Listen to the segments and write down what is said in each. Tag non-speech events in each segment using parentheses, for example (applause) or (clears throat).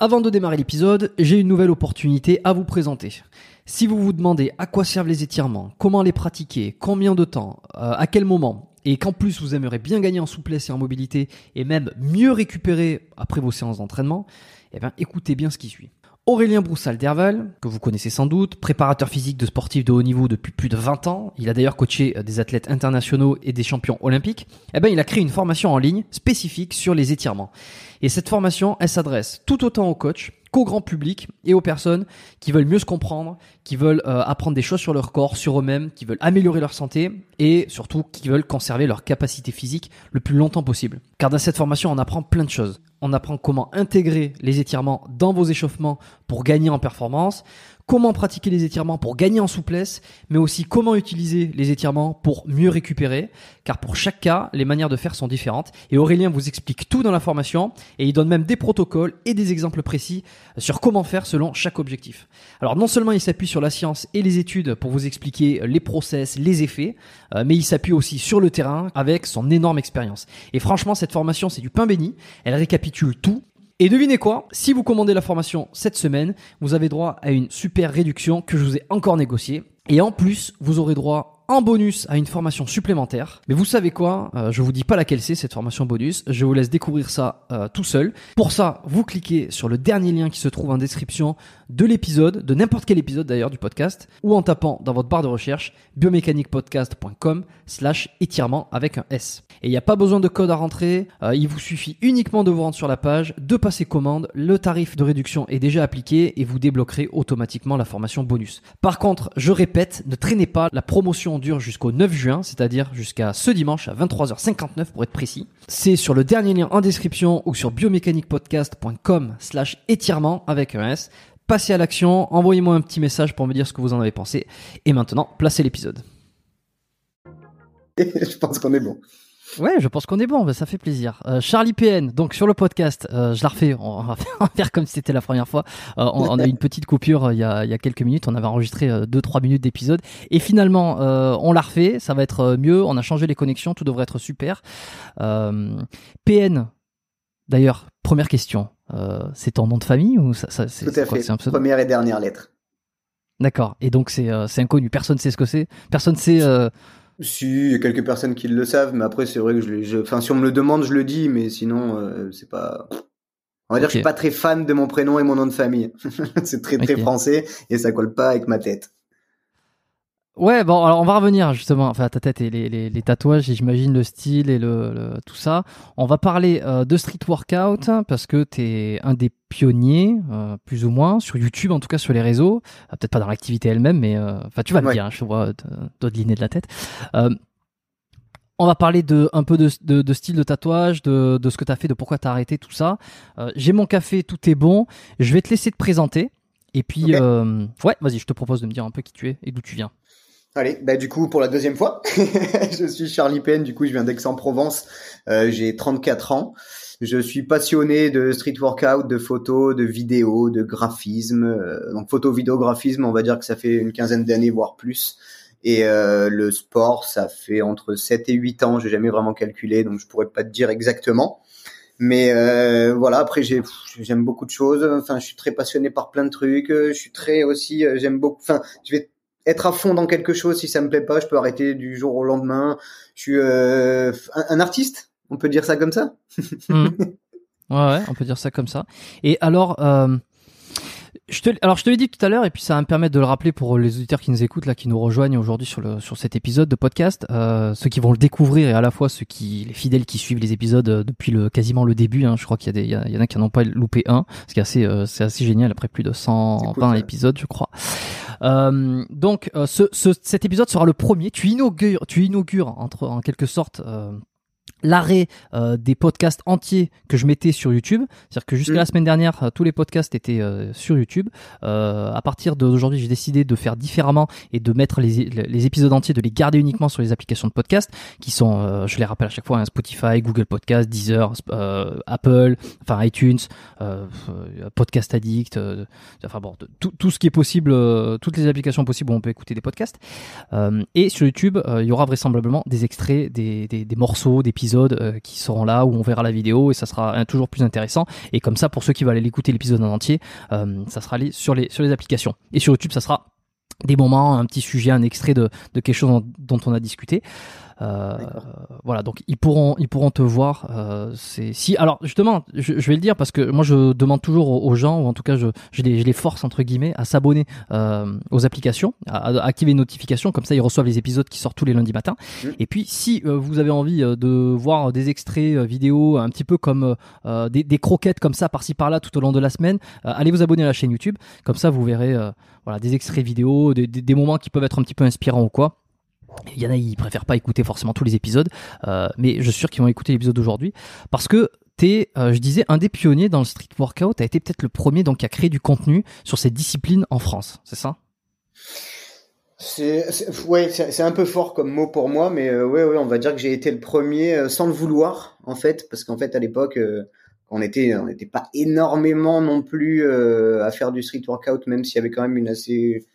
Avant de démarrer l'épisode, j'ai une nouvelle opportunité à vous présenter. Si vous vous demandez à quoi servent les étirements, comment les pratiquer, combien de temps, euh, à quel moment, et qu'en plus vous aimeriez bien gagner en souplesse et en mobilité, et même mieux récupérer après vos séances d'entraînement, eh bien écoutez bien ce qui suit. Aurélien Broussal d'Herval, que vous connaissez sans doute, préparateur physique de sportifs de haut niveau depuis plus de 20 ans, il a d'ailleurs coaché euh, des athlètes internationaux et des champions olympiques, eh ben, il a créé une formation en ligne spécifique sur les étirements. Et cette formation, elle s'adresse tout autant aux coachs qu'au grand public et aux personnes qui veulent mieux se comprendre, qui veulent euh, apprendre des choses sur leur corps, sur eux-mêmes, qui veulent améliorer leur santé et surtout qui veulent conserver leur capacité physique le plus longtemps possible. Car dans cette formation, on apprend plein de choses. On apprend comment intégrer les étirements dans vos échauffements pour gagner en performance, comment pratiquer les étirements pour gagner en souplesse, mais aussi comment utiliser les étirements pour mieux récupérer, car pour chaque cas, les manières de faire sont différentes. Et Aurélien vous explique tout dans la formation, et il donne même des protocoles et des exemples précis sur comment faire selon chaque objectif. Alors non seulement il s'appuie sur la science et les études pour vous expliquer les process, les effets, euh, mais il s'appuie aussi sur le terrain avec son énorme expérience. Et franchement, cette formation, c'est du pain béni. Elle récapitule tout et devinez quoi Si vous commandez la formation cette semaine, vous avez droit à une super réduction que je vous ai encore négociée. Et en plus, vous aurez droit en bonus à une formation supplémentaire. Mais vous savez quoi euh, Je vous dis pas laquelle c'est cette formation bonus. Je vous laisse découvrir ça euh, tout seul. Pour ça, vous cliquez sur le dernier lien qui se trouve en description de l'épisode, de n'importe quel épisode d'ailleurs du podcast, ou en tapant dans votre barre de recherche biomécaniquepodcast.com slash étirement avec un S. Et il n'y a pas besoin de code à rentrer, euh, il vous suffit uniquement de vous rendre sur la page, de passer commande, le tarif de réduction est déjà appliqué et vous débloquerez automatiquement la formation bonus. Par contre, je répète, ne traînez pas, la promotion dure jusqu'au 9 juin, c'est-à-dire jusqu'à ce dimanche à 23h59 pour être précis. C'est sur le dernier lien en description ou sur biomécaniquepodcast.com slash étirement avec un S passez à l'action, envoyez-moi un petit message pour me dire ce que vous en avez pensé. Et maintenant, placez l'épisode. (laughs) je pense qu'on est bon. Ouais, je pense qu'on est bon, ça fait plaisir. Euh, Charlie PN, donc sur le podcast, euh, je la refais, on va faire (laughs) comme si c'était la première fois. Euh, on, a eu une petite coupure il y, a, il, y a, quelques minutes, on avait enregistré 2-3 minutes d'épisode, et finalement on l'a refait, ça va être mieux, on a changé les connexions, tout devrait être super. PN, d'ailleurs, première question, c'est ton nom de famille ou ça, ça c'est, Tout à fait, première et dernière lettre. D'accord, et donc c'est, c'est inconnu, personne ne sait ce que c'est, personne ne sait... Si, il y a quelques personnes qui le savent, mais après, c'est vrai que je, je, enfin, si on me le demande, je le dis, mais sinon, euh, c'est pas. On va dire que je suis pas très fan de mon prénom et mon nom de famille. (laughs) c'est très très français et ça colle pas avec ma tête. Ouais, bon, alors on va revenir justement, enfin à ta tête et les, les, les tatouages, et j'imagine le style et le, tout ça. On va parler euh, de street workout parce que tu es un des pionniers, euh, plus ou moins, sur YouTube, en tout cas sur les réseaux. Euh, peut-être pas dans l'activité elle-même, mais enfin tu vas me dire, hein, je vois ligner de la tête. on va parler de un peu de, de, de style de tatouage, de, de ce que tu as fait, de pourquoi tu as arrêté, tout ça. J'ai mon café, tout est bon. Je vais te laisser te présenter. Et puis, ouais, vas-y, je te propose de me dire un peu qui tu es et d'où tu viens. Allez, bah du coup pour la deuxième fois, (laughs) je suis Charlie Penn, du coup je viens d'Aix-en-Provence, euh, j'ai 34 ans, je suis passionné de street workout, de photos, de vidéos, de graphisme, euh, donc photo, vidéo, graphisme, on va dire que ça fait une quinzaine d'années voire plus, et euh, le sport ça fait entre 7 et 8 ans, j'ai jamais vraiment calculé donc je pourrais pas te dire exactement. Mais euh, voilà, après j'ai j'aime beaucoup de choses. Enfin, je suis très passionné par plein de trucs. Je suis très aussi j'aime beaucoup. Enfin, je vais être à fond dans quelque chose. Si ça me plaît pas, je peux arrêter du jour au lendemain. Je suis euh, un, artiste, on peut dire ça comme ça. (laughs) Ouais, ouais, on peut dire ça comme ça. Et alors, euh, je te, alors je te l'ai dit tout à l'heure, et puis ça va me permettre de le rappeler pour les auditeurs qui nous écoutent là, qui nous rejoignent aujourd'hui sur le sur cet épisode de podcast, euh, ceux qui vont le découvrir et à la fois ceux qui les fidèles qui suivent les épisodes euh, depuis le quasiment le début. Hein, je crois qu'il y a des, il y, en a qui n'ont pas loupé un, ce qui est assez euh, c'est assez génial après plus de 120 cool, épisodes, je crois. Euh, donc ce, ce, cet épisode sera le premier. Tu inaugures, tu inaugures entre en quelque sorte l'arrêt euh, des podcasts entiers que je mettais sur YouTube. C'est-à-dire que jusqu'à mm. la semaine dernière, euh, tous les podcasts étaient euh, sur YouTube. à partir d'aujourd'hui, j'ai décidé de faire différemment et de mettre les, les, épisodes entiers, de les garder uniquement sur les applications de podcast, qui sont, je les rappelle à chaque fois, hein, Spotify, Google Podcast, Deezer, Apple, enfin iTunes, Podcast Addict, enfin bon, tout, tout, ce qui est possible, toutes les applications possibles où on peut écouter des podcasts. et sur YouTube, il y aura vraisemblablement des extraits, des, des, des morceaux, d'épisodes euh, qui seront là où on verra la vidéo et ça sera euh, toujours plus intéressant. Et comme ça, pour ceux qui veulent aller l'écouter l'épisode en entier, euh, ça sera sur les sur les applications. Et sur YouTube, ça sera des moments, un petit sujet, un extrait de, de quelque chose dont on a discuté. Euh, voilà, donc ils pourront, ils pourront te voir. Euh, c'est si, alors justement, je, je, vais le dire parce que moi je demande toujours aux, gens, ou en tout cas je, je, les, je les force entre guillemets à s'abonner euh, aux applications, à, activer les notifications, comme ça ils reçoivent les épisodes qui sortent tous les lundis matins. Mmh. Et puis si euh, vous avez envie de voir des extraits vidéo, un petit peu comme des, des, croquettes comme ça par-ci par-là tout au long de la semaine, allez vous abonner à la chaîne YouTube. Comme ça vous verrez voilà des extraits vidéo, des, des, des moments qui peuvent être un petit peu inspirants ou quoi. Il y en a, ils préfèrent pas écouter forcément tous les épisodes, euh, mais je suis sûr qu'ils vont écouter l'épisode d'aujourd'hui parce que t'es, euh, je disais, un des pionniers dans le street workout. T'as été peut-être le premier donc à créer du contenu sur cette discipline en France, c'est ça? C'est, ouais, c'est un peu fort comme mot pour moi, mais euh, ouais, ouais, on va dire que j'ai été le premier euh, sans le vouloir en fait, parce qu'en fait à l'époque on était, on n'était pas énormément non plus à faire du street workout, même s'il y avait quand même une assez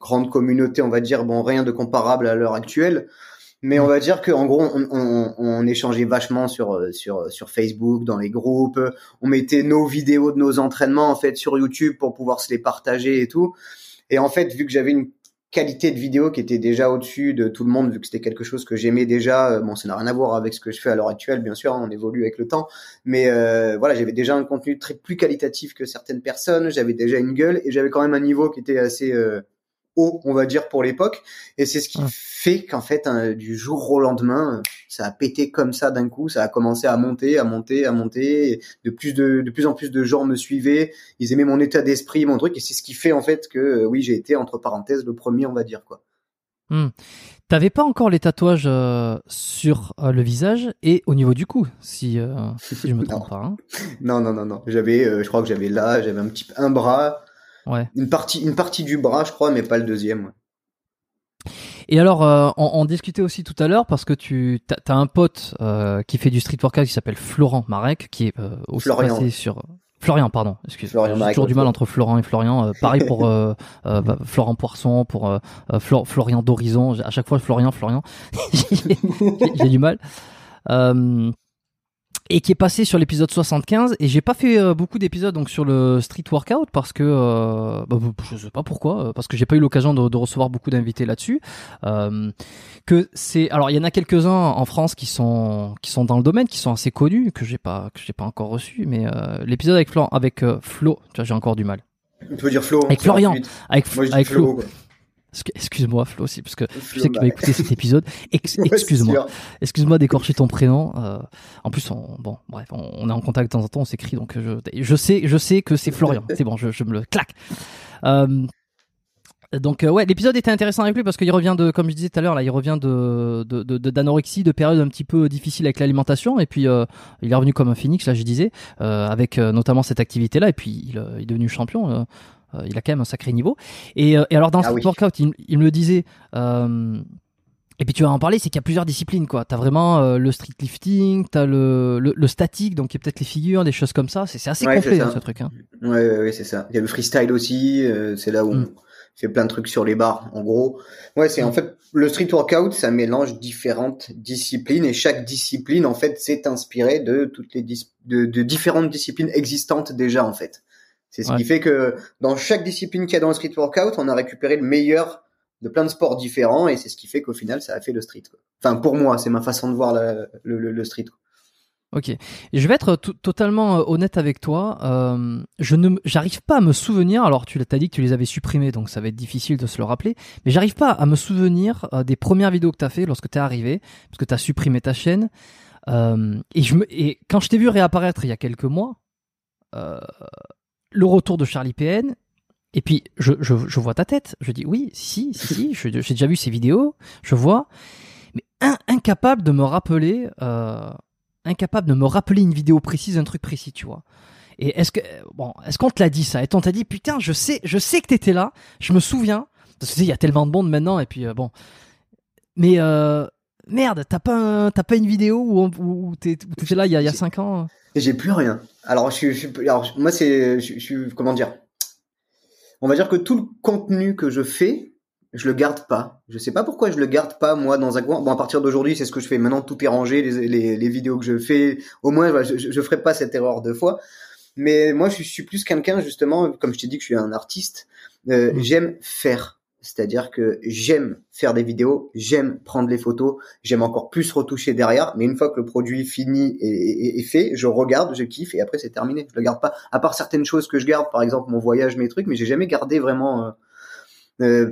grande communauté, on va dire, bon, rien de comparable à l'heure actuelle. Mais on va dire qu'en gros, on, on, on, échangeait vachement sur, sur, sur Facebook, dans les groupes. On mettait nos vidéos de nos entraînements, en fait, sur YouTube pour pouvoir se les partager et tout. Et en fait, vu que j'avais une qualité de vidéo qui était déjà au-dessus de tout le monde, vu que c'était quelque chose que j'aimais déjà. Euh, bon, ça n'a rien à voir avec ce que je fais à l'heure actuelle, bien sûr, on évolue avec le temps. Mais euh, voilà, j'avais déjà un contenu très plus qualitatif que certaines personnes. J'avais déjà une gueule et j'avais quand même un niveau qui était assez euh, haut, on va dire, pour l'époque. Et c'est ce qui fait qu'en fait, hein, du jour au lendemain, ça a pété comme ça d'un coup. Ça a commencé à monter, à monter, à monter. de plus de, de plus en plus de gens me suivaient. Ils aimaient mon état d'esprit, mon truc. Et c'est ce qui fait en fait que, euh, oui, j'ai été entre parenthèses le premier, on va dire quoi. Hmm. T'avais pas encore les tatouages euh, sur euh, le visage et au niveau du cou, si, si je me (laughs) trompe pas. Hein. non, non, non, non. J'avais, je crois que j'avais là, j'avais un petit, un bras, Ouais. Une partie, une partie du bras, je crois, mais pas le deuxième. Et alors, euh, on, discutait aussi tout à l'heure parce que tu as, un pote euh, qui fait du street workout qui s'appelle Florent Marek, qui est euh, aussi Florian. passé sur Florian, pardon. Excuse. Florian J'ai toujours du mal entre Florent et Florian. pareil pour (laughs) bah, Florent Poisson, pour Florian d'Horizon. À chaque fois, Florian, Florian. (laughs) J'ai du mal. Et qui est passé sur l'épisode 75 et j'ai pas fait euh, beaucoup d'épisodes donc sur le street workout parce que euh, bah, je sais pas pourquoi euh, parce que j'ai pas eu l'occasion de, de, recevoir beaucoup d'invités là-dessus euh, que c'est alors il y en a quelques-uns en France qui sont qui sont dans le domaine qui sont assez connus que j'ai pas que j'ai pas encore reçu mais euh, l'épisode avec Flo avec Flo tu vois j'ai encore du mal. On peut dire Flo avec Florian. avec, avec Flo, Flo Excuse-moi Flo aussi parce que je sais que tu vas écouter cet épisode. (laughs) excuse-moi. excuse-moi d'écorcher ton prénom. Euh, en plus, on, bon, bref, on, est en contact de temps en temps, on s'écrit, donc je, je sais, je sais que c'est Florian. (laughs) C'est bon, je, je, me le claque. Euh, donc euh, ouais, l'épisode était intéressant avec lui parce qu'il revient de, comme je disais tout à l'heure, là, il revient de d'anorexie, de, de, période un petit peu difficile avec l'alimentation, et puis euh, il est revenu comme un phénix, là, je disais, euh, avec notamment cette activité-là, et puis il, il est devenu champion. Euh, il a quand même un sacré niveau. Et, euh, et alors dans ah, ce workout, il, me le disait. Euh, et puis tu vas en parler, c'est qu'il y a plusieurs disciplines quoi. T'as vraiment le street lifting, t'as le, le, le statique, donc il y a peut-être les figures, des choses comme ça. C'est assez complet hein, ce truc. Hein. Ouais, ouais, ouais c'est ça. Il y a le freestyle aussi. c'est là où on mm. fait plein de trucs sur les barres. En gros, ouais, c'est en mm. fait le street workout, ça mélange différentes disciplines et chaque discipline en fait s'est inspirée de toutes les de, de différentes disciplines existantes déjà en fait. C'est ce qui fait que dans chaque discipline qu'il y a dans le street workout, on a récupéré le meilleur de plein de sports différents et c'est ce qui fait qu'au final, ça a fait le street. Quoi. Enfin, pour moi, c'est ma façon de voir le, le, le street. Quoi. Ok. Je vais être to- totalement euh, honnête avec toi. Euh, je ne, j'arrive pas à me souvenir. Alors, tu l'as dit que tu les avais supprimés, donc ça va être difficile de se le rappeler. Mais j'arrive pas à me souvenir euh, des premières vidéos que t'as fait lorsque t'es arrivé, parce que t'as supprimé ta chaîne. Euh, et je me, et quand je t'ai vu réapparaître il y a quelques mois, euh, le retour de Charlie PN. Et puis je, je, vois ta tête. Je dis oui, si, si, si. j'ai déjà vu ces vidéos. Je vois, mais in- incapable de me rappeler. Euh, incapable de me rappeler une vidéo précise, un truc précis, tu vois. Et est-ce que bon, est-ce qu'on te l'a dit ça? Et on t'a dit putain, je sais, je sais que t'étais là, je me souviens. Parce que il y a tellement de monde maintenant et puis euh, bon. Mais euh, merde, t'as pas un- t'as pas une vidéo où, on- où t'es- où t'étais là il y a, il y a J'ai- 5 ans Et j'ai plus rien. Alors, je alors, moi, c'est, je, je suis, comment dire? On va dire que tout le contenu que je fais, je le garde pas. Je sais pas pourquoi je le garde pas moi dans un coin. Bon, à partir d'aujourd'hui, c'est ce que je fais. Maintenant, tout est rangé, les, les, les vidéos que je fais. Au moins, je, je, je ferai pas cette erreur deux fois. Mais moi, je suis plus quelqu'un justement, comme je t'ai dit que je suis un artiste. euh, Mm. J'aime faire. C'est-à-dire que j'aime faire des vidéos, j'aime prendre les photos, j'aime encore plus retoucher derrière, mais une fois que le produit fini et, et- et fait, je regarde, je kiffe et après c'est terminé. Je le garde pas. À part certaines choses que je garde, par exemple mon voyage, mes trucs, mais j'ai jamais gardé vraiment. euh, euh,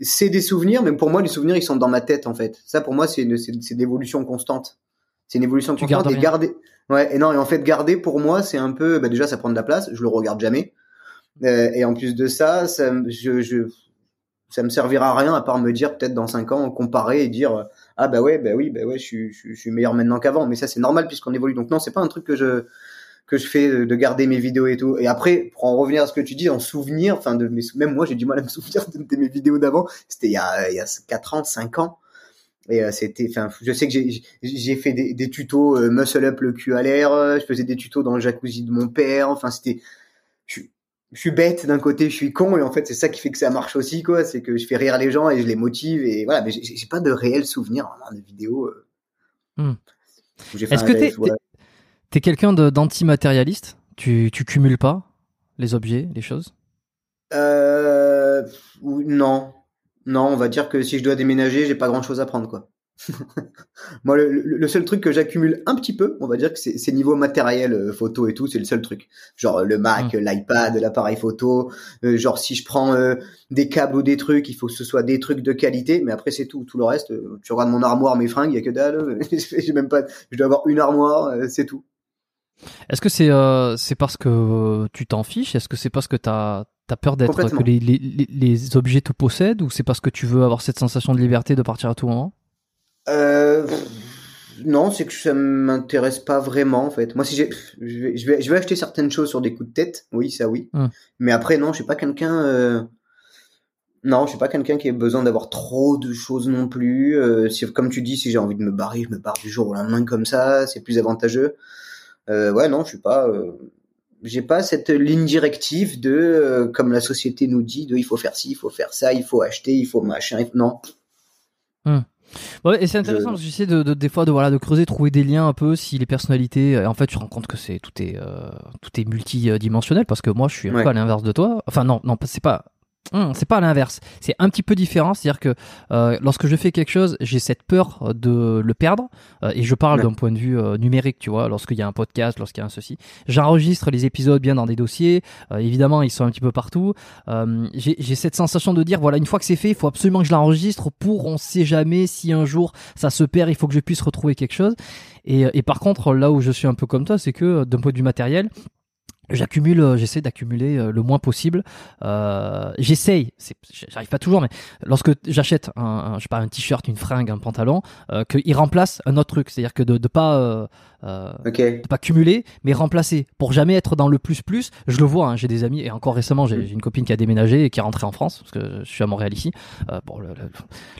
c'est- des souvenirs, mais pour moi les souvenirs ils sont dans ma tête en fait. Ça pour moi c'est une, c'est, d'évolution constante. C'est une évolution Tu constante gardes et garder. Ouais, et non, et en fait garder pour moi c'est un peu, bah, déjà ça prend de la place, je le regarde jamais. Euh, et en plus de ça, ça, me- je, je, ça me servira à rien à part me dire peut-être dans cinq ans comparer et dire euh, ah bah ouais bah oui bah ouais je suis je, je suis meilleur maintenant qu'avant. Mais ça c'est normal puisqu'on évolue. Donc non c'est pas un truc que je que je fais de garder mes vidéos et tout. Et après pour en revenir à ce que tu dis en souvenir enfin de mes, même moi j'ai du mal à me (laughs) souvenir de, mes vidéos d'avant. C'était il y a il y a quatre ans cinq ans. Et euh, c'était enfin je sais que j'ai j'ai fait des, tutos euh, muscle up le cul à l'air euh, je faisais des tutos dans le jacuzzi de mon père. Enfin c'était je suis bête d'un côté, je suis con et en fait c'est ça qui fait que ça marche aussi quoi, c'est que je fais rire les gens et je les motive et voilà, mais j'ai pas de réel souvenir vraiment de euh, j'ai fait Est-ce un que t'es quelqu'un d'anti-matérialiste? Tu, tu cumules pas les objets, les choses? Euh, non, non, on va dire que si je dois déménager, j'ai pas grand chose à prendre quoi. (laughs) Moi, le, seul truc que j'accumule un petit peu, on va dire que c'est niveau matériel, euh, photo et tout, c'est le seul truc. Genre euh, le Mac, l'iPad, l'appareil photo. euh, genre si je prends euh, des câbles ou des trucs, il faut que ce soit des trucs de qualité. Mais après c'est tout. Tout le reste, euh, tu regardes mon armoire, mes fringues, il y a que dalle. (laughs) j'ai même pas. Je dois avoir une armoire, euh, c'est tout. Est-ce que c'est euh, c'est parce que euh, tu t'en fiches? Est-ce que c'est parce que t'as as peur d'être que les, les, les- les objets te possèdent? Ou c'est parce que tu veux avoir cette sensation de liberté de partir à tout moment? Euh, non, c'est que ça m'intéresse pas vraiment en fait. Moi, si j'ai, je vais, je vais, je vais acheter certaines choses sur des coups de tête. Oui, ça oui. Hmm. Mais après, non, je suis pas quelqu'un. euh, Non, je suis pas quelqu'un qui ait besoin d'avoir trop de choses non plus. Euh, si, comme tu dis, si j'ai envie de me barrer, je me barre du jour au lendemain comme ça. C'est plus avantageux. Euh, ouais, non, je suis pas. euh, J'ai pas cette ligne directive de, comme la société nous dit, de il faut faire ci, il faut faire ça, il faut acheter, il faut machin. il faut- Non. Ouais, et c'est intéressant Je- parce que j'essaie de, de des fois de voilà de creuser, trouver des liens un peu si les personnalités. Et en fait, tu te rends compte que c'est tout est euh, tout est multidimensionnel parce que moi, je suis un Ouais. peu à l'inverse de toi. Enfin non, non, c'est pas. Hum, c'est pas l'inverse, c'est un petit peu différent, c'est-à-dire que euh, lorsque je fais quelque chose, j'ai cette peur de le perdre, euh, et je parle Ouais. d'un point de vue euh, numérique, tu vois, lorsqu'il y a un podcast, lorsqu'il y a un ceci, j'enregistre les épisodes bien dans des dossiers, euh, évidemment ils sont un petit peu partout, euh, j'ai cette sensation de dire voilà une fois que c'est fait, il faut absolument que je l'enregistre pour on sait jamais si un jour ça se perd, il faut que je puisse retrouver quelque chose. Et, et par contre là où je suis un peu comme toi, c'est que euh, d'un point de vue matériel, j'accumule, euh, j'essaie d'accumuler euh, le moins possible. Euh, j'essaye, j'arrive pas toujours, mais lorsque j'achète un, un- je sais pas un t-shirt, une fringue, un pantalon, euh, qu'il remplace un autre truc, c'est-à-dire que de, de pas euh, euh, Ok. de pas cumuler, mais remplacer pour jamais être dans le plus plus. Je le vois, hein, j'ai des amis et encore récemment, j'ai Mm. une copine qui a déménagé et qui est rentrée en France parce que je suis à Montréal ici. Euh, bon, le- le-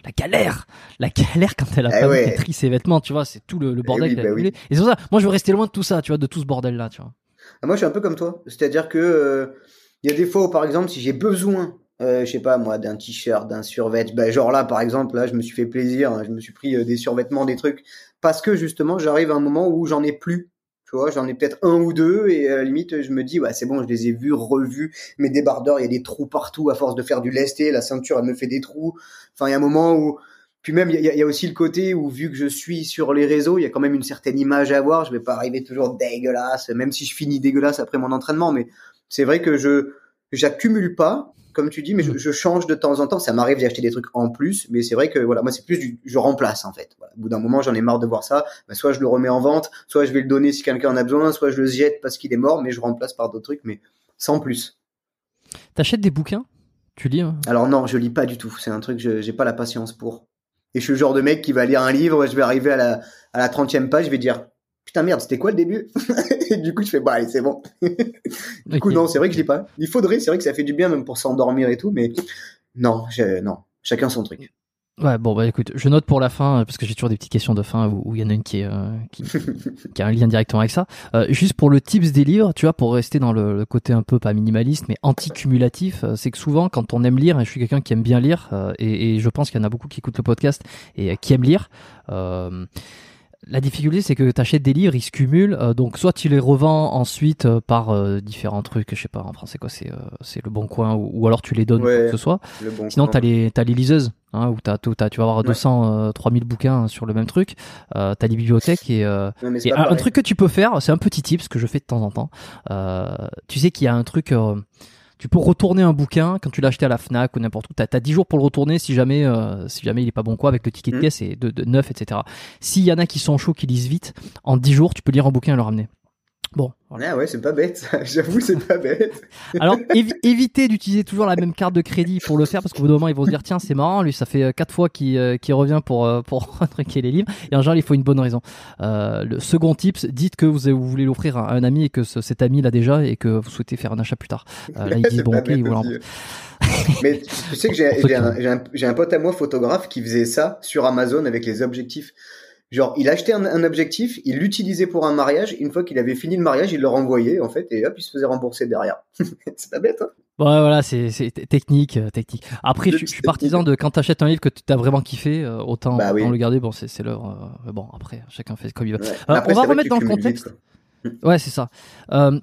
la galère, la galère quand elle a Eh pas ouais. ses vêtements, tu vois, c'est tout le, le bordel oui, qu'elle bah a oui. accumulé. Et c'est pour ça, moi je veux rester loin de tout ça, tu vois, de tout ce bordel là, tu vois. Ah, Moi, je suis un peu comme toi. C'est-à-dire que euh, il y a des fois où, par exemple, si j'ai besoin, euh, je sais pas moi, d'un t-shirt, d'un survêt, ben, genre là, par exemple, là, je me suis fait plaisir, hein, je me suis pris euh, des survêtements, des trucs, parce que justement, j'arrive à un moment où j'en ai plus. Tu vois, j'en ai peut-être un ou deux, et à la limite, je me dis, ouais, c'est bon, je les ai vus, revus. Mes débardeurs, il y a des trous partout à force de faire du lesté. La ceinture, elle me fait des trous. Enfin, il y a un moment où puis même, il y, a, y a aussi le côté où, vu que je suis sur les réseaux, il y a quand même une certaine image à avoir. Je vais pas arriver toujours dégueulasse, même si je finis dégueulasse après mon entraînement. Mais c'est vrai que je j'accumule pas, comme tu dis, mais je, Mm. je change de temps en temps. Ça m'arrive d'y acheter des trucs en plus, mais c'est vrai que voilà, moi c'est plus du, je remplace en fait. Voilà. Au bout d'un moment, j'en ai marre de voir ça. Bah, soit je le remets en vente, soit je vais le donner si quelqu'un en a besoin, soit je le jette parce qu'il est mort, mais je remplace par d'autres trucs, mais sans plus. T'achètes des bouquins? Tu lis hein? Alors non, je lis pas du tout. C'est un truc, je j'ai pas la patience pour. Et je suis le genre de mec qui va lire un livre, je vais arriver à la à la 30e page, je vais dire putain merde, c'était quoi le début (laughs) Et du coup, je fais bah allez, c'est bon. (laughs) du coup non, c'est vrai que je lis pas. Il faudrait, c'est vrai que ça fait du bien même pour s'endormir et tout, mais non, je, non, chacun son truc. Ouais, bon, bah écoute, je note pour la fin, euh, parce que j'ai toujours des petites questions de fin où il y en a une qui, est, euh, qui, (laughs) qui a un lien directement avec ça. Euh, juste pour le tips des livres, tu vois, pour rester dans le, le côté un peu pas minimaliste, mais anti-cumulatif, euh, c'est que souvent, quand on aime lire, et je suis quelqu'un qui aime bien lire, euh, et, et je pense qu'il y en a beaucoup qui écoutent le podcast et qui aiment lire, euh, la difficulté, c'est que tu achètes des livres, ils se cumulent, euh, donc soit tu les revends ensuite euh, par euh, différents trucs, je sais pas, en français quoi, c'est euh, c'est le bon coin, ou, ou alors tu les donnes, ou Ouais. quoi que ce soit. Le bon Sinon, t'as les, t'as les liseuses, hein, où t'as, t'as- tu vas avoir Ouais. 200, euh, 3000 bouquins sur le même truc. Euh, t'as les bibliothèques et, euh, Non, et un, truc que tu peux faire, c'est un petit tip, ce que je fais de temps en temps. Euh, tu sais qu'il y a un truc, euh, tu peux retourner un bouquin quand tu l'as acheté à la Fnac ou n'importe où. T'as, t'as 10 jours pour le retourner si jamais, euh, si jamais il est pas bon quoi avec le ticket de Mhm. caisse et de, de neuf, etc. S'il y en a qui sont chauds, qui lisent vite, en 10 jours, tu peux lire un bouquin et le ramener. Bon. Ah ouais, c'est pas bête. (laughs) J'avoue, c'est pas bête. (laughs) Alors, évi- évitez d'utiliser toujours la même carte de crédit pour le faire, parce qu'au bout d'un moment, ils vont se dire, tiens, c'est marrant, lui, ça fait euh, quatre fois qu'il euh, qu'il revient pour, euh, pour (laughs) truquer les livres. Et en général, il faut une bonne raison. Euh, le second tips, dites que vous, vous voulez l'offrir à un ami et que ce- cet ami l'a déjà et que vous souhaitez faire un achat plus tard. Euh, là, ils disent, bon, ok, ils vont. Mais tu sais que j'ai un, un, j'ai un pote à moi photographe qui faisait ça sur Amazon avec les objectifs. Genre, il achetait un, un objectif, il l'utilisait pour un mariage. Une fois qu'il avait fini le mariage, il le renvoyait en fait, et hop, il se faisait rembourser derrière. (laughs) c'est pas bête. Hein Ouais, voilà, c'est technique, euh, technique. Après, je, je suis partisan de quand t'achètes un livre que tu as vraiment kiffé, euh, autant, Bah oui. autant le garder. Bon, c'est l'heure. euh, bon, après, chacun fait comme il veut. Ouais. Après, on va remettre dans le vite, contexte. Ouais, c'est ça. Euh,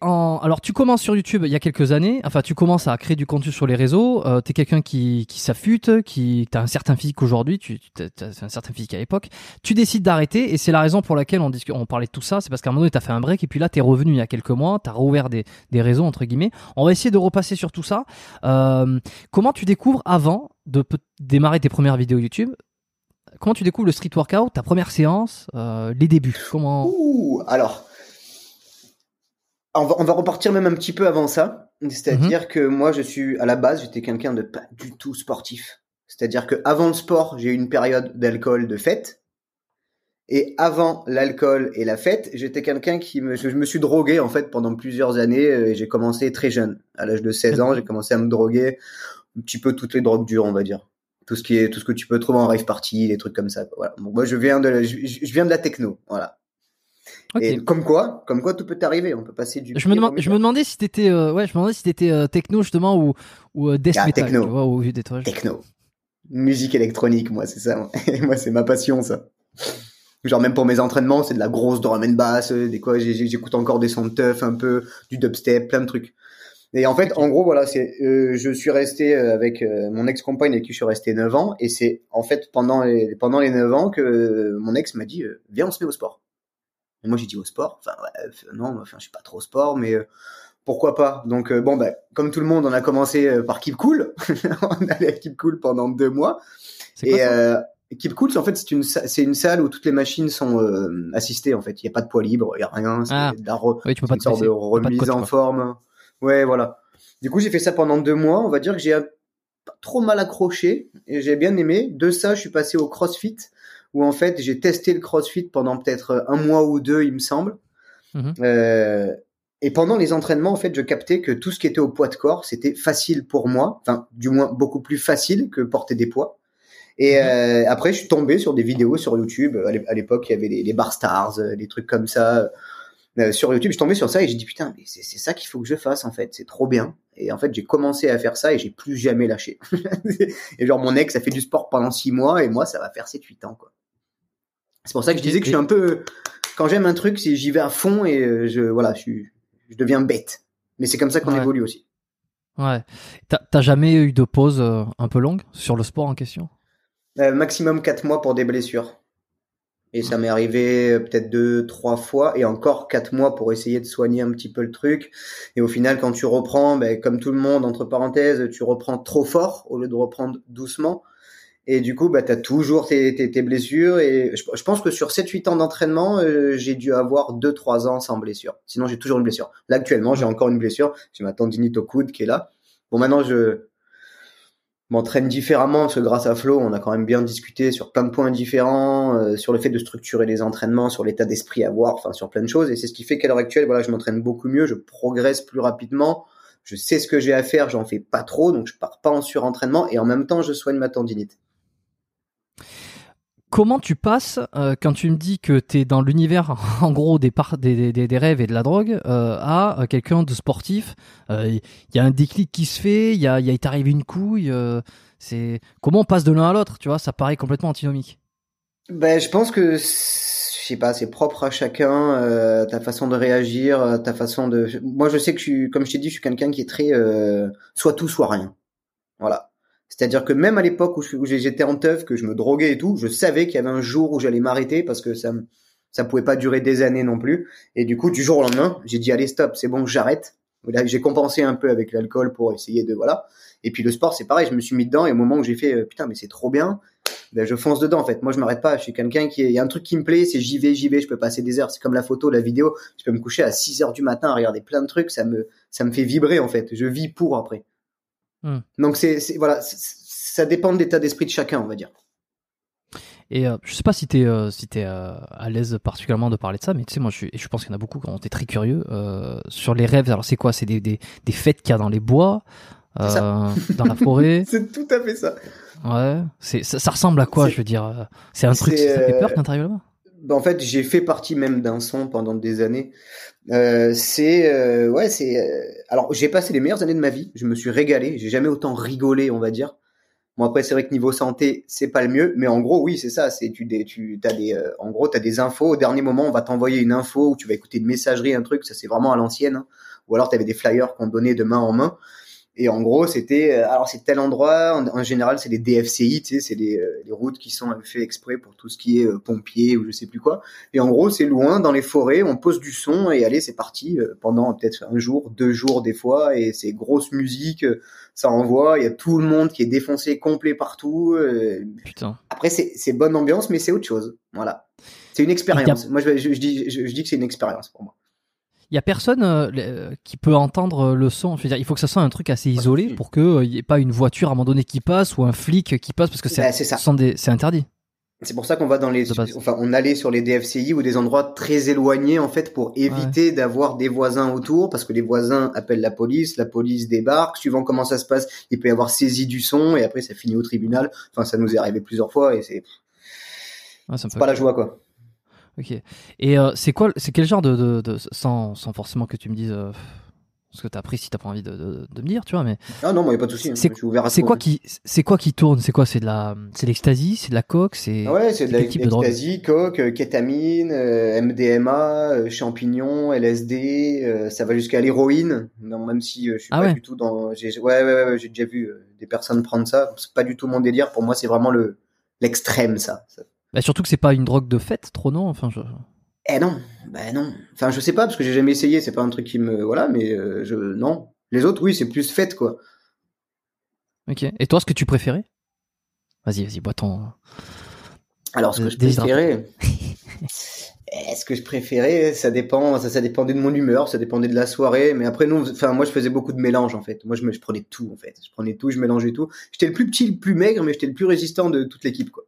en... Alors, tu commences sur YouTube il y a quelques années. Enfin, tu commences à créer du contenu sur les réseaux. Euh, t'es quelqu'un qui, qui s'affûte, qui t'as un certain physique aujourd'hui. Tu tu- un certain physique à l'époque. Tu décides d'arrêter et c'est la raison pour laquelle on, on parlait de tout ça. C'est parce qu'à un moment donné, t'as fait un break et puis là, t'es revenu il y a quelques mois. T'as rouvert des, des réseaux entre guillemets. On va essayer de repasser sur tout ça. Euh, comment tu découvres avant de démarrer tes premières vidéos YouTube? Comment tu découvres le street workout, ta première séance, euh, les débuts? Comment? Ouh, alors, on va, on va repartir même un petit peu avant ça. C'est-à-dire que moi, je suis à la base, j'étais quelqu'un de pas du tout sportif. C'est-à-dire que avant le sport, j'ai eu une période d'alcool de fête. Et avant l'alcool et la fête, j'étais quelqu'un qui me, je me suis drogué en fait pendant plusieurs années. euh, Et j'ai commencé très jeune, à l'âge de 16 ans, j'ai commencé à me droguer un petit peu toutes les drogues dures, on va dire. Tout ce qui est, tout ce que tu peux trouver en rave party, des trucs comme ça. Voilà. Donc moi, je viens de, la- je, je viens de la techno, voilà. Ok. Et comme quoi, comme quoi tout peut arriver. On peut passer du. Je me, demande, je me demandais si t'étais, euh, ouais, je me demandais si t'étais euh, techno justement ou ou euh, death Ah, metal, techno. tu vois, des techno, musique électronique, moi c'est ça. (laughs) moi. c'est ma passion ça. Genre même pour mes entraînements, c'est de la grosse drum and bass, euh, des quoi, j'écoute encore des sons de teuf, un peu du dubstep, plein de trucs. Et en fait, en gros, voilà, c'est, euh, je suis resté euh, avec euh, mon ex-compagne avec qui je suis resté 9 ans, et c'est en fait pendant les, pendant les 9 ans que euh, mon ex m'a dit, viens, on se met au sport. Et moi j'ai dit au sport, enfin ouais, euh, non, enfin je suis pas trop au sport, mais euh, pourquoi pas. Donc euh, bon, bah, comme tout le monde, on a commencé par Keep Cool, (laughs) on allait à Keep Cool pendant deux mois. C'est quoi Et ça? euh, Keep Cool, c'est en fait c'est une c'est une salle où toutes les machines sont euh, assistées en fait. Il y a pas de poids libre, il y a rien. C'est Ah. Oui, une te sorte de remise en quoi. forme. Ouais, voilà. Du coup, j'ai fait ça pendant deux mois. On va dire que j'ai pas trop mal accroché et j'ai bien aimé. De ça, je suis passé au CrossFit où en fait j'ai testé le CrossFit pendant peut-être un mois ou deux, il me semble. Mhm. Euh, et pendant les entraînements, en fait, je captais que tout ce qui était au poids de corps, c'était facile pour moi, enfin, du moins beaucoup plus facile que porter des poids. Et Mhm. euh, après, je suis tombé sur des vidéos sur YouTube. À l'é- à l'époque, il y avait les, les bar stars, euh, des trucs comme ça. Euh, sur YouTube, je suis tombé sur ça et j'ai dit putain, mais c'est ça qu'il faut que je fasse en fait. C'est trop bien. Et en fait, j'ai commencé à faire ça et j'ai plus jamais lâché. (laughs) et genre, mon ex a fait du sport pendant six mois et moi, ça va faire 7-8 ans quoi. C'est pour ça que je disais que je suis un peu quand j'aime un truc, c'est j'y vais à fond et euh, je voilà, je suis je deviens bête. Mais c'est comme ça qu'on Ouais. évolue aussi. Ouais. T'as jamais eu de pause euh, un peu longue sur le sport en question? Euh, maximum 4 mois pour des blessures. Et ça m'est arrivé euh, peut-être deux, trois fois, et encore quatre mois pour essayer de soigner un petit peu le truc. Et au final, quand tu reprends, ben, comme tout le monde, entre parenthèses, tu reprends trop fort au lieu de reprendre doucement. Et du coup, bah, tu as toujours tes, tes, tes, blessures. Et je, pense que sur 7-8 ans d'entraînement, euh, j'ai dû avoir 2-3 ans sans blessure. Sinon, j'ai toujours une blessure. Là, actuellement, j'ai encore une blessure. J'ai ma tendinite au coude qui est là. Bon, maintenant, je, m'entraîne différemment parce que grâce à Flo, on a quand même bien discuté sur plein de points différents, euh, sur le fait de structurer les entraînements, sur l'état d'esprit à avoir, enfin sur plein de choses. Et c'est ce qui fait qu'à l'heure actuelle, voilà, je m'entraîne beaucoup mieux, je progresse plus rapidement, je sais ce que j'ai à faire, j'en fais pas trop, donc je pars pas en surentraînement et en même temps, je soigne ma tendinite. Comment tu passes euh, quand tu me dis que tu es dans l'univers (laughs) en gros des, des, des, des, rêves et de la drogue euh, à euh, quelqu'un de sportif Il y a un déclic qui se fait, il y a, y a est arrivé une couille. c'est comment on passe de l'un à l'autre Tu vois, ça paraît complètement antinomique. Ben, je pense que je sais pas, c'est propre à chacun ta façon de réagir, ta façon de. Moi, je sais que je comme je t'ai dit, je suis quelqu'un qui est très soit tout, soit rien. Voilà. C'est-à-dire que même à l'époque où j'étais en teuf, que je me droguais et tout, je savais qu'il y avait un jour où j'allais m'arrêter parce que ça ça pouvait pas durer des années non plus. Et du coup, du jour au lendemain, j'ai dit allez stop, c'est bon, j'arrête. J'ai compensé un peu avec l'alcool pour essayer de voilà. Et puis le sport, c'est pareil, je me suis mis dedans et au moment où j'ai fait euh, putain mais c'est trop bien, ben je fonce dedans en fait. Moi je m'arrête pas, je suis quelqu'un qui il y a un truc qui me plaît, c'est j'y vais, j'y vais, je peux passer des heures, c'est comme la photo, la vidéo, je peux me coucher à 6 heures du matin à regarder plein de trucs, ça me ça me fait vibrer en fait. Je vis pour après. Hmm. Donc c'est voilà, ça dépend de l'état d'esprit de chacun, on va dire. Et euh, je sais pas si tu es, euh, si es euh, à l'aise particulièrement de parler de ça, mais tu sais, moi je, je pense qu'il y en a beaucoup qui ont été très curieux sur les rêves. Alors c'est quoi? C'est des, des, des, fêtes qu'il y a dans les bois, dans la forêt? (laughs) C'est tout à fait ça. Ouais, ça, ça, ressemble à quoi Je veux dire, c'est un truc qui ça fait peur quand t'arrives là-bas bah, en fait, j'ai fait partie même d'un son pendant des années. Euh, c'est euh, ouais, c'est euh, alors j'ai passé les meilleures années de ma vie. Je me suis régalé. J'ai jamais autant rigolé, on va dire. Bon après c'est vrai que niveau santé c'est pas le mieux, mais en gros oui c'est ça. C'est tu des tu as des euh, en gros t'as des infos au dernier moment on va t'envoyer une info ou tu vas écouter une messagerie un truc ça c'est vraiment à l'ancienne. Hein. Ou alors t'avais des flyers qu'on donnait de main en main. Et en gros, c'était euh, alors c'est tel endroit. En, général, c'est les DFCI, tu sais, c'est les, euh, les, routes qui sont fait exprès pour tout ce qui est euh, pompier ou je sais plus quoi. Et en gros, c'est loin dans les forêts. On pose du son et allez, c'est parti pendant peut-être un jour, deux jours des fois. Et c'est grosse musique, ça envoie. Il y a tout le monde qui est défoncé complet partout. Putain. Après, c'est c'est bonne ambiance, mais c'est autre chose. Voilà. C'est une expérience. Moi, je, je, dis je dis que c'est une expérience pour moi il y a personne euh, euh, qui peut entendre le son. Je veux dire, il faut que ça soit un truc assez isolé pour que il euh, n'y ait pas une voiture à un moment donné qui passe ou un flic qui passe parce que c'est bah, c'est interdit. C'est pour ça qu'on va dans les, enfin, on allait sur les DFCI ou des endroits très éloignés en fait pour éviter d'avoir des voisins autour parce que les voisins appellent la police, la police débarque, suivant comment ça se passe, il peut y avoir saisie du son et après ça finit au tribunal. Enfin, ça nous est arrivé plusieurs fois et c'est, c'est pas la joie quoi. Ok. Et euh, c'est quoi, c'est quel genre de, de, de, sans, sans forcément que tu me dises euh, ce que t'as pris si t'as pas envie de, de, me dire, tu vois, mais. Ah non, moi y a pas de souci. Hein. C'est c'est quoi qui, c'est quoi qui tourne? C'est quoi? C'est de la, c'est l'ecstasy, c'est de la coke, c'est. Ouais, c'est de l'ecstasy, coke, euh, kétamine, MDMA, champignons, LSD, ça va jusqu'à l'héroïne. Non, même si je suis ah pas du tout dans, j'ai, ouais, ouais, ouais, j'ai déjà vu des personnes prendre ça. C'est pas du tout mon délire. Pour moi, c'est vraiment le l'extrême, ça. ça bah surtout que c'est pas une drogue de fête, trop non? Enfin, je... Eh non, bah non. Enfin, je sais pas parce que j'ai jamais essayé. C'est pas un truc qui me, voilà, mais euh, je non. Les autres, oui, c'est plus fête quoi. Ok. Et toi, ce que tu préférais? Vas-y, vas-y, bois ton. Alors, ce que je préférais. (laughs) Est-ce que je préférais Ça dépend. Ça, ça dépendait de mon humeur, ça dépendait de la soirée. Mais après, nous, enfin, moi, je faisais beaucoup de mélange en fait. Moi, je, me, je prenais tout en fait. Je prenais tout, je mélangeais tout. J'étais le plus petit, le plus maigre, mais j'étais le plus résistant de toute l'équipe quoi.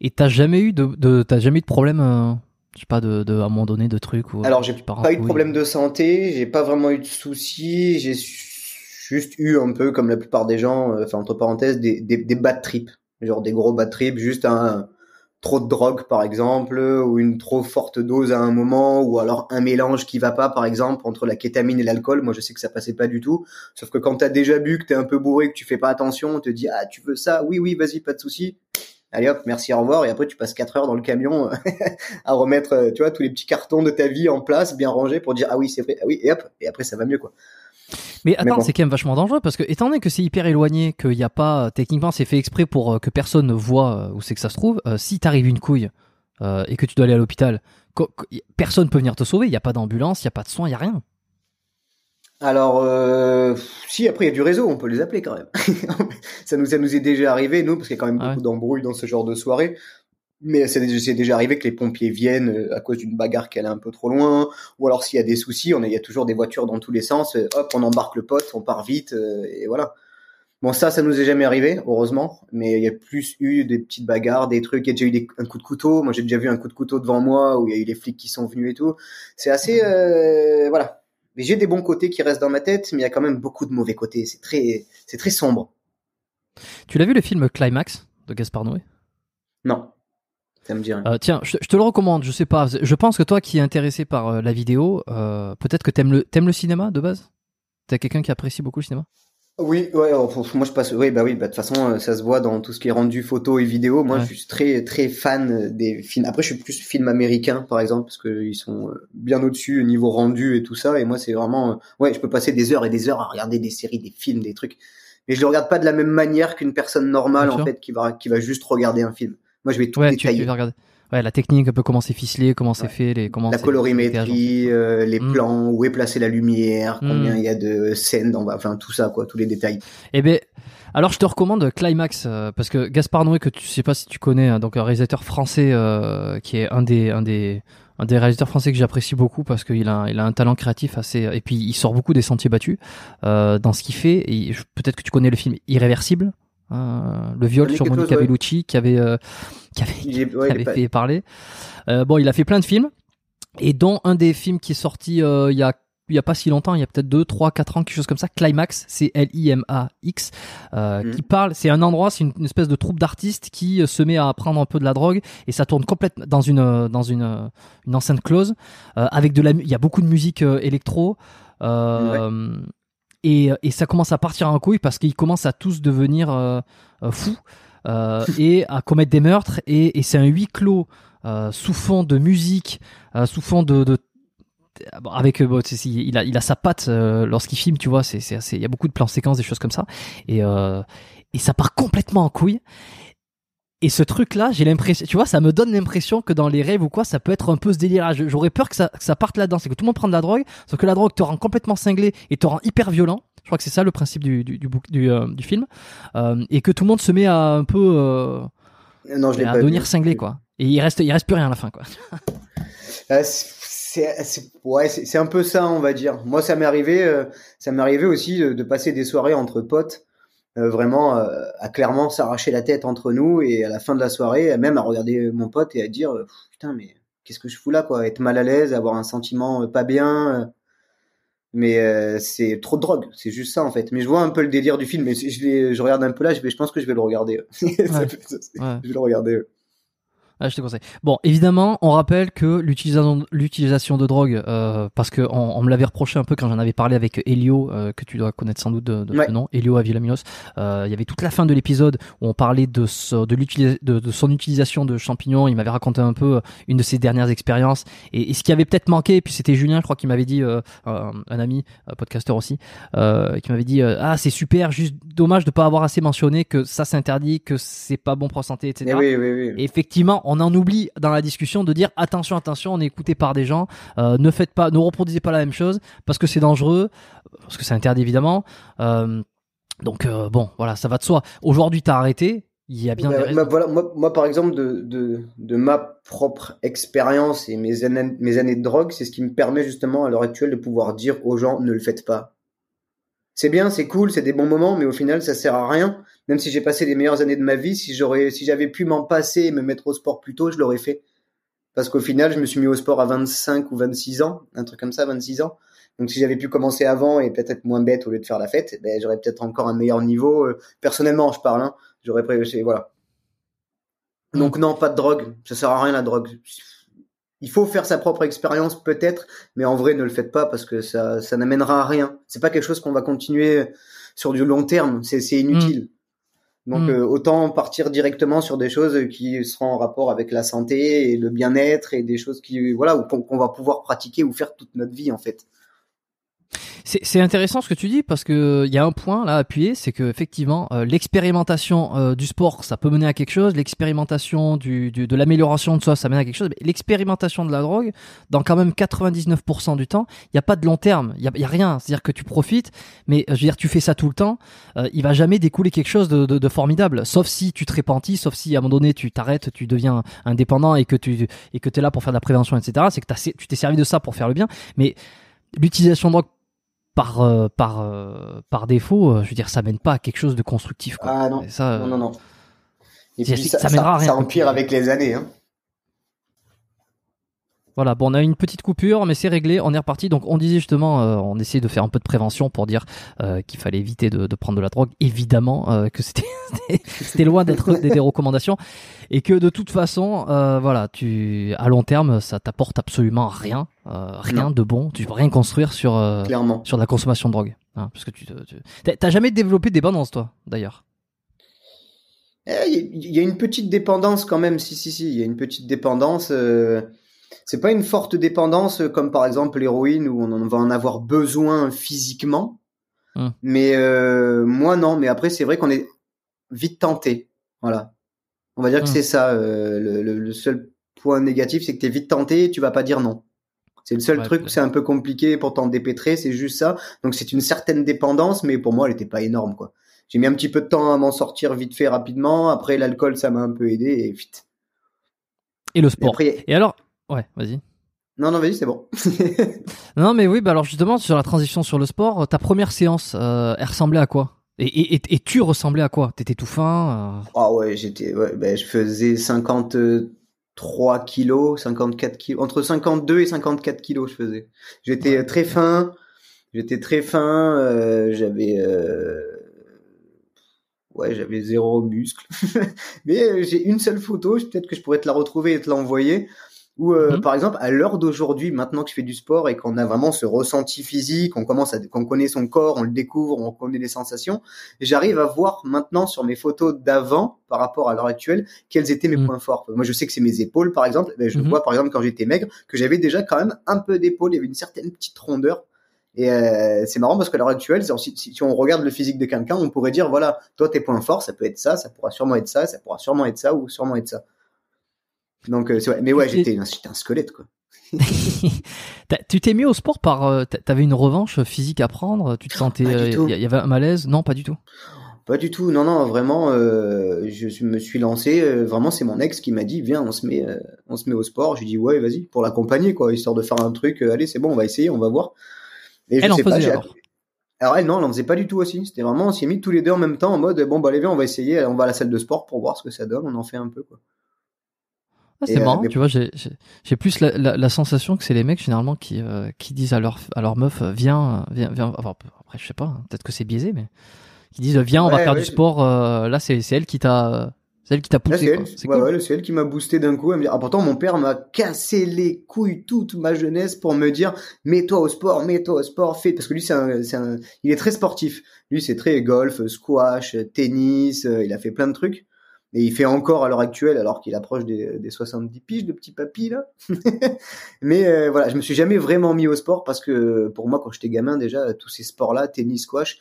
Et t'as jamais eu de, de t'as jamais eu de problème, euh, je sais pas, de, de, à un moment donné de trucs ou. Alors j'ai pas eu de problème de santé, j'ai pas vraiment eu de soucis, j'ai juste eu un peu comme la plupart des gens, euh, enfin entre parenthèses, des, des, des bad trips, genre des gros bad trips, juste un trop de drogue par exemple, ou une trop forte dose à un moment, ou alors un mélange qui va pas par exemple entre la kétamine et l'alcool. Moi je sais que ça passait pas du tout, sauf que quand t'as déjà bu, que t'es un peu bourré, que tu fais pas attention, on te dit ah tu veux ça, oui oui vas-y pas de souci allez hop, merci, au revoir, et après tu passes 4 heures dans le camion euh, (laughs) à remettre, euh, tu vois, tous les petits cartons de ta vie en place, bien rangés pour dire ah oui c'est vrai, ah oui, et hop, et après ça va mieux quoi. Mais attends, bon. c'est quand même vachement dangereux parce que étant donné que c'est hyper éloigné, qu'il n'y a pas techniquement, c'est fait exprès pour euh, que personne ne voit euh, où c'est que ça se trouve. euh, si t'arrives une couille euh, et que tu dois aller à l'hôpital, personne peut venir te sauver. Il n'y a pas d'ambulance, il n'y a pas de soins, il n'y a rien. Alors, euh, si après il y a du réseau, on peut les appeler quand même. (laughs) ça nous ça nous est déjà arrivé nous parce qu'il y a quand même Ah beaucoup d'embrouilles dans ce genre de soirée. Mais c'est déjà, arrivé que les pompiers viennent euh, à cause d'une bagarre qui allait un peu trop loin, ou alors s'il y a des soucis, on a, il y a toujours des voitures dans tous les sens. euh, hop, on embarque le pote, on part vite euh, et voilà. Bon ça, ça nous est jamais arrivé, heureusement. Mais il y a plus eu des petites bagarres, des trucs. Il y a déjà eu des, un coup de couteau. Moi, j'ai déjà vu un coup de couteau devant moi où il y a eu les flics qui sont venus et tout. C'est assez, euh, voilà. Mais j'ai des bons côtés qui restent dans ma tête, mais il y a quand même beaucoup de mauvais côtés. C'est très, c'est très sombre. Tu l'as vu le film Climax de Gaspard Noé? Non, ça me dit rien. Euh, Tiens, je, je te le recommande. Je sais pas. Je pense que toi qui es intéressé par euh, la vidéo, euh, peut-être que t'aimes le t'aimes le cinéma de base? T'es quelqu'un qui apprécie beaucoup le cinéma? Oui, ouais, moi je passe. Oui, bah oui, bah de toute façon, euh, ça se voit dans tout ce qui est rendu photo et vidéo. Moi, Ouais. je suis très très fan euh, des films. Après, je suis plus film américain, par exemple, parce que ils sont euh, bien au-dessus au niveau rendu et tout ça. Et moi, c'est vraiment, ouais, je peux passer des heures et des heures à regarder des séries, des films, des trucs. Mais je le regarde pas de la même manière qu'une personne normale en fait qui va qui va juste regarder un film. Moi, je vais tout Ouais, tu, détailler. tu vas regarder. Ouais, la technique, un peu comment c'est ficelé, comment c'est Ouais. fait, les comment la colorimétrie, euh, les Mm. plans, où est placée la lumière, Mm. combien il y a de scènes, dans, enfin tout ça quoi, tous les détails. Eh ben, alors je te recommande Climax euh, parce que Gaspard Noé, que tu sais pas si tu connais, hein, donc un réalisateur français euh, qui est un des un des un des réalisateurs français que j'apprécie beaucoup parce qu'il a il a un talent créatif assez et puis il sort beaucoup des sentiers battus euh, dans ce qu'il fait. Et peut-être que tu connais le film Irréversible. hein, le viol sur Monica chose, ouais. Bellucci qui avait euh, qui avait, ouais, pas- fait parler. Euh, bon, il a fait plein de films et dont un des films qui est sorti euh, il y a il y a pas si longtemps, il y a peut-être 2 3 4 ans quelque chose comme ça, Climax, c'est L I M A X euh, Mhm. qui parle, c'est un endroit, c'est une, une espèce de troupe d'artistes qui se met à prendre un peu de la drogue et ça tourne complètement dans une dans une une enceinte close euh, avec de la il y a beaucoup de musique euh, électro et, et ça commence à partir en couille parce qu'ils commencent à tous devenir fous et à commettre des meurtres et, c'est un huis clos euh, sous fond de musique, euh, sous fond de, avec euh, bon, il a il a sa patte euh, lorsqu'il filme, tu vois, c'est il y a beaucoup de plans séquences, des choses comme ça et euh, et ça part complètement en couille. Et ce truc-là, j'ai l'impression, tu vois, ça me donne l'impression que dans les rêves ou quoi, ça peut être un peu ce délire. J'aurais peur que ça, que ça parte là-dedans. C'est que tout le monde prend de la drogue, sauf que la drogue te rend complètement cinglé et te rend hyper violent. Je crois que c'est ça le principe du, du, du, book- du, euh, du film. Euh, et que tout le monde se met à un peu euh, Non, je l'ai à pas devenir vu. cinglé, quoi. Et il reste, il reste plus rien à la fin, quoi. (laughs) C'est c'est- ouais, c'est un peu ça, on va dire. Moi, ça m'est arrivé, ça m'est arrivé aussi de, de passer des soirées entre potes, vraiment à clairement s'arracher la tête entre nous et à la fin de la soirée, même à regarder mon pote et à dire putain, mais qu'est-ce que je fous là, quoi? Être mal à l'aise, avoir un sentiment pas bien. Mais euh, c'est trop de drogue, c'est juste ça en fait. Mais je vois un peu le délire du film, mais je, je regarde un peu là, je, vais, je pense que je vais le regarder. (laughs) Ouais. Ouais. Je vais le regarder. Ah, je te conseille. Bon, évidemment, on rappelle que l'utilisation l'utilisation de drogue, euh, parce que on, on me l'avait reproché un peu quand j'en avais parlé avec Elio, euh, que tu dois connaître sans doute de, de Ouais. ce nom, Elio Avillaminos. Euh, il y avait toute la fin de l'épisode où on parlait de, ce- de, l'utilisa- de, de son utilisation de champignons. Il m'avait raconté un peu euh, une de ses dernières expériences et, et ce qui avait peut-être manqué. Puis c'était Julien, je crois, qui m'avait dit, euh, un, un ami, un podcasteur aussi, euh, qui m'avait dit euh, ah c'est super, juste dommage de pas avoir assez mentionné que ça c'est interdit, que c'est pas bon pour la santé, etc. Eh oui, oui, oui. Et effectivement, on en oublie dans la discussion de dire attention, attention, on est écouté par des gens, euh, ne faites pas, ne reproduisez pas la même chose parce que c'est dangereux, parce que c'est interdit évidemment. Euh, donc euh, bon, voilà, ça va de soi. Aujourd'hui, t'as arrêté. Il y a bien Bah, des bah, voilà, moi, moi, par exemple, de, de, de ma propre expérience et mes années, mes années de drogue, c'est ce qui me permet justement à l'heure actuelle de pouvoir dire aux gens ne le faites pas. C'est bien, c'est cool, c'est des bons moments, mais au final, ça sert à rien. Même si j'ai passé les meilleures années de ma vie, si j'aurais, si j'avais pu m'en passer et me mettre au sport plus tôt, je l'aurais fait. Parce qu'au final, je me suis mis au sport à 25 ou 26 ans, un truc comme ça, 26 ans. Donc si j'avais pu commencer avant et peut-être être moins bête au lieu de faire la fête, ben, j'aurais peut-être encore un meilleur niveau. Euh, Personnellement, je parle, hein. J'aurais prévu, voilà. Donc non, pas de drogue. Ça sert à rien la drogue. Il faut faire sa propre expérience peut-être, mais en vrai ne le faites pas parce que ça, ça n'amènera à rien. C'est pas quelque chose qu'on va continuer sur du long terme. C'est, inutile. Donc Mm. euh, autant partir directement sur des choses qui seront en rapport avec la santé et le bien-être et des choses qui voilà qu'on va pouvoir pratiquer ou faire toute notre vie en fait. C'est intéressant ce que tu dis parce que il y a un point là à appuyer, c'est que effectivement euh, l'expérimentation euh, du sport, ça peut mener à quelque chose, l'expérimentation du, du- de l'amélioration de soi, ça mène à quelque chose. Mais l'expérimentation de la drogue, dans quand même 99% du temps, il y a pas de long terme, il y a, y a rien. C'est-à-dire que tu profites, mais euh, je veux dire tu fais ça tout le temps, euh, il va jamais découler quelque chose de, de, de formidable, sauf si tu te répentis, sauf si à un moment donné tu t'arrêtes, tu deviens indépendant et que tu et que t'es là pour faire de la prévention, etc. C'est que t'as- tu t'es servi de ça pour faire le bien, mais l'utilisation de drogue par euh, par euh, par défaut, euh, je veux dire, ça mène pas à quelque chose de constructif. Quoi. Ah non. Ça, Non, non, non. Et puis ça ça, mènera à ça, rien, ça comme empire avec les années. Hein. Voilà, bon, on a une petite coupure, mais c'est réglé, on est reparti. Donc, on disait justement, euh, on essayait de faire un peu de prévention pour dire euh, qu'il fallait éviter de, de prendre de la drogue. Évidemment euh, que (laughs) c'était c'était loin d'être des, des recommandations et que de toute façon, euh, voilà, tu à long terme, ça t'apporte absolument rien, euh, rien Non. de bon. Tu peux rien construire sur euh, Clairement. sur la consommation de drogue, hein, parce que tu tu- t'as- jamais développé des dépendances, toi, d'ailleurs? Eh, Il y a une petite dépendance quand même, si, si, si, il y a une petite dépendance. euh, C'est pas une forte dépendance euh, comme par exemple l'héroïne où on en va en avoir besoin physiquement. Hum. Mais euh, moi non, mais après c'est vrai qu'on est vite tenté. Voilà. On va dire que Hum. c'est ça. euh, le, le- le seul point négatif, c'est que t'es vite tenté et tu vas pas dire non. C'est le seul Ouais, truc où c'est un peu compliqué pour t'en dépêtrer, c'est juste ça. Donc c'est une certaine dépendance, mais pour moi elle était pas énorme quoi. J'ai mis un petit peu de temps à m'en sortir vite fait rapidement. Après l'alcool ça m'a un peu aidé et vite. Et le Et sport. après, Et alors, ouais, vas-y. non non vas-y c'est bon. (laughs) Non, mais oui, bah alors justement, sur la transition sur le sport, ta première séance, euh, elle ressemblait à quoi? Et, et, et, tu ressemblais à quoi? T'étais tout fin euh, Ah ouais j'étais, ouais, ben, je faisais 53 kilos, 54 kilos, entre 52 et 54 kilos je faisais. J'étais très fin, j'étais très fin, euh, j'avais euh, ouais j'avais zéro muscle, (laughs) mais j'ai une seule photo, peut-être que je pourrais te la retrouver et te l'envoyer. Où, euh, Mhm. par exemple, à l'heure d'aujourd'hui, maintenant que je fais du sport et qu'on a vraiment ce ressenti physique, on commence à, qu'on connaît son corps, on le découvre, on connaît les sensations, j'arrive à voir maintenant sur mes photos d'avant, par rapport à l'heure actuelle, quels étaient mes Mhm. points forts. Moi, je sais que c'est mes épaules, par exemple. Ben, je Mhm. vois, par exemple, quand j'étais maigre, que j'avais déjà quand même un peu d'épaules, il y avait une certaine petite rondeur. Et euh, c'est marrant parce qu'à l'heure actuelle, si- si on regarde le physique de quelqu'un, on pourrait dire, voilà, toi, tes points forts, ça peut être ça, ça pourra sûrement être ça, ça pourra sûrement être ça ou sûrement être ça. Donc, euh, vrai. Mais ouais, j'étais un, squelette, quoi. (laughs) Tu t'es mis au sport par. euh, t'a- T'avais une revanche physique à prendre Tu te sentais. Pas du euh. Il y, avait un malaise? Non, pas du tout. Pas du tout, non, non, vraiment, euh, je me suis lancé, euh, vraiment, c'est mon ex qui m'a dit, viens, on se met, euh, on se met au sport. J'ai dit, ouais, vas-y, pour l'accompagner, quoi, histoire de faire un truc, allez, c'est bon, on va essayer, on va voir. Et Elle en faisait j'ai- alors? Alors elle, non, elle en faisait pas du tout aussi. C'était vraiment, on s'y est mis tous les deux en même temps, en mode, bon, bah, allez, viens, on va essayer, on va à la salle de sport pour voir ce que ça donne, on en fait un peu, quoi. Ah, c'est euh, marrant, mais- tu vois, j'ai j'ai- j'ai plus la, la, la sensation que c'est les mecs généralement qui, euh, qui disent à leur, à leur meuf, euh, viens, euh, viens, viens. Enfin, après, je sais pas, hein, peut-être que c'est biaisé, mais qui disent, viens, on va Ouais, faire ouais, du c'est- sport. euh, là, c'est c'est elle qui t'a, c'est elle qui t'a poussé. c'est quoi. elle, C'est ouais, cool. ouais, c'est elle qui m'a boosté d'un coup. Elle me dit, ah, pourtant, mon père m'a cassé les couilles toute ma jeunesse pour me dire, mets-toi au sport, mets-toi au sport, fais, parce que lui, c'est un, c'est un, il est très sportif. Lui, c'est très golf, squash, tennis, euh, il a fait plein de trucs. Et il fait encore à l'heure actuelle, alors qu'il approche des, des 70 piges, de petit papy, là. (laughs) Mais euh, voilà, je me suis jamais vraiment mis au sport parce que pour moi, quand j'étais gamin, déjà, tous ces sports-là, tennis, squash,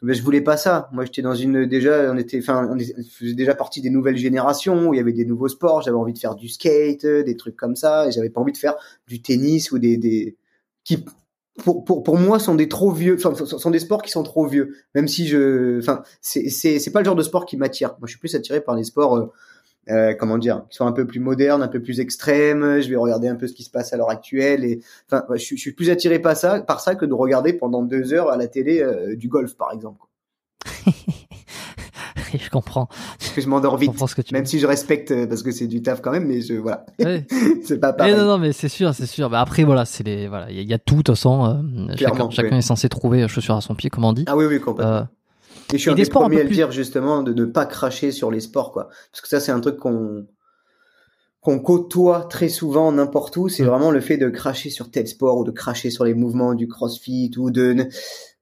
mais je voulais pas ça. Moi, j'étais dans une déjà, on était, enfin, on faisait déjà partie des nouvelles générations où il y avait des nouveaux sports. J'avais envie de faire du skate, euh, des trucs comme ça, et j'avais pas envie de faire du tennis ou des des qui pour pour pour moi sont des trop vieux, enfin, sont des sports qui sont trop vieux. Même si je, enfin, c'est c'est c'est pas le genre de sport qui m'attire. Moi, je suis plus attiré par les sports. euh, euh, comment dire, qui sont un peu plus modernes, un peu plus extrêmes. Je vais regarder un peu ce qui se passe à l'heure actuelle et enfin, je, je suis plus attiré par ça, par ça que de regarder pendant deux heures à la télé euh, du golf, par exemple. (laughs) (laughs) je comprends. Je m'endors Je vite. comprends ce que tu Même si je respecte euh, parce que c'est du taf quand même, mais je voilà, (laughs) c'est pas pareil. non, non, mais c'est sûr, c'est sûr. Bah après, voilà, c'est les, voilà, il y, a- il y a tout, de toute façon. euh, chacun, est censé trouver chaussure à son pied, comme on dit. Ah oui, oui, complètement. Euh, et je suis et un des des sports premiers à le plus- dire justement de ne pas cracher sur les sports, quoi. Parce que ça, c'est un truc qu'on qu'on côtoie très souvent n'importe où, c'est Mm. vraiment le fait de cracher sur tel sport ou de cracher sur les mouvements du CrossFit ou de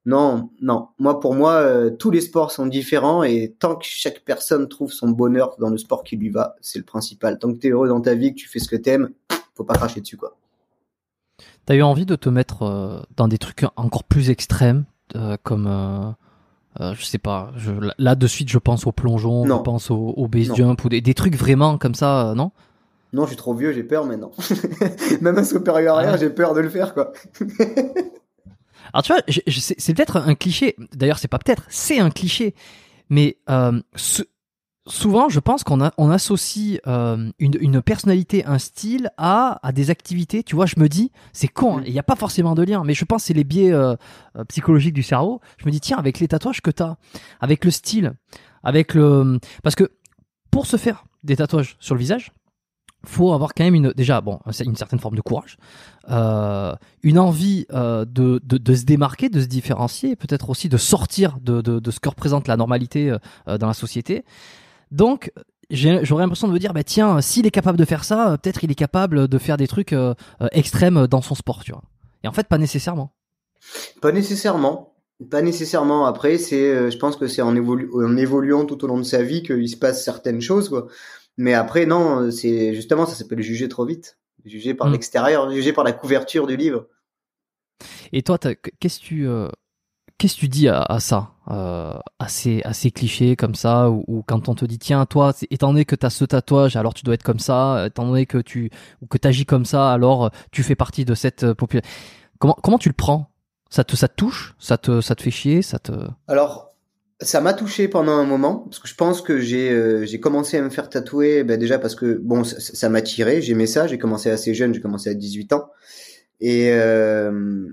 non, non. Moi, pour moi, euh, tous les sports sont différents et tant que chaque personne trouve son bonheur dans le sport qui lui va, c'est le principal. Tant que t'es heureux dans ta vie, que tu fais ce que t'aimes, faut pas cracher dessus, quoi. T'as eu envie de te mettre euh, dans des trucs encore plus extrêmes, euh, comme euh, je sais pas, je, là de suite je pense au plongeon, Non. je pense au, au base Non. jump ou des, des trucs vraiment comme ça, euh, non? Non, je suis trop vieux, j'ai peur maintenant. (laughs) Même un supérieur arrière, Ah. j'ai peur de le faire, quoi. (laughs) Alors tu vois, c'est peut-être un cliché. D'ailleurs, c'est pas peut-être, c'est un cliché. Mais euh, ce- souvent, je pense qu'on on associe euh, une, une personnalité, un style à, à des activités. Tu vois, je me dis, c'est con. hein, Mm. Il n'y a pas forcément de lien, mais je pense que c'est les biais euh, euh, psychologiques du cerveau. Je me dis, tiens, avec les tatouages que t'as, avec le style, avec le, parce que pour se faire des tatouages sur le visage, faut avoir quand même une déjà bon une certaine forme de courage euh, une envie euh, de, de, se démarquer de se différencier peut-être aussi de sortir de, de, ce que représente la normalité euh, dans la société donc j'aurais l'impression de me dire bah tiens s'il est capable de faire ça peut-être il est capable de faire des trucs extrêmes dans son sport tu vois et en fait pas nécessairement Pas nécessairement. Pas nécessairement. Après, c'est, je pense que c'est en, en évoluant tout au long de sa vie qu'il se passe certaines choses, quoi. Mais après, non, c'est justement, ça s'appelle juger trop vite. Juger par Mm. l'extérieur, juger par la couverture du livre. Et toi, qu'est-ce que tu, euh, qu'est-ce que tu dis à, à ça, euh, à, ces, à ces clichés comme ça, ou, ou quand on te dit tiens, toi, étant donné que t'as ce tatouage, alors tu dois être comme ça, étant donné que tu ou que t'agis comme ça, alors euh, tu fais partie de cette population. Comment comment tu le prends? Ça te ça te touche? Ça te ça te fait chier? Ça te Alors, ça m'a touché pendant un moment parce que je pense que j'ai euh, j'ai commencé à me faire tatouer ben déjà parce que bon ça ça m'a tiré, j'aimais ça, j'ai commencé assez jeune, j'ai commencé à 18 ans. Et euh,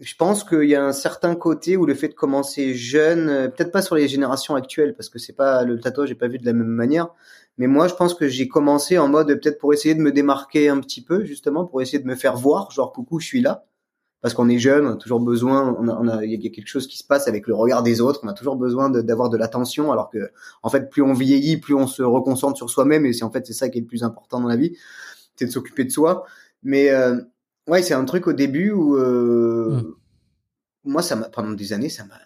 je pense qu'il y a un certain côté où le fait de commencer jeune, euh, peut-être pas sur les générations actuelles parce que c'est pas le tatouage j'ai pas vu de la même manière, mais moi je pense que j'ai commencé en mode peut-être pour essayer de me démarquer un petit peu justement pour essayer de me faire voir, genre coucou, je suis là parce qu'on est jeune, on a toujours besoin, on a, on a, il y a quelque chose qui se passe avec le regard des autres, on a toujours besoin d'avoir de, l'attention, alors que, en fait, plus on vieillit, plus on se reconcentre sur soi-même, et c'est en fait c'est ça qui est le plus important dans la vie, c'est de s'occuper de soi. Mais euh, ouais, c'est un truc au début où euh, Mm. moi, ça m'a pendant des années, ça m'a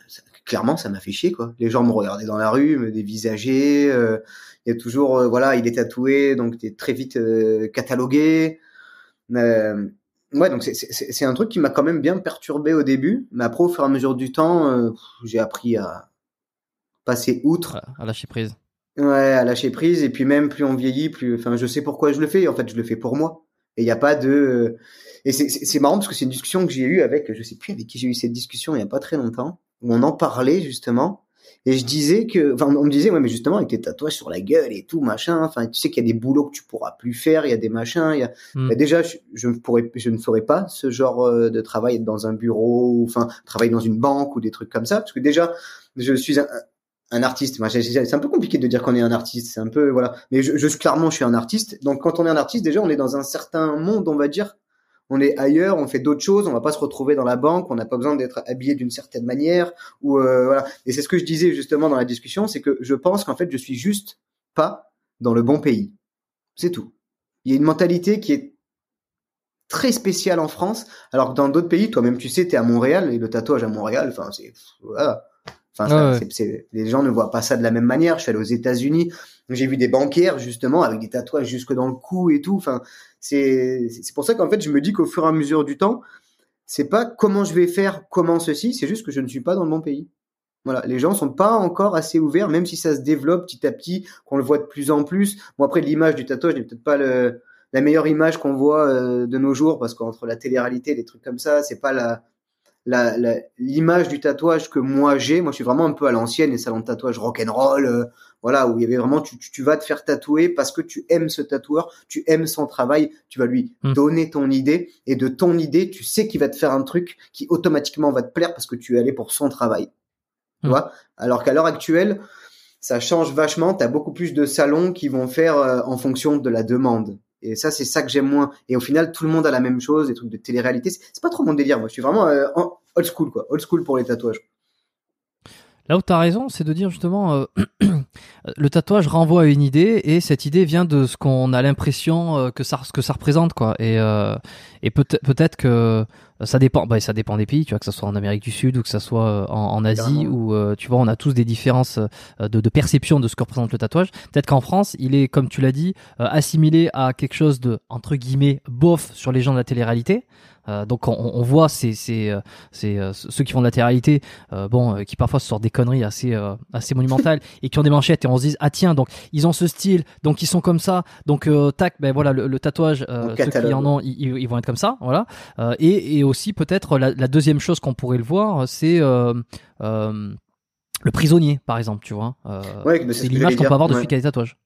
clairement, ça m'a fait chier quoi. Les gens me regardaient dans la rue, me dévisageaient. euh, Il y a toujours, euh, voilà, il est tatoué, donc t'es très vite euh, catalogué. Euh, Ouais, donc c'est- un truc qui m'a quand même bien perturbé au début, mais après au fur et à mesure du temps, euh, j'ai appris à passer outre, à lâcher prise. ouais, à lâcher prise, et puis même plus on vieillit, plus, enfin, je sais pourquoi je le fais. En fait, je le fais pour moi, et il n'y a pas de, et c'est- marrant parce que c'est une discussion que j'ai eue avec, je sais plus avec qui j'ai eu cette discussion il y a pas très longtemps, où on en parlait justement, et je disais que, enfin, on me disait, ouais, mais justement avec tes tatouages sur la gueule et tout machin, enfin, tu sais qu'il y a des boulots que tu pourras plus faire, il y a des machins, il y a Mm. bah, déjà, je, je ne pourrais, je ne ferais pas ce genre euh, de travail être dans un bureau, enfin travailler dans une banque ou des trucs comme ça, parce que déjà, je suis un, un artiste. C'est un peu compliqué de dire qu'on est un artiste. C'est un peu voilà, mais je, je clairement, je suis un artiste. Donc, quand on est un artiste, déjà, on est dans un certain monde, on va dire. On est ailleurs, on fait d'autres choses, on va pas se retrouver dans la banque, on n'a pas besoin d'être habillé d'une certaine manière ou euh, voilà. Et c'est ce que je disais justement dans la discussion, c'est que je pense qu'en fait, je suis juste pas dans le bon pays. C'est tout. Il y a une mentalité qui est très spéciale en France, alors que dans d'autres pays, toi-même tu sais, t'es à Montréal et le tatouage à Montréal, enfin c'est voilà. Enfin, ça, Ouais, ouais. c'est- c'est- les gens ne voient pas ça de la même manière. Je suis allé aux États-Unis, j'ai vu des banquières justement avec des tatouages jusque dans le cou et tout. Enfin, c'est pour ça qu'en fait, je me dis qu'au fur et à mesure du temps, c'est pas comment je vais faire, comment ceci, c'est juste que je ne suis pas dans le bon pays. Voilà, les gens sont pas encore assez ouverts, même si ça se développe petit à petit, qu'on le voit de plus en plus. Bon après, l'image du tatouage n'est peut-être pas le, la meilleure image qu'on voit euh, de nos jours, parce qu'entre la télé-réalité, des trucs comme ça, c'est pas la- l'image du tatouage que moi j'ai. Moi, je suis vraiment un peu à l'ancienne, les salons de tatouage rock'n'roll, euh, voilà, où il y avait vraiment, tu, tu, tu vas te faire tatouer parce que tu aimes ce tatoueur, tu aimes son travail, tu vas lui Mm. donner ton idée, et de ton idée, tu sais qu'il va te faire un truc qui automatiquement va te plaire parce que tu es allé pour son travail. Tu Mm. vois? Alors qu'à l'heure actuelle, ça change vachement. Tu as beaucoup plus de salons qui vont faire euh, en fonction de la demande. Et ça, c'est ça que j'aime moins. Et au final, tout le monde a la même chose, des trucs de télé-réalité. C'est pas trop mon délire. Moi, je suis vraiment euh, old school, quoi. Old school pour les tatouages. Là où tu as raison, c'est de dire justement euh, (clears throat) le tatouage renvoie à une idée et cette idée vient de ce qu'on a l'impression euh, que ça que ça représente quoi. Et et peut-être que ça dépend, bah, ça dépend des pays, tu vois, que ce soit en Amérique du Sud ou que ce soit euh, en, en Asie, où euh, tu vois, on a tous des différences euh, de, de perception de ce que représente le tatouage. Peut-être qu'en France, il est, comme tu l'as dit, euh, assimilé à quelque chose de entre guillemets bof sur les gens de la télé-réalité. Euh, donc on, on voit ces, ces, euh, ces, euh, ceux qui font de la télé-réalité, euh, bon, euh, qui parfois se sortent des conneries assez, euh, assez monumentales (laughs) et qui ont des manchettes et on se dit ah tiens donc ils ont ce style, donc ils sont comme ça, donc euh, tac ben voilà le, le tatouage, euh, ceux qui en ont, ils, ils vont être comme ça, voilà. Euh, et, et aussi peut-être la, la deuxième chose qu'on pourrait le voir, c'est euh, euh, le prisonnier par exemple, tu vois. Euh, Ouais, c'est l'image qu'on peut avoir de Ouais. celui qui a des tatouages.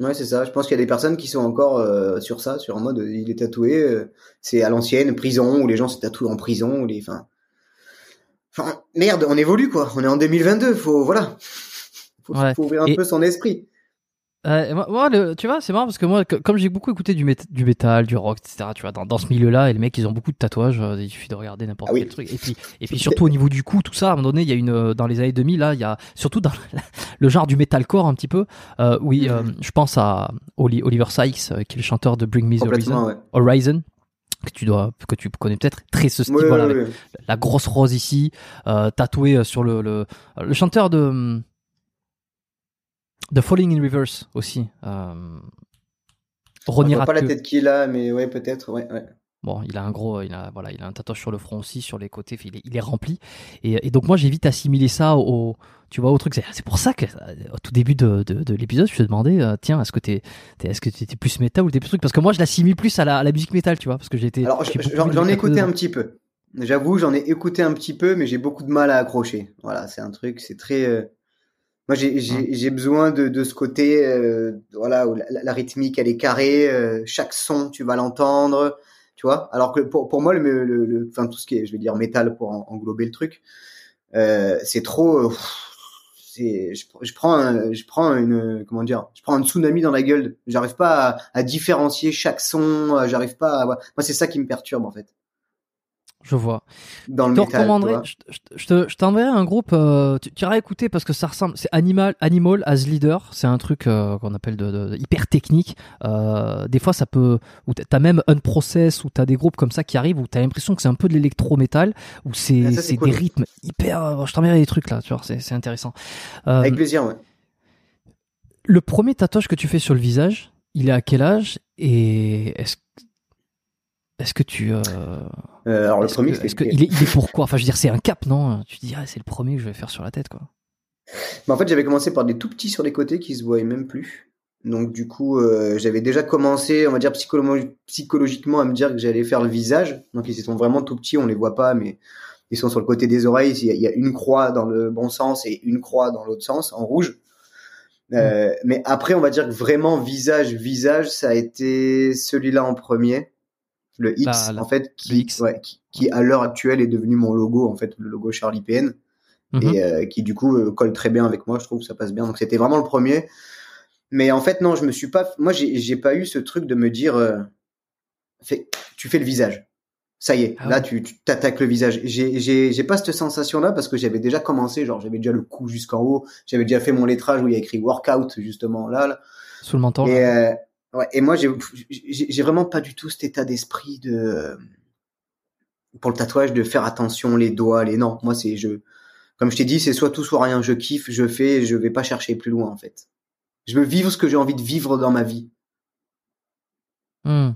Ouais, c'est ça. Je pense qu'il y a des personnes qui sont encore euh, sur ça, sur un mode euh, il est tatoué, euh, c'est à l'ancienne, prison, où les gens se tatouent en prison, ou les, enfin, enfin, merde, on évolue quoi. On est en 2022, faut voilà, faut, Ouais. faut ouvrir un Et- peu son esprit. Euh, moi, moi, le- tu vois, c'est marrant parce que moi, comme j'ai beaucoup écouté du, mét- du métal, du rock, etc., tu vois, dans, dans ce milieu-là, et les mecs, ils ont beaucoup de tatouages, euh, il suffit de regarder n'importe Ah oui. quel truc. Et puis, et puis surtout au niveau du cou, tout ça, à un moment donné, il y a une, euh, dans les années 2000, là, il y a, surtout dans (laughs) le genre du metalcore un petit peu, euh, oui, je pense à Oli- Oliver Sykes, qui est le chanteur de Bring Me the Horizon, ouais. Horizon, que tu dois, que tu connais peut-être, très ce style, Ouais, voilà, avec la grosse rose ici, euh, tatoué euh, sur le, le, le chanteur de de Falling in Reverse aussi. Euh, Ronnie On voit pas la tête qu'il a, mais ouais, peut-être, ouais, ouais. Bon, il a un gros, il a voilà, il a un tatouage sur le front aussi, sur les côtés, il est, il est rempli. Et, et donc moi j'ai vite assimilé ça au, tu vois, au truc. C'est pour ça que euh, au tout début de, de, de l'épisode, je te demandais, euh, tiens, est-ce que t'es, t'es- est-ce que t'étais plus métal ou t'es plus truc? Parce que moi je l'assimile plus à la, à la musique métal, tu vois, parce que été. Alors, j'en ai écouté un petit peu. J'avoue, j'en ai écouté un petit peu, mais j'ai beaucoup de mal à accrocher. Voilà, c'est un truc, c'est très. euh, Moi, j'ai besoin de, de ce côté, euh, voilà, où la, rythmique elle est carrée, euh, chaque son tu vas l'entendre, tu vois. Alors que pour pour moi, le, le, le- enfin tout ce qui est, je vais dire métal pour en- englober le truc, euh, c'est trop. euh, c'est, je, je prends, un, je prends une, comment dire, je prends un tsunami dans la gueule. J'arrive pas à, à différencier chaque son. euh, J'arrive pas. À, moi, c'est ça qui me perturbe en fait Je vois. dans le Je te métal. recommanderais, je, je- je te, je t'enverrai un groupe, euh, tu, tu iras écouter parce que ça ressemble, c'est Animal, Animal as Leader, c'est un truc euh, qu'on appelle de, de- de hyper technique. Euh, des fois, ça peut, ou t'as même un process, ou t'as des groupes comme ça qui arrivent où t'as l'impression que c'est un peu de l'électro-métal, où c'est, Ah, cool. des rythmes hyper. euh, je t'enverrai des trucs là, tu vois, c'est, c'est intéressant. Euh, Avec plaisir, ouais. le premier tatouage que tu fais sur le visage, il est à quel âge et est-ce, est-ce que tu, euh, Euh, alors le premier, que- que il est, il est pourquoi Enfin, je veux dire, c'est un cap, non? Tu te dis, ah, c'est le premier que je vais faire sur la tête, quoi. Bah, en fait, j'avais commencé par des tout petits sur les côtés qui se voyaient même plus. Donc du coup, euh, j'avais déjà commencé, on va dire psycholo- psychologiquement, à me dire que j'allais faire le visage. Donc ils sont vraiment tout petits, on les voit pas, mais ils sont sur le côté des oreilles. Il y a, il y a une croix dans le bon sens et une croix dans l'autre sens, en rouge. Euh, Mais après, on va dire que vraiment visage, visage, ça a été celui-là en premier, le X, La- la- en fait, qui, X. ouais, qui, qui, à l'heure actuelle est devenu mon logo, en fait, le logo Charlie PN Mhm. et euh, qui du coup euh, colle très bien avec moi. Je trouve que ça passe bien. Donc c'était vraiment le premier. Mais en fait non, je me suis pas. Moi j'ai j'ai pas eu ce truc de me dire, euh, tu fais le visage. Ça y est, Ah là ouais. tu t'attaques le visage. J'ai j'ai j'ai pas cette sensation là parce que j'avais déjà commencé. Genre j'avais déjà le cou jusqu'en haut. J'avais déjà fait mon lettrage où il y a écrit workout justement là. là. Sous le menton. Et, là. euh, ouais, et moi, j'ai vraiment pas du tout cet état d'esprit de pour le tatouage de faire attention les doigts, les non. Moi, c'est je comme je t'ai dit, c'est soit tout soit rien. Je kiffe, je fais, je vais pas chercher plus loin en fait. Je veux vivre ce que j'ai envie de vivre dans ma vie. Hmm.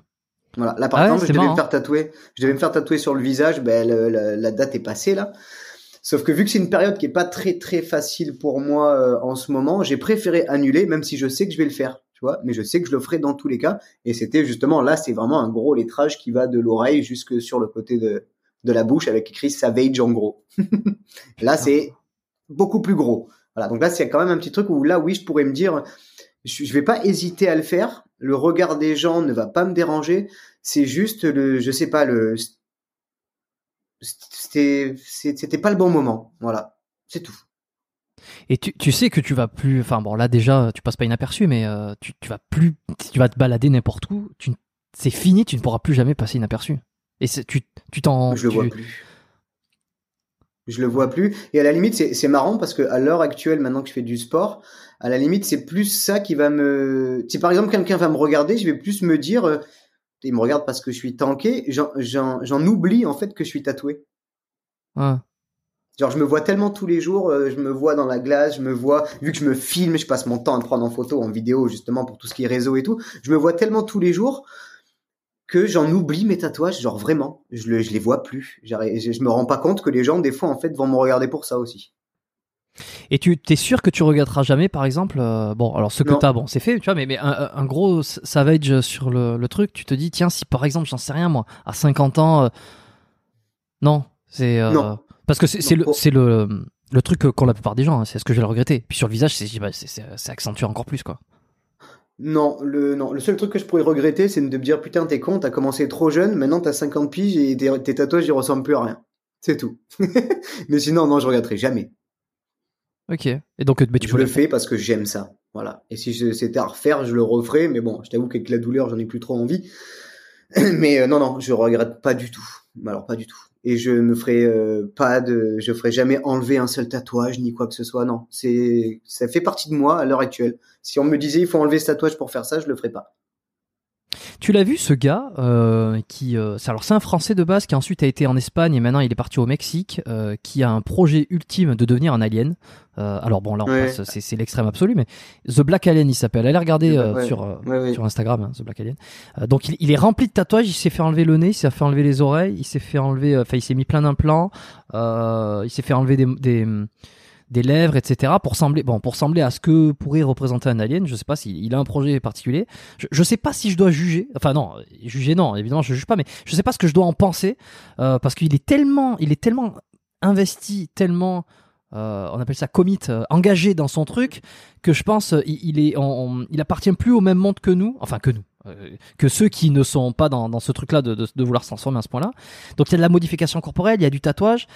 Voilà. Là, par Ah ouais, exemple, je devais marrant. me faire tatouer. Je devais me faire tatouer sur le visage. Ben, le- la date est passée là. Sauf que vu que c'est une période qui est pas très très facile pour moi euh, en ce moment, j'ai préféré annuler, même si je sais que je vais le faire, Mais je sais que je le ferai dans tous les cas. Et c'était justement là, c'est vraiment un gros lettrage qui va de l'oreille jusque sur le côté de de la bouche avec écrit Savage en gros. (laughs) là, c'est beaucoup plus gros. Voilà. Donc là, c'est quand même un petit truc où là, oui, je pourrais me dire, je, je vais pas hésiter à le faire. Le regard des gens ne va pas me déranger. C'est juste le, je sais pas le, c'était, c'était pas le bon moment. Voilà, c'est tout. Et tu, tu sais que tu vas plus. Enfin bon, là déjà, tu passes pas inaperçu, mais euh, tu, tu vas plus. Si tu vas te balader n'importe où, tu, c'est fini, tu ne pourras plus jamais passer inaperçu. Et c'est- tu, tu t'en. je le tu- vois plus. Je le vois plus. Et à la limite, c'est, c'est marrant parce que à l'heure actuelle, maintenant que je fais du sport, à la limite, c'est plus ça qui va me. Si par exemple quelqu'un va me regarder, je vais plus me dire, euh, ils me regardent parce que je suis tanké, j'en, j'en, j'en oublie en fait que je suis tatoué. Ouais. Genre, je me vois tellement tous les jours, euh, je me vois dans la glace, je me vois, vu que je me filme, je passe mon temps à me prendre en photo, en vidéo, justement, pour tout ce qui est réseau et tout, je me vois tellement tous les jours que j'en oublie mes tatouages, genre vraiment, je, le, je les vois plus. Je, je me rends pas compte que les gens, des fois, en fait, vont me regarder pour ça aussi. Et tu t'es sûr que tu regretteras jamais, par exemple, euh, bon, alors ce que t'as, bon, c'est fait, tu vois, mais, mais un, un gros savage sur le, le truc, tu te dis, tiens, si par exemple, j'en sais rien, moi, à 50 ans, euh, non, c'est, euh, Non. Parce que c'est le, le, le truc qu'ont la plupart des gens, hein, c'est ce que je vais le regretter. Puis sur le visage, c'est, bah, accentué encore plus, quoi. Non, le, non, le seul truc que je pourrais regretter, c'est de me dire, putain, t'es con, t'as commencé trop jeune, maintenant t'as 50 piges et tes, tes tatouages, ils ressemblent plus à rien. C'est tout. (laughs) mais sinon, non, je regretterai jamais. Ok. Et donc, mais tu je le fais parce que j'aime ça. Voilà. Et si c'était à refaire, je le referais. Mais bon, je t'avoue qu'avec la douleur, j'en ai plus trop envie. (clears throat) mais euh, non, non, je regrette pas du tout. Alors pas du tout. Et je me ferai euh, pas de, je ferai jamais enlever un seul tatouage ni quoi que ce soit. Non, c'est, ça fait partie de moi à l'heure actuelle. Si on me disait il faut enlever ce tatouage pour faire ça, je le ferais pas. Tu l'as vu ce gars euh, qui euh, c'est alors c'est un Français de base qui ensuite a été en Espagne et maintenant il est parti au Mexique euh, qui a un projet ultime de devenir un alien. Euh, alors bon là on Ouais. passe c'est c'est l'extrême absolu mais The Black Alien il s'appelle. Allez regarder euh, Ouais. sur euh, Ouais, ouais. sur Instagram hein, The Black Alien. Euh, donc il, il est rempli de tatouages. Il s'est fait enlever le nez, il s'est fait enlever les oreilles, il s'est fait enlever euh, enfin il s'est mis plein d'implants. Euh, il s'est fait enlever des, des des lèvres, etc. pour sembler, bon, pour sembler à ce que pourrait représenter un alien. Je sais pas s'il il a un projet particulier. Je, je sais pas si je dois juger. Enfin non, juger non, évidemment je juge pas, mais je sais pas ce que je dois en penser euh, parce qu'il est tellement, il est tellement investi, tellement, euh, on appelle ça commit, euh, engagé dans son truc que je pense euh, il, est, il appartient plus au même monde que nous, enfin que nous. que ceux qui ne sont pas dans, dans ce truc-là de, de, de vouloir se transformer à ce point-là. Donc il y a de la modification corporelle, il y a du tatouage.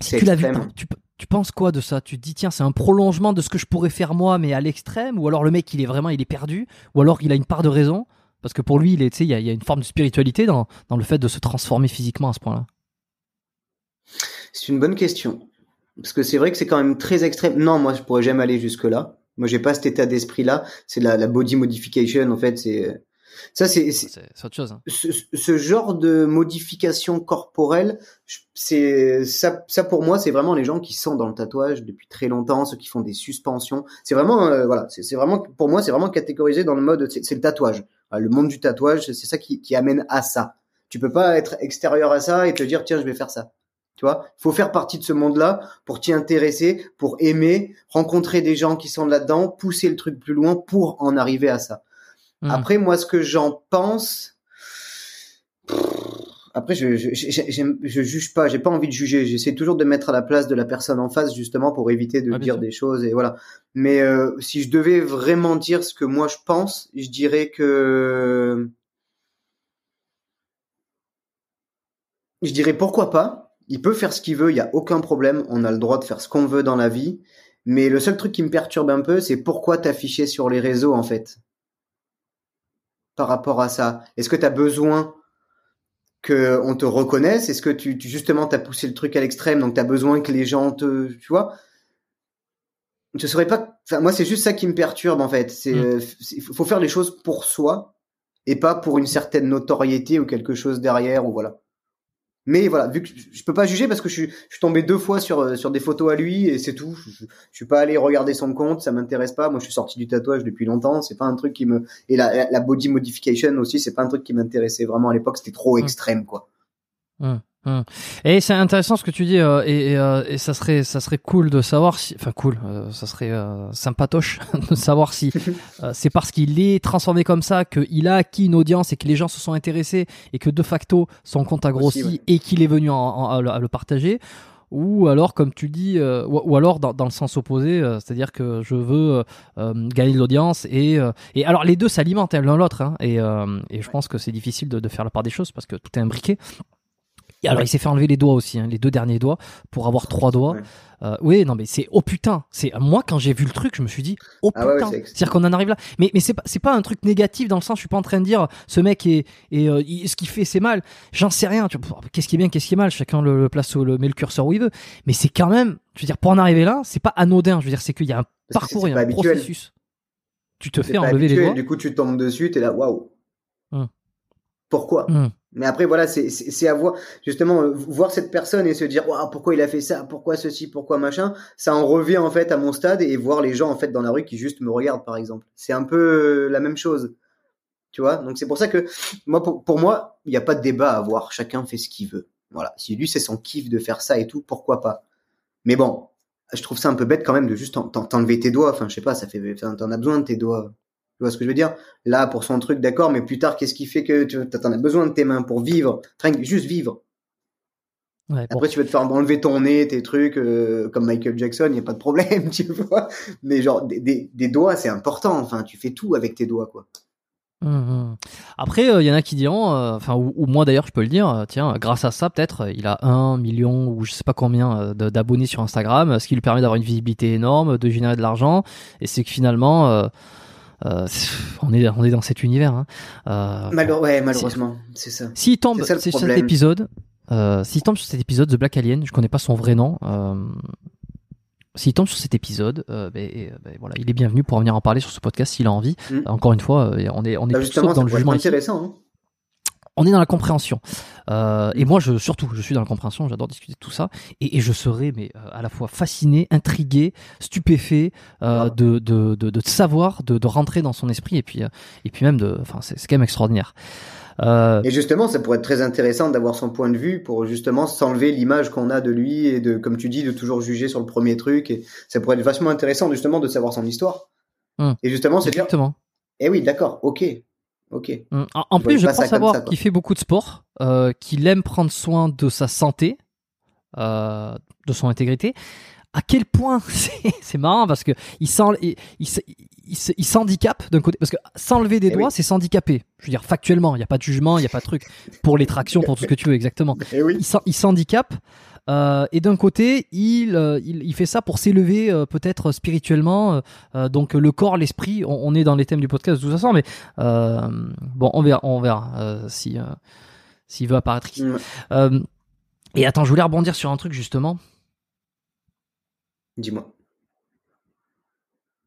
Si tu l'as vu, extrême. tu, tu penses quoi de ça? Tu te dis tiens c'est un prolongement de ce que je pourrais faire moi mais à l'extrême? Ou alors le mec il est vraiment il est perdu? Ou alors il a une part de raison? Parce que pour lui il est il y a, il y a une forme de spiritualité dans, dans le fait de se transformer physiquement à ce point-là. C'est une bonne question. Parce que c'est vrai que c'est quand même très extrême. Non, moi, je pourrais jamais aller jusque là. Moi, j'ai pas cet état d'esprit là. C'est la, la body modification, en fait. C'est ça, c'est autre chose. hein. ce, ce genre de modification corporelle. C'est ça, ça pour moi, c'est vraiment les gens qui sont dans le tatouage depuis très longtemps, ceux qui font des suspensions. C'est vraiment, euh, voilà, c'est vraiment pour moi, c'est vraiment catégorisé dans le mode, c'est le tatouage. Le monde du tatouage, c'est ça qui, qui amène à ça. Tu peux pas être extérieur à ça et te dire tiens, je vais faire ça. Tu vois, faut faire partie de ce monde-là pour t'y intéresser, pour aimer, rencontrer des gens qui sont là-dedans, pousser le truc plus loin pour en arriver à ça. Mhm. Après, moi, ce que j'en pense, après, je, je, je, j'aime- je juge pas, j'ai pas envie de juger. J'essaie toujours de mettre à la place de la personne en face, justement, pour éviter de bien dire sûr. des choses et voilà. Mais euh, si je devais vraiment dire ce que moi je pense, je dirais que je dirais pourquoi pas. Il peut faire ce qu'il veut, il y a aucun problème. On a le droit de faire ce qu'on veut dans la vie. Mais le seul truc qui me perturbe un peu, c'est pourquoi t'afficher sur les réseaux en fait. Par rapport à ça, est-ce que t'as besoin que on te reconnaisse? Est-ce que tu, tu justement t'as poussé le truc à l'extrême, donc t'as besoin que les gens te, tu vois? Serait pas. Enfin, moi, c'est juste ça qui me perturbe en fait. C'est, Mm. euh, il faut faire les choses pour soi et pas pour une certaine notoriété ou quelque chose derrière ou voilà. Mais voilà, vu que je, peux pas juger parce que je suis, je suis tombé deux fois sur euh, sur des photos à lui et c'est tout. Je, je, je suis pas allé regarder son compte, ça m'intéresse pas. Moi, je suis sorti du tatouage depuis longtemps. C'est pas un truc qui me et la, body modification aussi, c'est pas un truc qui m'intéressait vraiment à l'époque. C'était trop Mm. extrême quoi. Et c'est intéressant ce que tu dis euh, et, et, euh, et ça serait ça serait cool de savoir si enfin cool euh, ça serait sympatoche (laughs) de savoir si (laughs) c'est parce qu'il est transformé comme ça qu'il a acquis une audience et que les gens se sont intéressés et que de facto son compte a grossi Aussi, ouais. et qu'il est venu en- en- à, le, à le partager. Ou alors comme tu dis euh, ou, ou alors dans, dans le sens opposé euh, c'est-à-dire que je veux euh, gagner de l'audience et et alors les deux s'alimentent hein, l'un l'autre hein, et et je pense que c'est difficile de, de faire la part des choses parce que tout est imbriqué alors, Ouais. il s'est fait enlever les doigts aussi, hein, les deux derniers doigts, pour avoir trois doigts. Ouais. Euh, oui, non, mais c'est oh putain. C'est moi quand j'ai vu le truc, je me suis dit oh Ah putain. ouais, C'est-à-dire qu'on en arrive là. Mais mais c'est pas c'est pas un truc négatif dans le sens. Je suis pas en train de dire ce mec est et euh, ce qu'il fait c'est mal. J'en sais rien. Qu'est-ce qui est bien, qu'est-ce qui est mal? Chacun le, le place où le met le curseur où il veut. Mais c'est quand même. Je veux dire pour en arriver là, c'est pas anodin. Je veux dire c'est qu'il y a un Parce parcours, il y a un habituel. processus. Tu te fais enlever les doigts. Du coup, tu tombes dessus, t'es là, waouh. Hmm. Pourquoi? Hmm. Mais après, voilà, c'est- à voir, justement, euh, voir cette personne et se dire, Ouah, pourquoi il a fait ça, pourquoi ceci, pourquoi machin, ça en revient en fait à mon stade et voir les gens en fait dans la rue qui juste me regardent, par exemple. C'est un peu euh, la même chose. Tu vois? Donc c'est pour ça que, moi, pour, pour moi, il n'y a pas de débat à avoir. Chacun fait ce qu'il veut. Voilà. Si lui, c'est son kiff de faire ça et tout, pourquoi pas? Mais bon, je trouve ça un peu bête quand même de juste t'en- t'en- t'enlever tes doigts. Enfin, je sais pas, ça fait, t'en as besoin de tes doigts. Vois ce que je veux dire? Là, pour son truc, d'accord, mais plus tard, qu'est-ce qui fait que tu t'en as besoin de tes mains pour vivre juste vivre? Ouais, bon. Après, tu vas te faire enlever ton nez, tes trucs, euh, comme Michael Jackson, il y a pas de problème, (laughs) tu vois. Mais genre, des, des, des doigts, c'est important. Enfin, tu fais tout avec tes doigts, quoi. Hum, hum. Après, il y en a qui diront, euh, enfin, ou, ou moi d'ailleurs, je peux le dire, euh, tiens, grâce à ça, peut-être, euh, il a un million ou je sais pas combien euh, d'abonnés sur Instagram, euh, ce qui lui permet d'avoir une visibilité énorme, de générer de l'argent, et c'est que finalement, euh, on est on est dans cet univers. Hein. Euh, Malheure- ouais, malheureusement, c'est ça. S'il tombe ça sur cet épisode, euh, s'il tombe sur cet épisode The Black Alien, je connais pas son vrai nom. Euh, s'il tombe sur cet épisode, euh, ben, euh, ben, voilà, il est bienvenu pour venir en parler sur ce podcast s'il a envie. Mm. Encore une fois, on est on est Bah, dans le jugement intéressant. Hein. On est dans la compréhension. Euh, et moi, je surtout, je suis dans la compréhension. J'adore discuter de tout ça, et, et je serais mais euh, à la fois fasciné, intrigué, stupéfait euh, Ouais. de, de, de, de savoir, de, de rentrer dans son esprit, et puis et puis même de, enfin, c'est c'est quand même extraordinaire. Et justement, ça pourrait être très intéressant d'avoir son point de vue pour justement s'enlever l'image qu'on a de lui et de, comme tu dis, de toujours juger sur le premier truc. Et ça pourrait être vachement intéressant justement de savoir son histoire. Hum. Et justement, se dire, exactement. eh oui, d'accord, ok, ok. Mm. En, plus, je pense savoir qu'il fait beaucoup de sport, euh, qu'il aime prendre soin de sa santé, euh, de son intégrité. À quel point (laughs) c'est marrant parce que il s'en- il, il, se- il se- il s'handicape d'un côté parce que s'enlever des Eh doigts oui. c'est s'handicaper. Je veux dire factuellement, il n'y a pas de jugement, il n'y a pas de truc pour les tractions, pour tout ce que tu veux exactement. Eh oui. Il s'handicape. Euh, et d'un côté, il, euh, il, il fait ça pour s'élever euh, peut-être spirituellement. euh, donc le corps, l'esprit, on, on est dans les thèmes du podcast de toute façon, mais bon, on verra, on verra si s'il veut apparaître ici. Et attends, je voulais rebondir sur un truc justement. Dis-moi.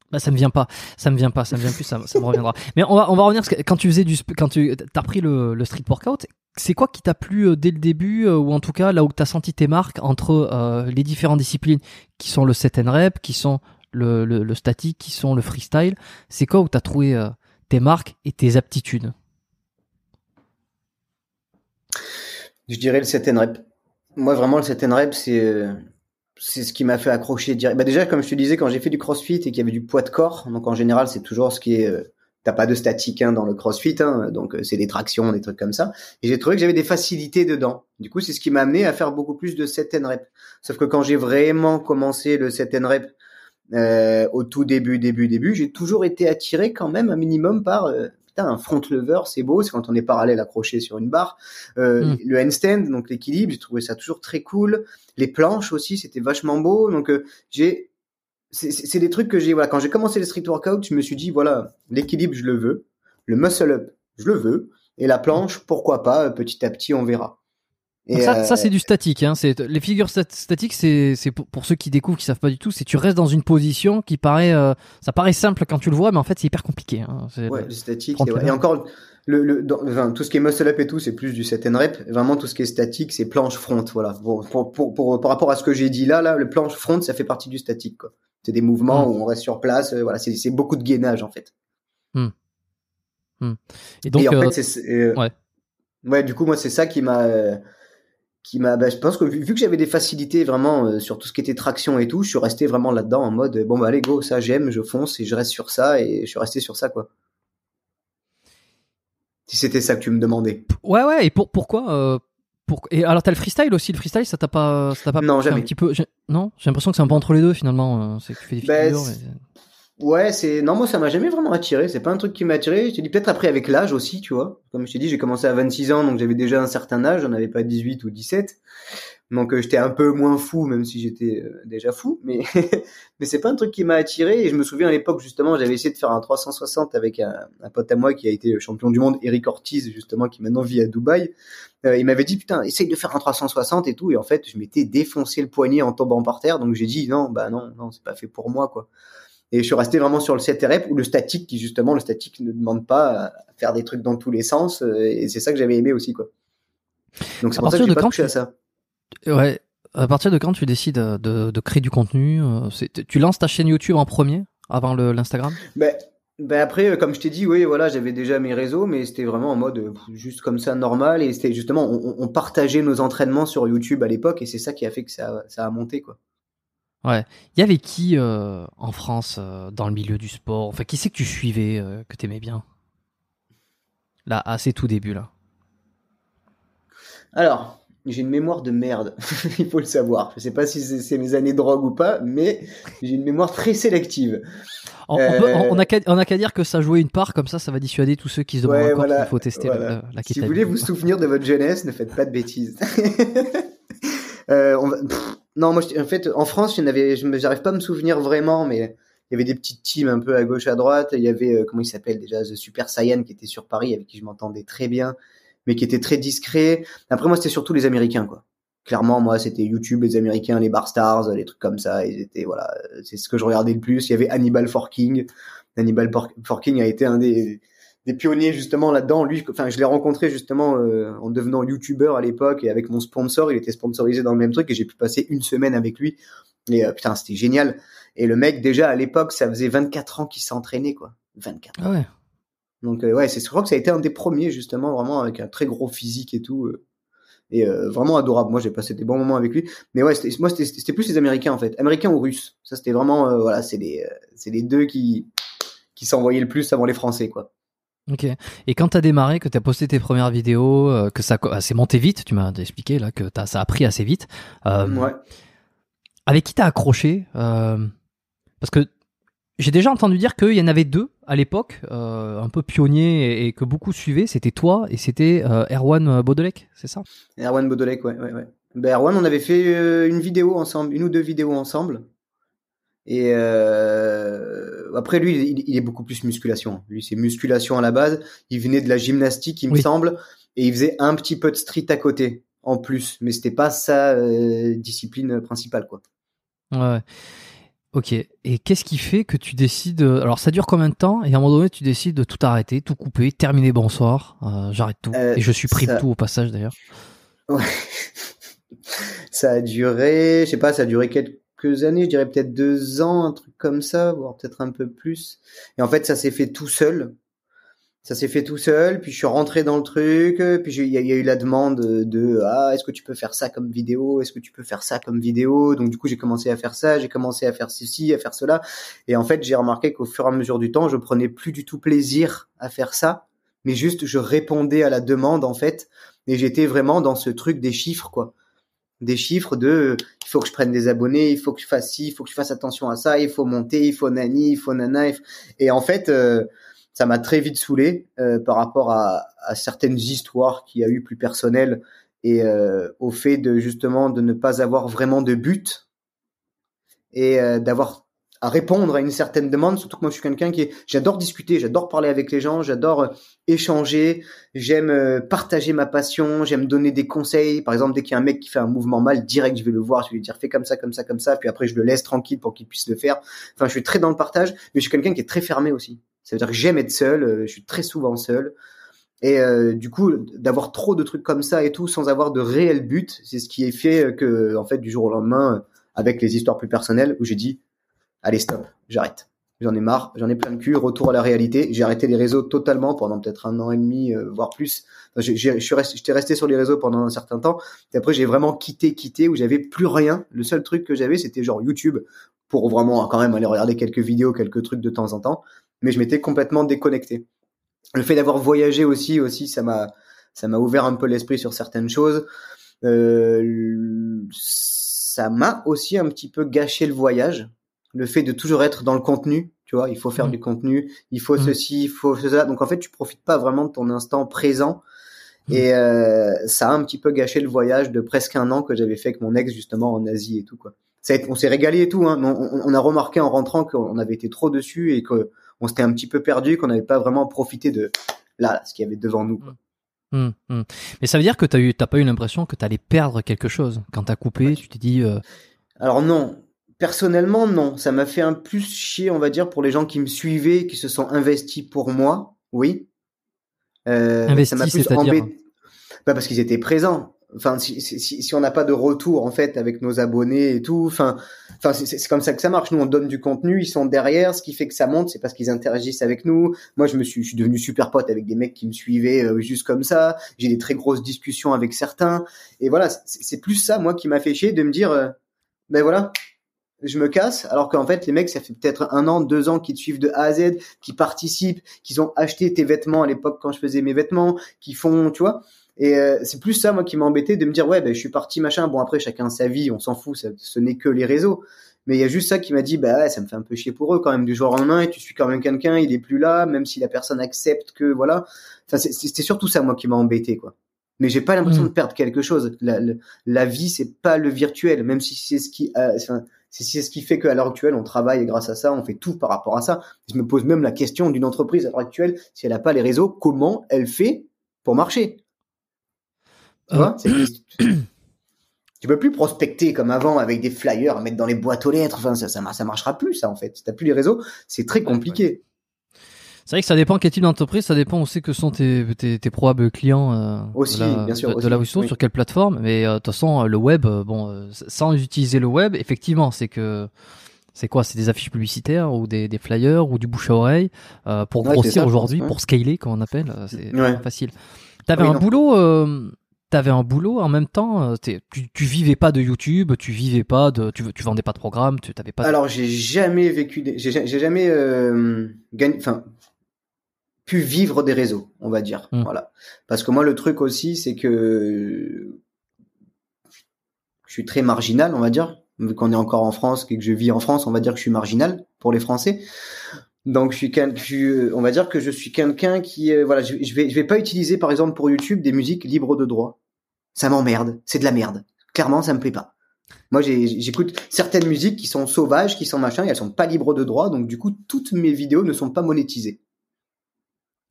Bah, ça me vient pas, ça me vient pas, ça me vient plus, ça, ça me reviendra. Mais on va, on va revenir parce que quand tu faisais du, quand tu as pris le, le street workout, c'est quoi qui t'a plu euh, dès le début euh, ou en tout cas là où tu as senti tes marques entre euh, les différentes disciplines qui sont le set and rep, qui sont le, le, statique, qui sont le freestyle? C'est quoi où tu as trouvé tes marques et tes aptitudes? Je dirais le set and rep. Moi, vraiment, le set and rep, c'est c'est ce qui m'a fait accrocher. Bah déjà, comme je te disais, quand j'ai fait du crossfit et qu'il y avait du poids de corps, donc en général, c'est toujours ce qui est. T'as pas de statique hein, dans le crossfit, hein, donc euh, c'est des tractions, des trucs comme ça. Et j'ai trouvé que j'avais des facilités dedans. Du coup, c'est ce qui m'a amené à faire beaucoup plus de set and rep. Sauf que quand j'ai vraiment commencé le set and rep euh, au tout début, début, début, j'ai toujours été attiré quand même un minimum par euh, putain un front lever, c'est beau, c'est quand on est parallèle accroché sur une barre. Euh, Mm. Le handstand, donc l'équilibre, j'ai trouvé ça toujours très cool. Les planches aussi, c'était vachement beau. Donc euh, j'ai c'est- des trucs que j'ai voilà quand j'ai commencé le street workout, je me suis dit voilà l'équilibre je le veux, le muscle up je le veux et la planche pourquoi pas euh, petit à petit on verra. Et ça, euh, ça c'est du statique. Hein. C'est les figures stat- statiques, c'est pour, pour ceux qui découvrent, qui savent pas du tout. C'est tu restes dans une position qui paraît, euh, ça paraît simple quand tu le vois, mais en fait c'est hyper compliqué. Hein. Ouais, le statique. Et, ouais. Et encore, le, le, dans- enfin, tout ce qui est muscle up et tout, c'est plus du set and rep. Vraiment, tout ce qui est statique, c'est planche front. Voilà. Pour, pour, pour, pour- par rapport à ce que j'ai dit là, là, le planche front, ça fait partie du statique. Quoi. C'est des mouvements Mm. où on reste sur place. euh, voilà, c'est, beaucoup de gainage en fait. Et donc, et en euh, fait, c'est, euh, ouais. ouais. Du coup, moi, c'est ça qui m'a, qui m'a. bah, je pense que vu, vu que j'avais des facilités vraiment euh, sur tout ce qui était traction et tout, je suis resté vraiment là-dedans en mode bon bah allez go, ça j'aime, je fonce et je reste sur ça et je suis resté sur ça quoi. Si c'était ça que tu me demandais. ouais, ouais. Et pour pourquoi euh, pour... Et alors t'as le freestyle aussi. Le freestyle, ça t'a pas, ça t'a pas Non, jamais. Un petit peu? j'ai- Non, j'ai l'impression que c'est un peu entre les deux finalement. euh, C'est que tu fais des Bah, figures. mais- Ouais, c'est non moi ça m'a jamais vraiment attiré, c'est pas un truc qui m'a attiré. Je te dis peut-être après avec l'âge aussi, tu vois. Comme je t'ai dit, j'ai commencé à 26 ans donc j'avais déjà un certain âge, j'en avais pas 18 ou 17. Donc euh, j'étais un peu moins fou même si j'étais euh, déjà fou, mais (laughs) mais c'est pas un truc qui m'a attiré et je me souviens à l'époque justement, j'avais essayé de faire un 360 avec un, un pote à moi qui a été champion du monde, Eric Ortiz justement qui maintenant vit à Dubaï. Euh, il m'avait dit putain, essaye de faire un 360 et tout et en fait, je m'étais défoncé le poignet en tombant par terre donc j'ai dit non, bah non, non, c'est pas fait pour moi quoi. Et je suis resté vraiment sur le 7 rep ou le statique qui justement le statique ne demande pas à faire des trucs dans tous les sens euh, et c'est ça que j'avais aimé aussi quoi. Donc c'est pour ça que j'ai pas touché tu- à ça. Ouais. À partir de quand tu décides de, de créer du contenu euh, Tu lances ta chaîne YouTube en premier avant l'Instagram? Ben, ben après, euh, comme je t'ai dit, oui, voilà, j'avais déjà mes réseaux, mais c'était vraiment en mode euh, juste comme ça normal. Et c'était justement, on, on partageait nos entraînements sur YouTube à l'époque, et c'est ça qui a fait que ça, ça a monté, quoi. Ouais. Il y avait qui euh, en France euh, dans le milieu du sport? Enfin, qui c'est que tu suivais, euh, que t'aimais bien? Là, à ses tout débuts, là. Alors, j'ai une mémoire de merde, (laughs) il faut le savoir. Je sais pas si c'est mes années de drogue ou pas, mais j'ai une mémoire très sélective. On, on peut- Euh, on- on a qu'à on a qu'à dire que ça jouait une part, comme ça, ça va dissuader tous ceux qui se demandent Ouais, encore voilà, qu'il faut tester voilà. le- la Si vous voulez vous souvenir de votre jeunesse, ne faites pas de bêtises. (laughs) Euh, on va- pff, non, moi, en fait, en France, je j'arrive pas à me souvenir vraiment, mais il y avait des petites teams un peu à gauche, à droite. Il y avait, euh, comment il s'appelle déjà, The Super Saiyan, qui était sur Paris, avec qui je m'entendais très bien, mais qui était très discret. Après, moi, c'était surtout les Américains, quoi. Clairement, moi, c'était YouTube, les Américains, les Bar Stars, les trucs comme ça. Ils étaient, voilà, c'est ce que je regardais le plus. Il y avait Hannibal Forking. Hannibal Forking a été un des, des pionniers justement là-dedans. Lui, enfin, je l'ai rencontré justement euh, en devenant youtubeur à l'époque et avec mon sponsor, il était sponsorisé dans le même truc et j'ai pu passer une semaine avec lui. Et euh, putain, c'était génial. Et le mec, déjà à l'époque, ça faisait 24 ans qu'il s'entraînait, quoi. 24 ans. Ah ouais. Donc euh, ouais, c'est je crois que ça a été un des premiers justement, vraiment avec un très gros physique et tout. euh, et euh, vraiment adorable. Moi, j'ai passé des bons moments avec lui. Mais ouais, moi, c'était, plus les Américains en fait, Américains ou Russes. Ça, c'était vraiment, euh, voilà, c'est les, c'est les deux qui qui s'envoyaient le plus avant les Français, quoi. Ok. Et quand t'as démarré, que t'as posté tes premières vidéos, que ça ah, c'est monté vite, tu m'as expliqué là que t'as, ça a pris assez vite. Ouais. Avec qui t'as accroché Parce que j'ai déjà entendu dire qu'il y en avait deux à l'époque, euh, un peu pionniers et, et que beaucoup suivaient. C'était toi et c'était euh, Erwan Baudelec, c'est ça? Erwan Baudelec, ouais, ouais, ouais. Ben, Erwan, on avait fait euh, une vidéo ensemble, une ou deux vidéos ensemble. Et après, lui, il, il est beaucoup plus musculation. Lui, c'est musculation à la base. Il venait de la gymnastique, il me semble, et il faisait un petit peu de street à côté, en plus. Mais c'était pas sa discipline principale, quoi. Ouais. Ok. Et qu'est-ce qui fait que tu décides Alors, ça dure combien de temps? Et à un moment donné, tu décides de tout arrêter, tout couper, terminer. Bonsoir. euh, J'arrête tout. Euh, et je supprime ça- tout au passage d'ailleurs. Ouais. (laughs) ça a duré, je sais pas, ça a duré quelques années, je dirais peut-être deux ans, un truc comme ça, voire peut-être un peu plus. Et en fait, ça s'est fait tout seul. Ça s'est fait tout seul, puis je suis rentré dans le truc, puis j'ai- il y, a- eu la demande de ah est-ce que tu peux faire ça comme vidéo, est-ce que tu peux faire ça comme vidéo, donc du coup j'ai commencé à faire ça, j'ai commencé à faire ceci, à faire cela, et en fait j'ai remarqué qu'au fur et à mesure du temps je prenais plus du tout plaisir à faire ça, mais juste je répondais à la demande en fait, et j'étais vraiment dans ce truc des chiffres quoi, des chiffres de euh, il faut que je prenne des abonnés, il faut que je fasse ci, il faut que je fasse attention à ça, il faut monter, il faut nani, il faut nana, et en fait euh, ça m'a très vite saoulé euh, par rapport à, à certaines histoires qu'il y a eu plus personnelles et euh, au fait de justement de ne pas avoir vraiment de but et euh, d'avoir à répondre à une certaine demande. Surtout que moi je suis quelqu'un qui est j'adore discuter j'adore parler avec les gens j'adore euh, échanger j'aime euh, partager ma passion j'aime donner des conseils. Par exemple dès qu'il y a un mec qui fait un mouvement mal direct je vais le voir je vais lui dire fais comme ça comme ça comme ça puis après je le laisse tranquille pour qu'il puisse le faire. Enfin je suis très dans le partage mais je suis quelqu'un qui est très fermé aussi ça veut dire que j'aime être seul, euh, je suis très souvent seul. Et euh, du coup, d'avoir trop de trucs comme ça et tout sans avoir de réel but, c'est ce qui est fait euh, que, en fait, du jour au lendemain, euh, avec les histoires plus personnelles, où j'ai dit, allez stop, j'arrête. J'en ai marre, j'en ai plein de cul, retour à la réalité. J'ai arrêté les réseaux totalement pendant peut-être un an et demi, euh, voire plus. Enfin, je j'étais resté sur les réseaux pendant un certain temps. Et après, j'ai vraiment quitté, quitté, où j'avais plus rien. Le seul truc que j'avais, c'était genre YouTube pour vraiment quand même aller regarder quelques vidéos, quelques trucs de temps en temps mais je m'étais complètement déconnecté. Le fait d'avoir voyagé aussi, aussi, ça m'a, ça m'a ouvert un peu l'esprit sur certaines choses. Euh, ça m'a aussi un petit peu gâché le voyage. Le fait de toujours être dans le contenu, tu vois, il faut faire Mhm. du contenu, il faut Mhm. ceci, il faut cela. Donc en fait, tu profites pas vraiment de ton instant présent. Mhm. Et euh, ça a un petit peu gâché le voyage de presque un an que j'avais fait avec mon ex justement en Asie et tout quoi. Ça a été- on s'est régalé et tout, hein, mais on, on a remarqué en rentrant qu'on avait été trop dessus et que on s'était un petit peu perdu, qu'on n'avait pas vraiment profité de là, ce qu'il y avait devant nous. quoi. Hum, hum. Mais ça veut dire que t'as eu, t'as pas eu l'impression que t'allais perdre quelque chose quand t'as coupé. Tu t'es dit, euh, Alors non, Personnellement, non. Ça m'a fait un plus chier, on va dire, pour les gens qui me suivaient, qui se sont investis pour moi. Oui. Euh, investis, c'est-à-dire bah parce qu'ils étaient présents. Enfin, si, si, si on n'a pas de retour en fait avec nos abonnés et tout, enfin, enfin c'est comme ça que ça marche. Nous, on donne du contenu, ils sont derrière. Ce qui fait que ça monte, c'est parce qu'ils interagissent avec nous. Moi, je me suis, je suis devenu super pote avec des mecs qui me suivaient euh, juste comme ça. J'ai des très grosses discussions avec certains. Et voilà, c'est plus ça, moi, qui m'a fait chier de me dire, euh, ben voilà, je me casse, alors qu'en fait, les mecs, ça fait peut-être un an, deux ans qu'ils te suivent de A à Z, qui participent, qui ont acheté tes vêtements à l'époque quand je faisais mes vêtements, qui font, tu vois. Et euh, c'est plus ça, moi, qui m'a embêté de me dire, ouais, ben, je suis parti, machin. Bon, après, chacun sa vie, on s'en fout, ce n'est que les réseaux. Mais il y a juste ça qui m'a dit, bah ouais, ça me fait un peu chier pour eux quand même du jour au lendemain. Et tu suis quand même quelqu'un, il est plus là, même si la personne accepte que, voilà. Enfin, c'était surtout ça, moi, qui m'a embêté, quoi. Mais j'ai pas l'impression mm. de perdre quelque chose. La, la, vie, c'est pas le virtuel, même si c'est ce qui, euh, c'est ce qui fait qu'à l'heure actuelle, on travaille et grâce à ça, on fait tout par rapport à ça. Je me pose même la question d'une entreprise à l'heure actuelle, si elle n'a pas les réseaux, comment elle fait pour marcher? Tu vois euh. (coughs) Tu peux plus prospecter comme avant avec des flyers à mettre dans les boîtes aux lettres. Enfin, ça, ça, ça marchera plus, ça, en fait. Si t'as plus les réseaux, c'est très compliqué. C'est vrai que ça dépend quel type d'entreprise, ça dépend aussi que sont tes, tes, tes probables clients euh, aussi, de la, bien sûr, de, la sur quelle plateforme. Mais euh, de toute façon, le web, euh, bon, sans utiliser le web, effectivement, c'est que c'est quoi? C'est des affiches publicitaires ou des, des, flyers ou du bouche à oreille pour grossir aujourd'hui, pour scaler, comme on appelle. C'est facile. T'avais un boulot. T'avais un boulot en même temps. Tu, tu vivais pas de YouTube, tu vivais pas de, tu, tu vendais pas de programme, tu t'avais pas. Alors j'ai jamais vécu, j'ai jamais gagné, enfin pu vivre des réseaux, on va dire. Mmh. Voilà. Parce que moi, le truc aussi, c'est que je suis très marginal, on va dire. Vu qu'on est encore en France et que je vis en France, on va dire que je suis marginal pour les Français. Donc je suis, on va dire que je suis quelqu'un qui, euh, voilà, je, vais, je vais pas utiliser par exemple pour YouTube des musiques libres de droit. Ça m'emmerde, c'est de la merde. Clairement, ça me plaît pas. Moi, j'écoute certaines musiques qui sont sauvages, qui sont machin, et elles sont pas libres de droit, donc du coup, toutes mes vidéos ne sont pas monétisées.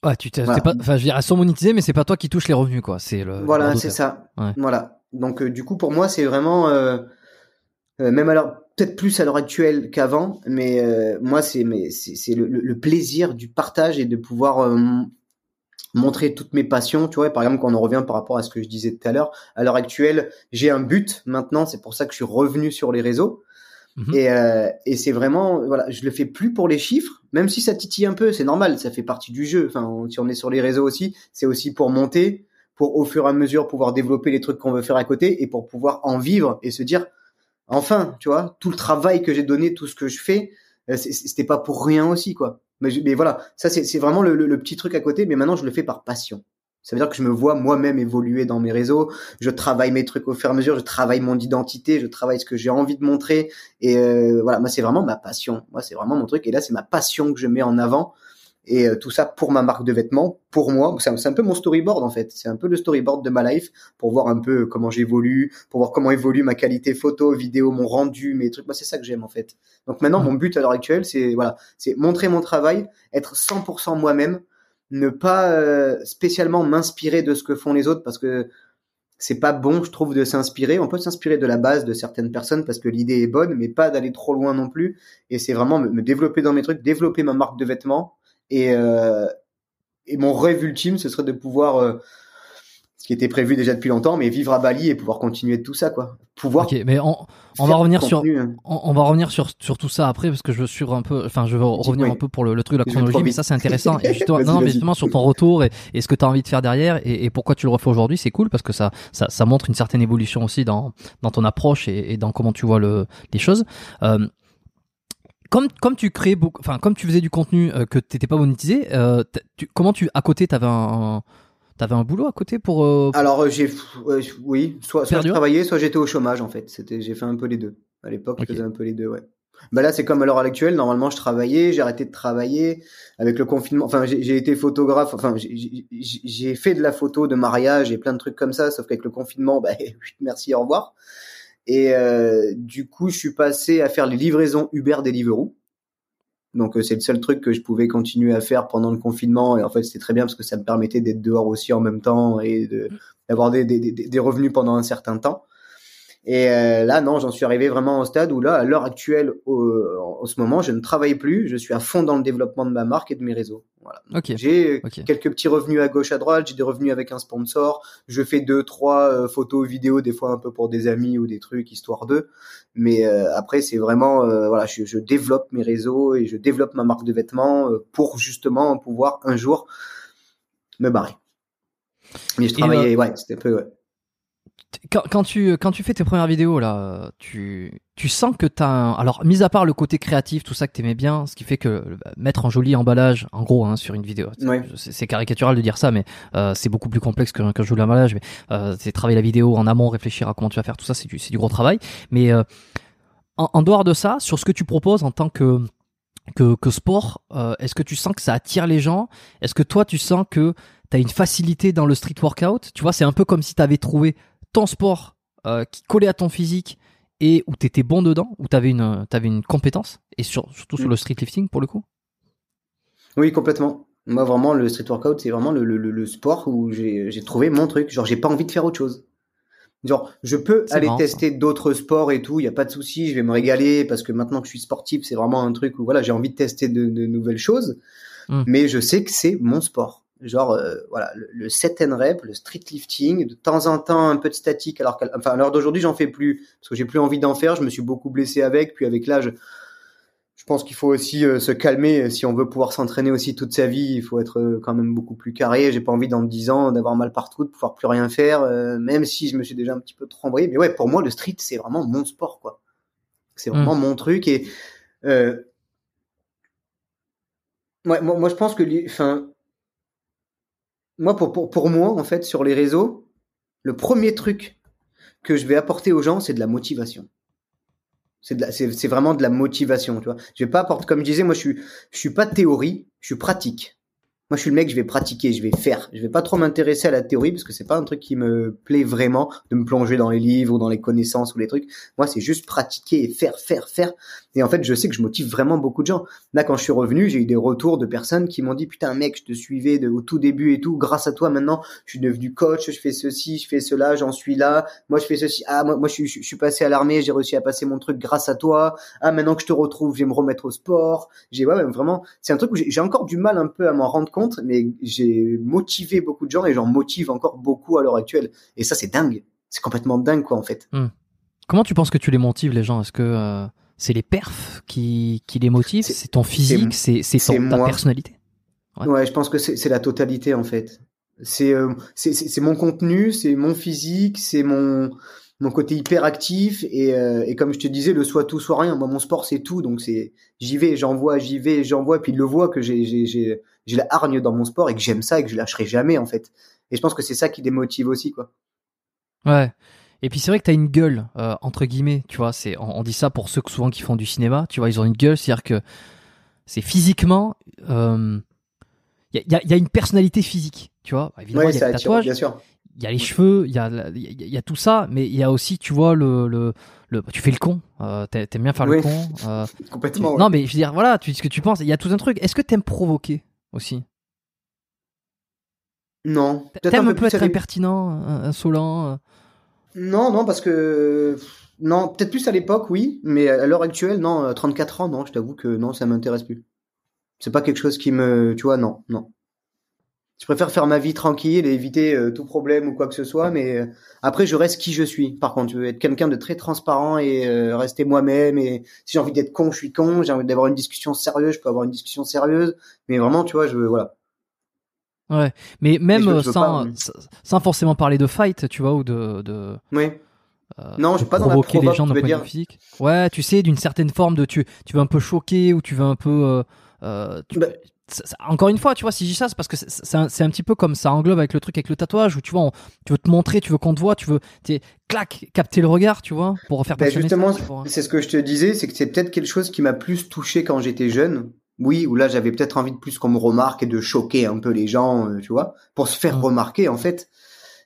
Ouais, tu t'es pas, enfin, je dirais sont monétisés, mais c'est pas toi qui touches les revenus, quoi. C'est le. Voilà, c'est ça. Voilà. Donc, euh, du coup, pour moi, c'est vraiment, euh, euh, même alors, peut-être plus à l'heure actuelle qu'avant, mais moi, c'est, mais c'est le, le, plaisir du partage et de pouvoir montrer toutes mes passions. Tu vois, par exemple, quand on revient par rapport à ce que je disais tout à l'heure, à l'heure actuelle, j'ai un but maintenant. C'est pour ça que je suis revenu sur les réseaux. Mhm. Et, euh, et c'est vraiment, voilà, je le fais plus pour les chiffres, même si ça titille un peu, c'est normal, ça fait partie du jeu. Enfin, si on est sur les réseaux aussi, c'est aussi pour monter, pour au fur et à mesure pouvoir développer les trucs qu'on veut faire à côté et pour pouvoir en vivre et se dire, enfin, tu vois, tout le travail que j'ai donné, tout ce que je fais, euh, c'était pas pour rien aussi, quoi. Mais, voilà, ça c'est vraiment le, le, petit truc à côté, mais maintenant je le fais par passion. Ça veut dire que je me vois moi-même évoluer dans mes réseaux. Je travaille mes trucs au fur et à mesure. Je travaille mon identité. Je travaille ce que j'ai envie de montrer. Et euh, voilà, moi c'est vraiment ma passion. Moi c'est vraiment mon truc. Et là c'est ma passion que je mets en avant. Et euh, tout ça pour ma marque de vêtements, pour moi. C'est un, peu mon storyboard en fait. C'est un peu le storyboard de ma life pour voir un peu comment j'évolue, pour voir comment évolue ma qualité photo, vidéo, mon rendu, mes trucs. Moi c'est ça que j'aime en fait. Donc maintenant mon but à l'heure actuelle c'est voilà, c'est montrer mon travail, être 100% moi-même ne pas euh, spécialement m'inspirer de ce que font les autres parce que c'est pas bon, je trouve, de s'inspirer. On peut s'inspirer de la base de certaines personnes parce que l'idée est bonne, mais pas d'aller trop loin non plus. Et c'est vraiment me, développer dans mes trucs, développer ma marque de vêtements. Et, euh, et mon rêve ultime, ce serait de pouvoir euh, ce qui était prévu déjà depuis longtemps, mais vivre à Bali et pouvoir continuer de tout ça, quoi. Pouvoir. Ok, mais on, on va revenir sur, hein. on, va revenir sur, sur tout ça après parce que je veux sur un peu, enfin, je veux revenir un peu pour le, le truc de la chronologie, mais ça c'est intéressant. et justement, (laughs) non, mais justement sur ton retour et, et ce que tu as envie de faire derrière et, et pourquoi tu le refais aujourd'hui, c'est cool parce que ça, ça, ça montre une certaine évolution aussi dans, dans ton approche et, et dans comment tu vois le, les choses. Euh, comme comme tu crées beaucoup, enfin comme tu faisais du contenu euh, que t'étais pas monétisé, euh, tu, comment tu à côté t'avais un, un T'avais un boulot à côté pour. Euh, Alors euh, j'ai, oui, soit, soit je travaillais, soit j'étais au chômage en fait. C'était, j'ai fait un peu les deux. À l'époque, je faisais un peu les deux, ouais. Bah là, c'est comme à l'heure actuelle. Normalement, je travaillais, j'ai arrêté de travailler avec le confinement. Enfin, j'ai été photographe. Enfin, j'ai fait de la photo de mariage et plein de trucs comme ça. Sauf qu'avec le confinement, (laughs) bah, merci, au revoir. Et euh, du coup, je suis passé à faire les livraisons Uber Deliveroo. Donc euh, c'est le seul truc que je pouvais continuer à faire pendant le confinement et en fait c'était très bien parce que ça me permettait d'être dehors aussi en même temps et d'avoir des, des, des, revenus pendant un certain temps. Et euh, là, non, j'en suis arrivé vraiment au stade où là, à l'heure actuelle, au, en ce moment, je ne travaille plus. Je suis à fond dans le développement de ma marque et de mes réseaux. Voilà. Ok. J'ai Ok. quelques petits revenus à gauche, à droite. J'ai des revenus avec un sponsor. Je fais deux, trois euh, photos, vidéos, des fois un peu pour des amis ou des trucs histoire d'eux. Mais euh, après, c'est vraiment, euh, voilà, je, je développe mes réseaux et je développe ma marque de vêtements euh, pour justement pouvoir un jour me barrer. Mais je Et, travaillais, ouais, c'était un peu, ouais. Quand, quand tu quand tu fais tes premières vidéos là, tu tu sens que t'as un... alors mis à part le côté créatif, tout ça que t'aimais bien, ce qui fait que euh, mettre un joli emballage, en gros, hein, sur une vidéo, Ouais. c'est caricatural de dire ça, mais euh, c'est beaucoup plus complexe qu'un qu'un joli emballage. Mais euh, c'est travailler la vidéo en amont, réfléchir à comment tu vas faire tout ça, c'est du c'est du gros travail. Mais euh, en, en dehors de ça, sur ce que tu proposes en tant que que, que sport, est-ce que tu sens que ça attire les gens? Est-ce que toi tu sens que tu as une facilité dans le street workout? Tu vois, c'est un peu comme si tu avais trouvé ton sport euh, qui collait à ton physique et où tu étais bon dedans, où tu avais une, t'avais une compétence, et sur- surtout sur Mm. le street lifting pour le coup? Oui, complètement. Moi, vraiment, le street workout, c'est vraiment le, le, sport où j'ai trouvé mon truc. Genre, j'ai pas envie de faire autre chose. Genre, je peux aller marrant, tester d'autres sports et tout, il y a pas de souci, je vais me régaler parce que maintenant que je suis sportif, c'est vraiment un truc où voilà, j'ai envie de tester de, de nouvelles choses. Mm. Mais je sais que c'est mon sport. Genre, euh, voilà, le, le set and rep, le street lifting, de temps en temps un peu de statique, alors qu'à enfin, à l'heure d'aujourd'hui, j'en fais plus parce que j'ai plus envie d'en faire. Je me suis beaucoup blessé avec, puis avec l'âge, je pense qu'il faut aussi euh, se calmer si on veut pouvoir s'entraîner aussi toute sa vie. Il faut être euh, quand même beaucoup plus carré. J'ai pas envie dans 10 ans d'avoir mal partout, de pouvoir plus rien faire, même si je me suis déjà un petit peu trop embrouillé. Mais ouais, pour moi, le street, c'est vraiment mon sport, quoi. C'est vraiment mon truc et ouais, moi, moi, je pense que, enfin, moi, pour, pour, pour moi, en fait, sur les réseaux, le premier truc que je vais apporter aux gens, c'est de la motivation. C'est vraiment de la motivation, tu vois. Je vais pas apporter, comme je disais, moi, je suis, je suis pas théorie, je suis pratique. Moi, je suis le mec, je vais pratiquer, je vais faire. Je vais pas trop m'intéresser à la théorie parce que c'est pas un truc qui me plaît vraiment de me plonger dans les livres ou dans les connaissances ou les trucs. Moi, c'est juste pratiquer et faire, faire, faire. Et en fait, je sais que je motive vraiment beaucoup de gens. Là, quand je suis revenu, j'ai eu des retours de personnes qui m'ont dit, putain, mec, je te suivais au tout début et tout. Grâce à toi, maintenant, je suis devenu coach, je fais ceci, je fais cela, j'en suis là. Moi, je fais ceci. Ah, moi, je suis, je suis passé à l'armée, j'ai réussi à passer mon truc grâce à toi. Ah, maintenant que je te retrouve, je vais me remettre au sport. J'ai, ouais, ouais, vraiment, c'est un truc où j'ai encore du mal un peu à m'en rendre compte, mais j'ai motivé beaucoup de gens et j'en motive encore beaucoup à l'heure actuelle. Et ça, c'est dingue. C'est complètement dingue, quoi, en fait. Comment tu penses que tu les motives les gens? Est-ce que euh, c'est les perfs qui, qui les motivent? C'est- ton physique? C'est ta personnalité? Ouais. Ouais, je pense que c'est la totalité en fait. C'est euh, mon contenu, c'est mon physique, c'est mon mon côté hyper actif et, euh, et comme je te disais, le soit tout soit rien. Moi, mon sport c'est tout, donc c'est j'y vais, j'envoie, j'y vais, j'envoie, puis il le voit que j'ai j'ai la hargne dans mon sport et que j'aime ça et que je lâcherai jamais en fait. Et je pense que c'est ça qui démotive aussi quoi. Ouais. Et puis c'est vrai que t'as une gueule euh, entre guillemets, tu vois. C'est on, on dit ça pour ceux que souvent qui font du cinéma, tu vois, ils ont une gueule, c'est-à-dire que c'est physiquement, il y, a, y a- y a une personnalité physique, tu vois. Bah, Évidemment, Ouais, il y a ça le attire, tatouage, bien sûr. il y a les cheveux, il y a, y, a- y a tout ça, mais il y a aussi, tu vois, le, le, le tu fais le con, euh, t'a- t'aimes bien faire Oui. le con. euh, (laughs) tu- Complètement. ouais. Non, mais je veux dire, voilà, tu dis ce que tu penses. Il y a tout un truc. Est-ce que t'aimes provoquer? Aussi Non, peut-être T'aimes un peu être impertinent, euh, insolent euh, Non, non, parce que non, peut-être plus à l'époque, oui, mais à l'heure actuelle, non, euh, 34 ans, non, je t'avoue que non, ça m'intéresse plus. C'est pas quelque chose qui me, tu vois, non, non. Je préfère faire ma vie tranquille et éviter euh, tout problème ou quoi que ce soit, mais euh, après, je reste qui je suis. Par contre, je veux être quelqu'un de très transparent et euh, rester moi-même. Et si j'ai envie d'être con, je suis con. J'ai envie d'avoir une discussion sérieuse, je peux avoir une discussion sérieuse. Mais vraiment, tu vois, je veux, voilà. Ouais, mais même je- je veux sans, pas, sans- forcément parler de fight, tu vois, ou de, de Oui. euh, Non, je suis pas dans la provoquer les gens d'un point de dire. vue physique. Ouais, tu sais, d'une certaine forme de tu, tu veux un peu choquer ou tu veux un peu. euh, tu- Bah, encore une fois, tu vois, si je dis ça, c'est parce que c'est- un, petit peu comme ça englobe avec le truc avec le tatouage où tu vois, on- tu veux te montrer, tu veux qu'on te voit, tu veux, t'es- clac, capter le regard, tu vois, pour faire Ben, passer le justement, c'est ce que je te disais, c'est que c'est peut-être quelque chose qui m'a plus touché quand j'étais jeune. Oui, où là j'avais peut-être envie de plus qu'on me remarque et de choquer un peu les gens, euh, tu vois, pour se faire Mm. remarquer en fait.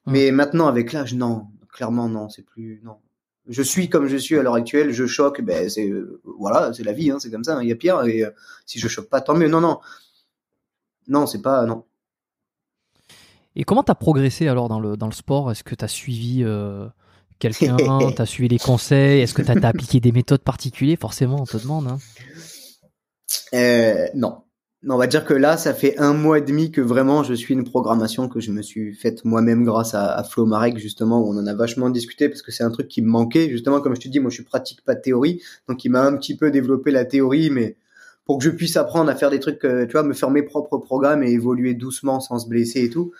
Mm. Mais maintenant avec l'âge, non, clairement non, c'est plus non. Je suis comme je suis à l'heure actuelle, je choque, ben c'est euh, voilà, c'est la vie, hein, c'est comme ça, hein, il y a pire. Et euh, si je choque pas, tant mieux. Non, non, non, c'est pas non. Et comment t'as progressé alors dans le dans le sport? Est-ce que t'as suivi euh, quelqu'un? (laughs) T'as suivi les conseils? Est-ce que t'as as appliqué des méthodes particulières? Forcément, on te demande. Hein. Euh, non. Non, on va dire que là, ça fait un mois et demi que vraiment je suis une programmation que je me suis faite moi-même grâce à, à Flo Marek, justement, où on en a vachement discuté parce que c'est un truc qui me manquait. Justement, comme je te dis, moi je suis pratique pas de théorie, donc il m'a un petit peu développé la théorie, mais pour que je puisse apprendre à faire des trucs, euh, tu vois, me faire mes propres programmes et évoluer doucement sans se blesser et tout.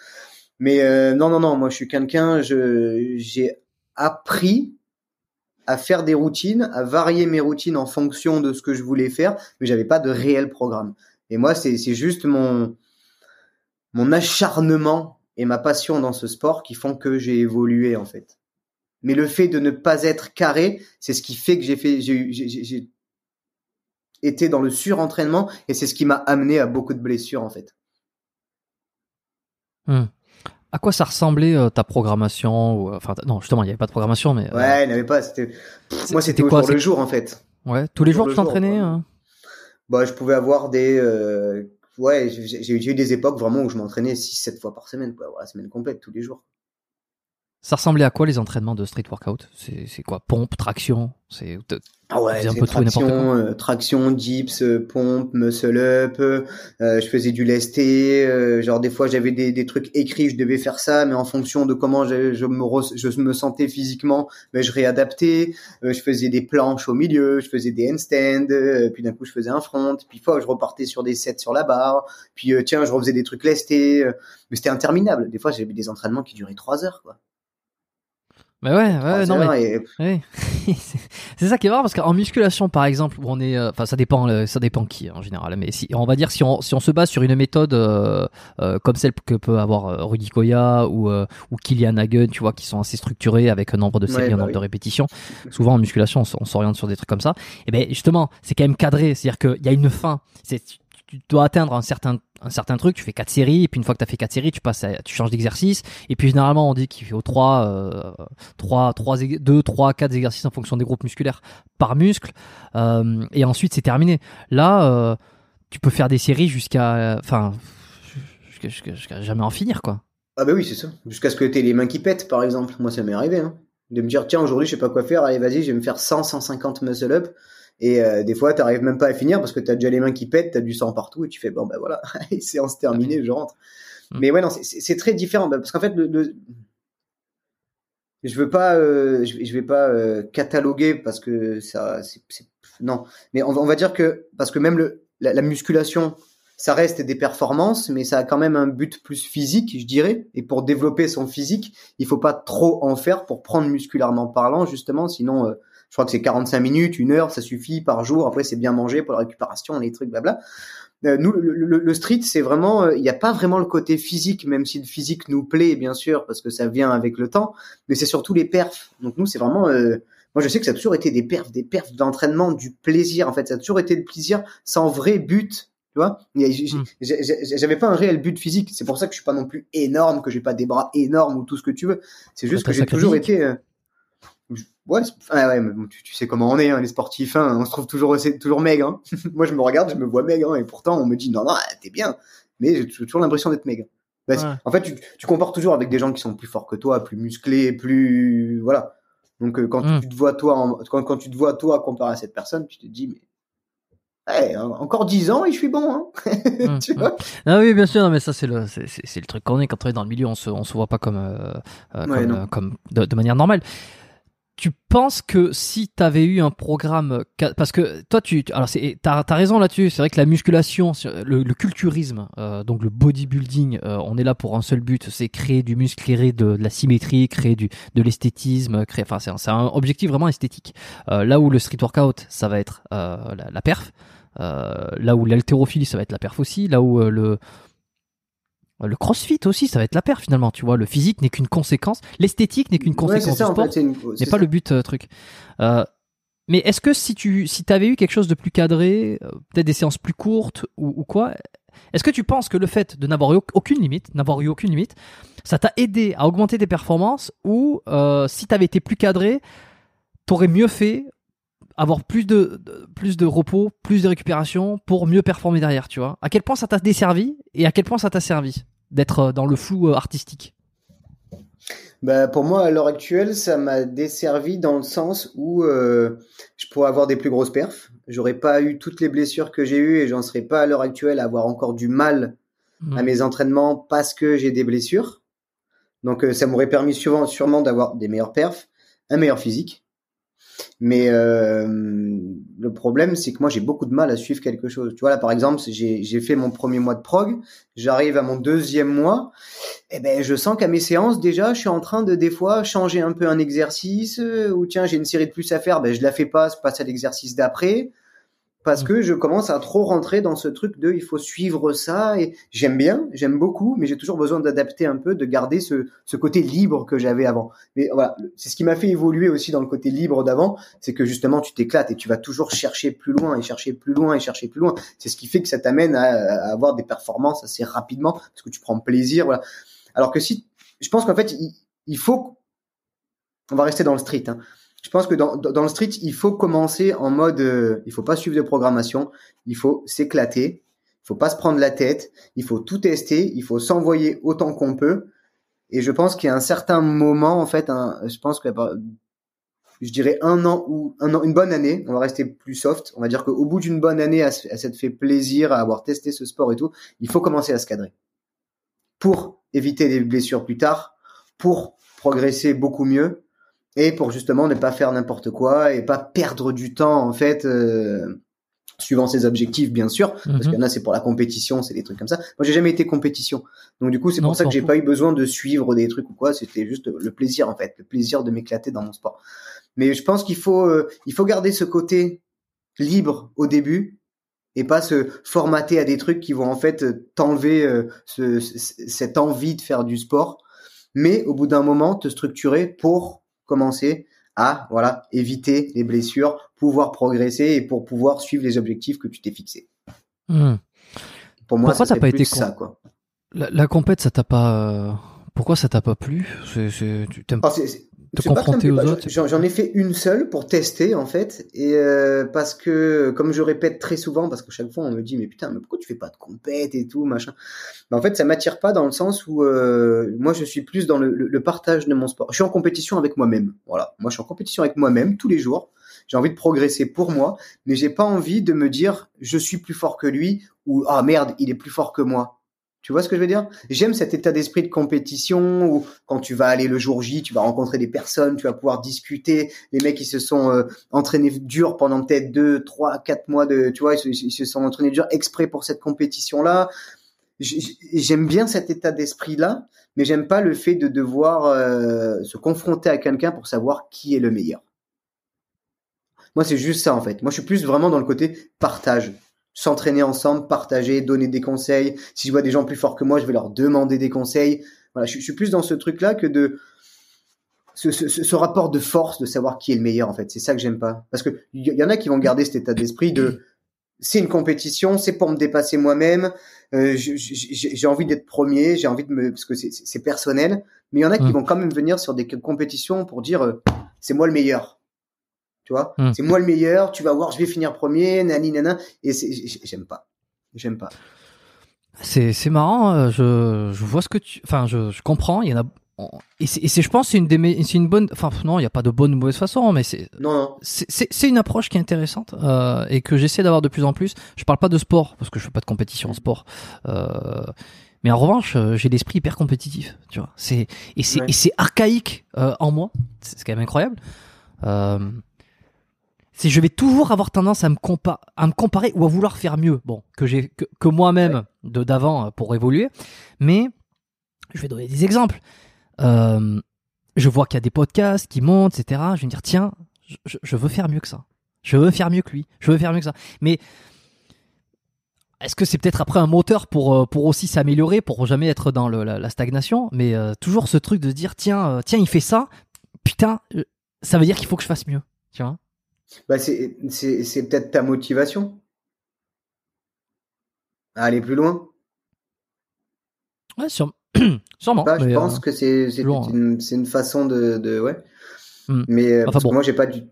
Mais euh, non, non, non, moi je suis quelqu'un, je j'ai appris à faire des routines, à varier mes routines en fonction de ce que je voulais faire, mais j'avais pas de réel programme. Et moi, c'est juste mon, mon acharnement et ma passion dans ce sport qui font que j'ai évolué, en fait. Mais le fait de ne pas être carré, c'est ce qui fait que j'ai fait, j'ai été dans le surentraînement et c'est ce qui m'a amené à beaucoup de blessures, en fait. Hmm. À quoi ça ressemblait euh, ta programmation ou, Enfin, non, justement, il n'y avait pas de programmation, mais. Euh, ouais, il n'y avait pas. C'était. Moi, c'était au jour le jour, en fait. Ouais, tous les jours tu t'entraînais. Hein? Bah, je pouvais avoir des, euh, ouais, j'ai eu des époques vraiment où je m'entraînais 6-7 fois par semaine, quoi, la semaine complète, tous les jours. Ça ressemblait à quoi les entraînements de street workout? C'est quoi? Pompe, traction? C'est ah ouais, un peu traction, euh, traction, dips, euh, pompe, muscle up. Euh, je faisais du lesté. Euh, genre des fois j'avais des, des trucs écrits, je devais faire ça, mais en fonction de comment je, je me je me sentais physiquement, mais je réadaptais. je faisais des planches au milieu, je faisais des handstands. puis d'un coup je faisais un front. Puis fois je repartais sur des sets sur la barre. Puis tiens je refaisais des trucs lestés. mais c'était interminable. Des fois j'avais des entraînements qui duraient trois heures quoi. Mais ouais, ouais, non, mais (laughs) (laughs) c'est ça qui est marrant parce qu'en musculation, par exemple, où on est, euh, enfin, ça dépend, euh, ça dépend qui hein, en général. Mais si, on va dire si on si on se base sur une méthode euh, comme celle que peut avoir Rudy Koya ou ou Kylian Hagen, tu vois, qui sont assez structurés avec un nombre de séries, un bah nombre de répétitions. Souvent en musculation, on, s'oriente sur des trucs comme ça. Et ben justement, c'est quand même cadré, c'est-à-dire qu'il y a une fin. C'est tu dois atteindre un certain un certain truc, tu fais quatre séries, et puis une fois que tu as fait quatre séries, tu passes tu changes d'exercice, et puis généralement on dit qu'il faut 3, euh, 3, 3, 2, 3, 4 exercices en fonction des groupes musculaires par muscle, euh, et ensuite c'est terminé. Là, euh, tu peux faire des séries jusqu'à, enfin, jusqu'à jamais en finir quoi. Ah bah oui, c'est ça. Jusqu'à ce que tu aies les mains qui pètent, par exemple. Moi, ça m'est arrivé, hein. De me dire, tiens, aujourd'hui, je sais pas quoi faire, allez, vas-y, je vais me faire 100, 150 muscle up. Et euh, des fois, tu n'arrives même pas à finir parce que tu as déjà les mains qui pètent, tu as du sang partout et tu fais bon ben voilà, (laughs) séance terminée, je rentre. Mm. Mais ouais non, c'est très différent bah, parce qu'en fait le, je veux pas, euh, je, vais pas euh, cataloguer parce que ça, c'est non. Mais on, on, va dire que parce que même le la, musculation, ça reste des performances, mais ça a quand même un but plus physique, je dirais. Et pour développer son physique, il faut pas trop en faire pour prendre musculairement parlant, justement. Sinon, je crois que c'est 45 minutes, une heure, ça suffit par jour. Après, c'est bien manger pour la récupération, les trucs, blabla. Euh, nous, le, street, c'est vraiment, euh, il n'y a pas vraiment le côté physique, même si le physique nous plaît, bien sûr, parce que ça vient avec le temps, mais c'est surtout les perfs. Donc nous, c'est vraiment, euh, moi, je sais que ça a toujours été des perfs, des perfs d'entraînement, du plaisir. En fait, ça a toujours été le plaisir, sans vrai but. Tu vois, hmm. j'avais pas un réel but physique. C'est pour ça que je suis pas non plus énorme, que j'ai pas des bras énormes ou tout ce que tu veux. C'est juste que j'ai toujours été. Ouais, ouais, tu, sais comment on est, hein, les sportifs, hein, on se trouve toujours, toujours maigre. Hein. (laughs) Moi, je me regarde, je me vois maigre, et pourtant, on me dit non, non, t'es bien, mais j'ai toujours l'impression d'être maigre. En fait, tu, tu compares toujours avec des gens qui sont plus forts que toi, plus musclés, plus voilà. Donc, euh, quand hmm. tu te vois toi, quand, quand, tu te vois toi comparé à cette personne, tu te dis mais Hey, encore 10 ans et je suis bon. Hein (laughs) hmm, tu vois? Ah oui, bien sûr, mais ça c'est le c'est, le truc qu'on est quand on est dans le milieu, on se on se voit pas comme euh, euh, comme, comme de, de, manière normale tu penses que si tu avais eu un programme parce que toi tu alors c'est t'as as raison là-dessus c'est vrai que la musculation le, culturisme euh, donc le bodybuilding euh, on est là pour un seul but c'est créer du muscle créer de, la symétrie créer du de l'esthétisme créer enfin c'est un, un, objectif vraiment esthétique. Euh, là où le street workout ça va être la, la, perf là où l'haltérophilie ça va être la perf aussi là où le le crossfit aussi, ça va être la paire finalement, tu vois. Le physique n'est qu'une conséquence, l'esthétique n'est qu'une conséquence du sport, n'est pas le but euh, truc. Euh, mais est-ce que si tu si avais eu quelque chose de plus cadré, euh, peut-être des séances plus courtes ou, quoi, est-ce que tu penses que le fait de n'avoir eu aucune limite, n'avoir eu aucune limite, ça t'a aidé à augmenter tes performances ou si tu avais été plus cadré, t'aurais mieux fait avoir plus de, plus de repos, plus de récupération pour mieux performer derrière, tu vois? À quel point ça t'a desservi et à quel point ça t'a servi? D'être euh, dans le flou euh, artistique Bah, pour moi, à l'heure actuelle, ça m'a desservi dans le sens où euh, je pourrais avoir des plus grosses perfs. J'aurais pas eu toutes les blessures que j'ai eues et j'en serais pas à l'heure actuelle à avoir encore du mal à mes entraînements parce que j'ai des blessures. Donc, euh, ça m'aurait permis sûrement, sûrement d'avoir des meilleurs perfs, un meilleur physique. Mais euh, le problème, c'est que moi, j'ai beaucoup de mal à suivre quelque chose. Tu vois, là, par exemple, j'ai fait mon premier mois de prog, j'arrive à mon deuxième mois, et ben, je sens qu'à mes séances, déjà, je suis en train de, des fois, changer un peu un exercice, euh, ou tiens, j'ai une série de plus à faire, ben, je la fais pas, je passe à l'exercice d'après, parce Mm. que je commence à trop rentrer dans ce truc de, il faut suivre ça, et j'aime bien, j'aime beaucoup, mais j'ai toujours besoin d'adapter un peu, de garder ce, ce côté libre que j'avais avant. Mais voilà, c'est ce qui m'a fait évoluer aussi dans le côté libre d'avant, c'est que justement tu t'éclates et tu vas toujours chercher plus loin et chercher plus loin et chercher plus loin. C'est ce qui fait que ça t'amène à, à avoir des performances assez rapidement parce que tu prends plaisir. Voilà. Alors que si, je pense qu'en fait il, il faut, on va rester dans le street. Hein. Je pense que dans, dans le street il faut commencer en mode, euh, il faut pas suivre de programmation, il faut s'éclater, il faut pas se prendre la tête, il faut tout tester, il faut s'envoyer autant qu'on peut. Et je pense qu'il y a un certain moment, en fait, un, je pense que je dirais un an ou un an, une bonne année, on va rester plus soft. On va dire qu'au bout d'une bonne année, à, à s'être fait plaisir, à avoir testé ce sport et tout, il faut commencer à se cadrer pour éviter des blessures plus tard, pour progresser beaucoup mieux et pour justement ne pas faire n'importe quoi et pas perdre du temps en fait. Euh, suivant ses objectifs bien sûr parce Mhm. qu'il y en a c'est pour la compétition c'est des trucs comme ça moi j'ai jamais été compétition donc du coup c'est pour ça que j'ai pas eu besoin de suivre des trucs ou quoi c'était juste le plaisir en fait le plaisir de m'éclater dans mon sport mais je pense qu'il faut euh, il faut garder ce côté libre au début et pas se formater à des trucs qui vont en fait t'enlever euh, ce- cette envie de faire du sport mais au bout d'un moment te structurer pour commencer à voilà éviter les blessures, pouvoir progresser et pour pouvoir suivre les objectifs que tu t'es fixés. Mm. Pour moi, Pourquoi ça pas été con- ça quoi. La, la compète, ça t'a pas. euh, Pourquoi ça t'a pas plu? Tu t'aimes c'est- Te confronter aux pas, autres. J'en ai fait une seule pour tester en fait et euh, parce que comme je répète très souvent parce que chaque fois on me dit mais putain mais pourquoi tu fais pas de compète et tout machin? Mais en fait ça m'attire pas dans le sens où euh, moi je suis plus dans le, le- le partage de mon sport. Je suis en compétition avec moi-même. Voilà, moi je suis en compétition avec moi-même tous les jours. J'ai envie de progresser pour moi, mais j'ai pas envie de me dire je suis plus fort que lui ou ah merde il est plus fort que moi. Tu vois ce que je veux dire? J'aime cet état d'esprit de compétition où quand tu vas aller le jour J, tu vas rencontrer des personnes, tu vas pouvoir discuter. Les mecs, ils se sont euh, entraînés dur pendant peut-être deux, trois, quatre mois de, tu vois, ils se, sont entraînés dur exprès pour cette compétition-là. J'aime bien cet état d'esprit-là, mais j'aime pas le fait de devoir euh, se confronter à quelqu'un pour savoir qui est le meilleur. Moi, c'est juste ça en fait. Moi, je suis plus vraiment dans le côté partage s'entraîner ensemble, partager, donner des conseils. Si je vois des gens plus forts que moi, je vais leur demander des conseils. Voilà, je, je suis plus dans ce truc-là que de ce, ce, ce rapport de force, de savoir qui est le meilleur. En fait, c'est ça que j'aime pas. Parce que il y, en a qui vont garder cet état d'esprit de c'est une compétition, c'est pour me dépasser moi-même. Euh, j'ai envie d'être premier, j'ai envie de me parce que c'est personnel. Mais il y en a qui Mm. vont quand même venir sur des compétitions pour dire euh, c'est moi le meilleur. Tu vois, Mm. c'est moi le meilleur. Tu vas voir, je vais finir premier, nani nana. Et j'aime pas, j'aime pas. C'est, c'est marrant, euh, je, je vois ce que tu. Enfin, je, je comprends, il y en a. Et c'est, je pense, que c'est une, des, c'est une bonne. Enfin, non, il n'y a pas de bonne ou mauvaise façon, mais c'est, Non, non. c'est, une approche qui est intéressante euh, et que j'essaie d'avoir de plus en plus. Je parle pas de sport, parce que je fais pas de compétition en sport. Euh, mais en revanche, j'ai l'esprit hyper compétitif, tu vois. C'est, et, c'est, Ouais. archaïque euh, en moi, c'est, c'est quand même incroyable. C'est je vais toujours avoir tendance à me, compa- à me comparer ou à vouloir faire mieux. Bon, que j'ai que, moi-même de d'avant euh, pour évoluer, mais je vais donner des exemples. Euh, je vois qu'il y a des podcasts qui montent, etc. Je vais me dire tiens, je, veux faire mieux que ça. Je veux faire mieux que lui. Je veux faire mieux que ça. Mais est-ce que c'est peut-être après un moteur pour euh, pour aussi s'améliorer, pour jamais être dans la, stagnation? Mais toujours ce truc de se dire tiens, tiens, il fait ça. Putain, ça veut dire qu'il faut que je fasse mieux. Tu vois? Bah, c'est peut-être ta motivation à aller plus loin. Ouais, sûre- (clears throat) sûrement. Bah, je pense euh, que c'est une, une façon de, de ouais. Hmm. Mais euh, Enfin, parce bon. que moi j'ai pas du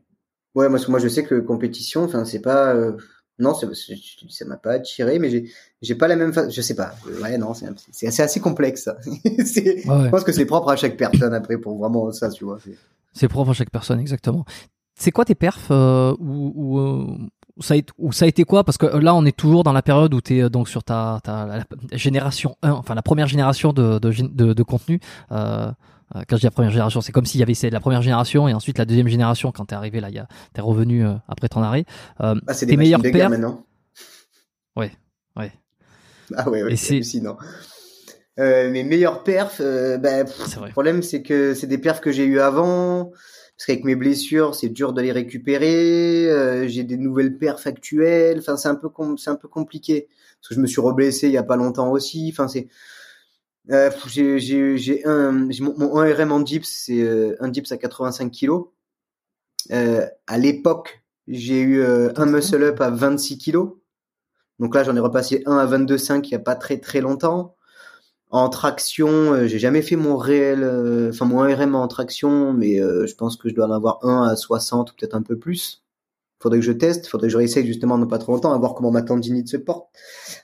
ouais moi moi je sais que compétition enfin c'est pas euh, Non, ça m'a pas attiré, mais j'ai, pas la même fa... Je sais pas. Euh, Ouais, non, c'est, assez, assez complexe, ça. (laughs) c'est, Ouais, ouais. Je pense que c'est propre à chaque personne après pour vraiment ça, tu vois. C'est propre à chaque personne, exactement. C'est quoi tes perfs euh, ou, ou, euh, ça a été, ou ça a été quoi? Parce que là, on est toujours dans la période où tu es donc sur ta, ta la, la génération 1, enfin la première génération de, de, gén- de, de contenu. Euh, euh, quand je dis la première génération, c'est comme s'il y avait la première génération et ensuite la deuxième génération quand t'es arrivé là, t'es revenu euh, après ton arrêt. Euh, Ah, c'est Tes des meilleurs de perfs maintenant. Ouais, ouais. Ah ouais, ouais, c'est hallucinant. Euh, mes meilleurs perfs, euh, bah, pff, vrai. le problème c'est que c'est des perfs que j'ai eu avant, parce qu'avec mes blessures c'est dur de les récupérer. euh, j'ai des nouvelles perfs actuelles. Enfin c'est un peu c'est un peu compliqué parce que je me suis reblessé il y a pas longtemps aussi. Enfin c'est euh, j'ai j'ai j'ai un j'ai mon, mon 1RM en dips c'est euh, un dips à 85 kilos. Euh, à l'époque j'ai eu euh, un muscle up à 26 kilos. Donc là, j'en ai repassé un à 22,5 il y a pas très très longtemps. En traction, euh, j'ai jamais fait mon réel, euh, enfin mon RM en traction, mais euh, je pense que je dois en avoir un à 60 ou peut-être un peu plus. Faudrait que je teste, faudrait que je réessaye justement dans pas trop longtemps, à voir comment ma tendinite se porte.